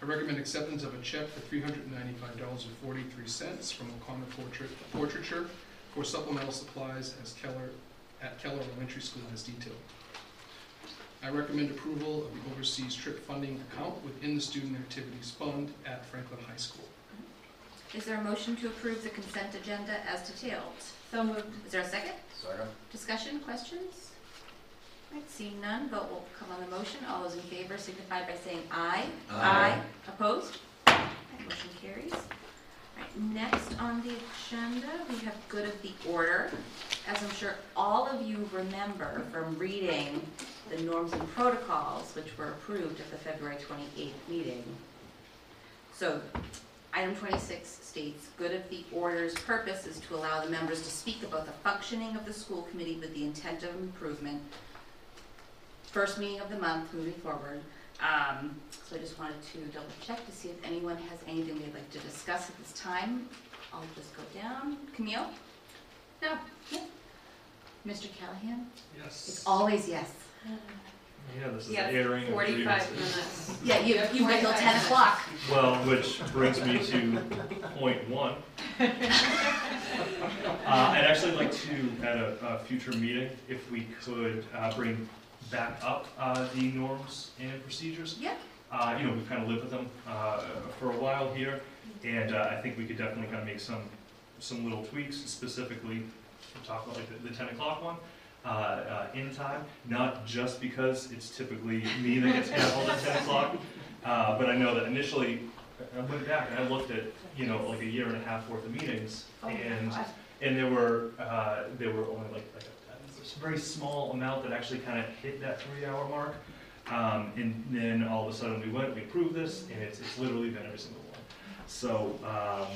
I recommend acceptance of a check for three hundred and ninety-five dollars and forty-three cents from O'Connor Portraiture for supplemental supplies as Keller, at Keller Elementary School as detailed. I recommend approval of the overseas trip funding account within the student activities fund at Franklin High School. Is there a motion to approve the consent agenda as detailed? So moved. Is there a second? Second. Discussion, questions? All right, seeing none, vote will come on the motion. All those in favor signify by saying aye. Aye. Opposed? All right, Motion carries. Next on the agenda, we have good of the order. As I'm sure all of you remember from reading the norms and protocols, which were approved at the February 28th meeting. So Item 26 states, "Good of the order's purpose is to allow the members to speak about the functioning of the school committee with the intent of improvement. First meeting of the month, moving forward." Um, So I just wanted to double check to see if anyone has anything they'd like to discuss at this time. I'll just go down. Camille? No? Yeah. Mr. Callahan? Yes. It's always yes. Yeah, this is the Yes, airing of forty-five grievances. minutes. Yeah, you, you've got till 10 o'clock. Well, which brings me to point one, Uh, I'd actually like to, at a, a future meeting, if we could, uh, bring back up, uh, the norms and procedures. Yeah. Uh, you know, we've kind of lived with them, uh, for a while here, and, uh, I think we could definitely kind of make some, some little tweaks, specifically, talk about like the, the ten o'clock one, uh, uh, in time, not just because it's typically me that gets handled at ten o'clock, uh, but I know that initially, I went back and I looked at, you know, like a year and a half worth of meetings, and, and there were, uh, there were only like, like very small amount that actually kind of hit that three-hour mark. Um, and then all of a sudden we went, we approved this, and it's, it's literally been every single one. So, um,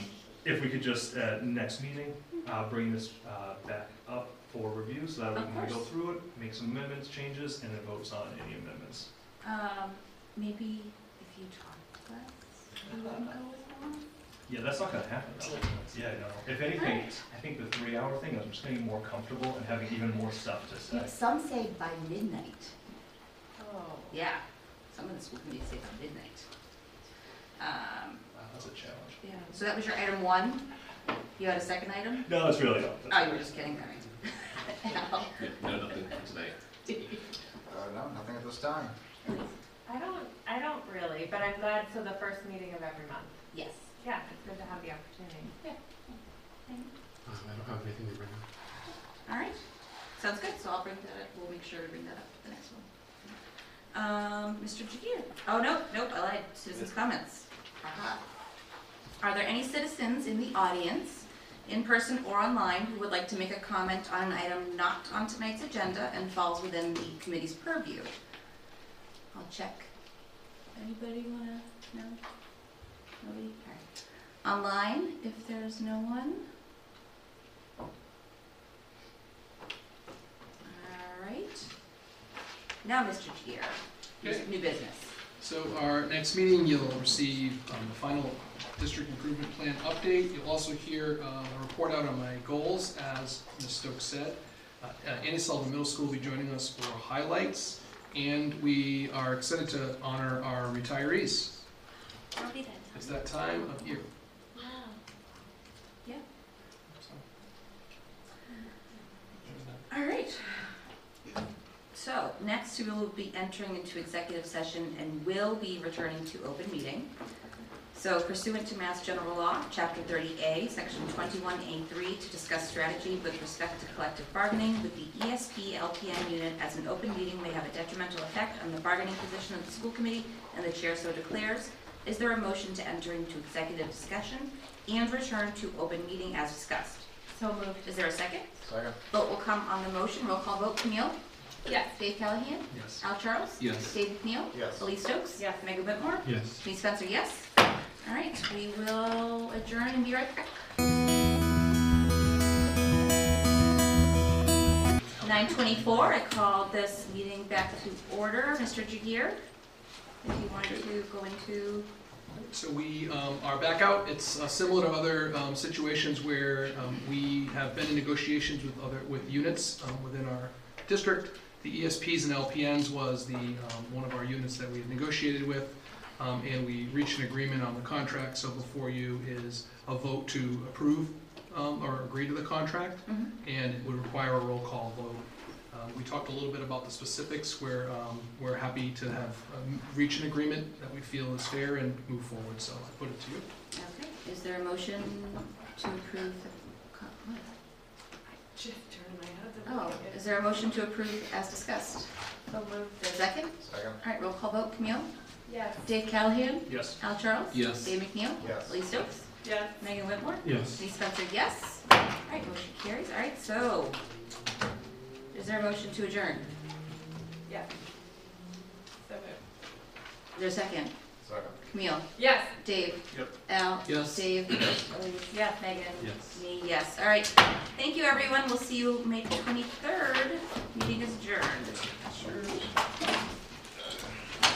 if we could just, uh, next meeting, uh, bring this, uh, back up for review, so that we Of can go course. through it, make some amendments, changes, and then votes on any amendments. Um, maybe if you talk to us, you wouldn't go? Yeah, that's not gonna happen though. Yeah, no. If anything, I think the three-hour thing, I'm just getting more comfortable and having even more stuff to say. Some say by midnight. Oh. Yeah, some of the school committees say by midnight. Um, Wow, That's a challenge. yeah, so that was your item one? You had a second item? No, that's really not. Oh, you were just kidding, all right. No, nothing for tonight. Uh, no, nothing at this time. I don't, I don't really, but I'm glad, so the first meeting of every month. Yes. Yeah, it's good to have the opportunity. Yeah. Um, I don't have anything to bring up. All right, sounds good, so I'll bring that up, we'll make sure to bring that up at the next one. Um, Mr. Giguere, oh, no, nope, I lied, citizens' comments. Aha. Are there any citizens in the audience, in person or online, who would like to make a comment on an item not on tonight's agenda and falls within the committee's purview? I'll check. Anybody wanna, no? Nobody, all right. Online, if there's no one? All right. Now, Mr. Giguere, Okay. new business. So our next meeting, you'll receive um, the final district improvement plan update. You'll also hear uh, a report out on my goals, as Ms. Stokes said. Uh, uh, Annie Sullivan Middle School will be joining us for highlights, and we are excited to honor our retirees. I'll be that It's that time of year. Wow. Yeah. All right. So, next we will be entering into executive session and will be returning to open meeting. So pursuant to Mass General Law, Chapter 30A, Section 21A3, to discuss strategy with respect to collective bargaining with the ESP LPN unit as an open meeting may have a detrimental effect on the bargaining position of the school committee, and the chair so declares. Is there a motion to enter into executive discussion and return to open meeting as discussed? So moved. Is there a second? Second. Vote will come on the motion. Roll call vote. Camille? Yes. Dave Callahan? Yes. Al Charles? Yes. Dave McNeil? Yes. Elise Stokes? Yes. Megan Whitmore? Yes. Me Spencer, yes. All right, we will adjourn and be right back. Nine twenty-four, I call this meeting back to order. Mr. Giguere, if you want to go into, So we um, are back out. It's uh, similar to other um, situations where um, we have been in negotiations with other, with units um, within our district. The ESPs and LPNs was the, um, one of our units that we had negotiated with, um, and we reached an agreement on the contract. So before you is a vote to approve um, or agree to the contract, Mhm. and it would require a roll call vote. Um, We talked a little bit about the specifics, where um, we're happy to have, um, reach an agreement that we feel is fair and move forward, so I put it to you. okay, is there a motion to approve the, co- what? Just turn my head. Oh, is there a motion to approve as discussed? So moved. Is there a second? Second. All right, roll call vote. Camille? Yes. Dave Callahan? Yes. Al Charles? Yes. Dave McNeil? Yes. Lee Stokes? Yes. Megan Whitmore? Yes. Lee Spencer, yes. All right, motion carries. All right, so is there a motion to adjourn? Yes. So moved. Is there a second? Second. Camille? Yes. Dave? Yep. Al? Yes. Dave? Elise? Yes. Megan? Yes. Me, yes. All right. Thank you, everyone. We'll see you May 23rd. Meeting is adjourned.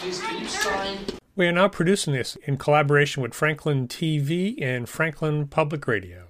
Please, can you sign We are now producing this in collaboration with Franklin TV and Franklin Public Radio.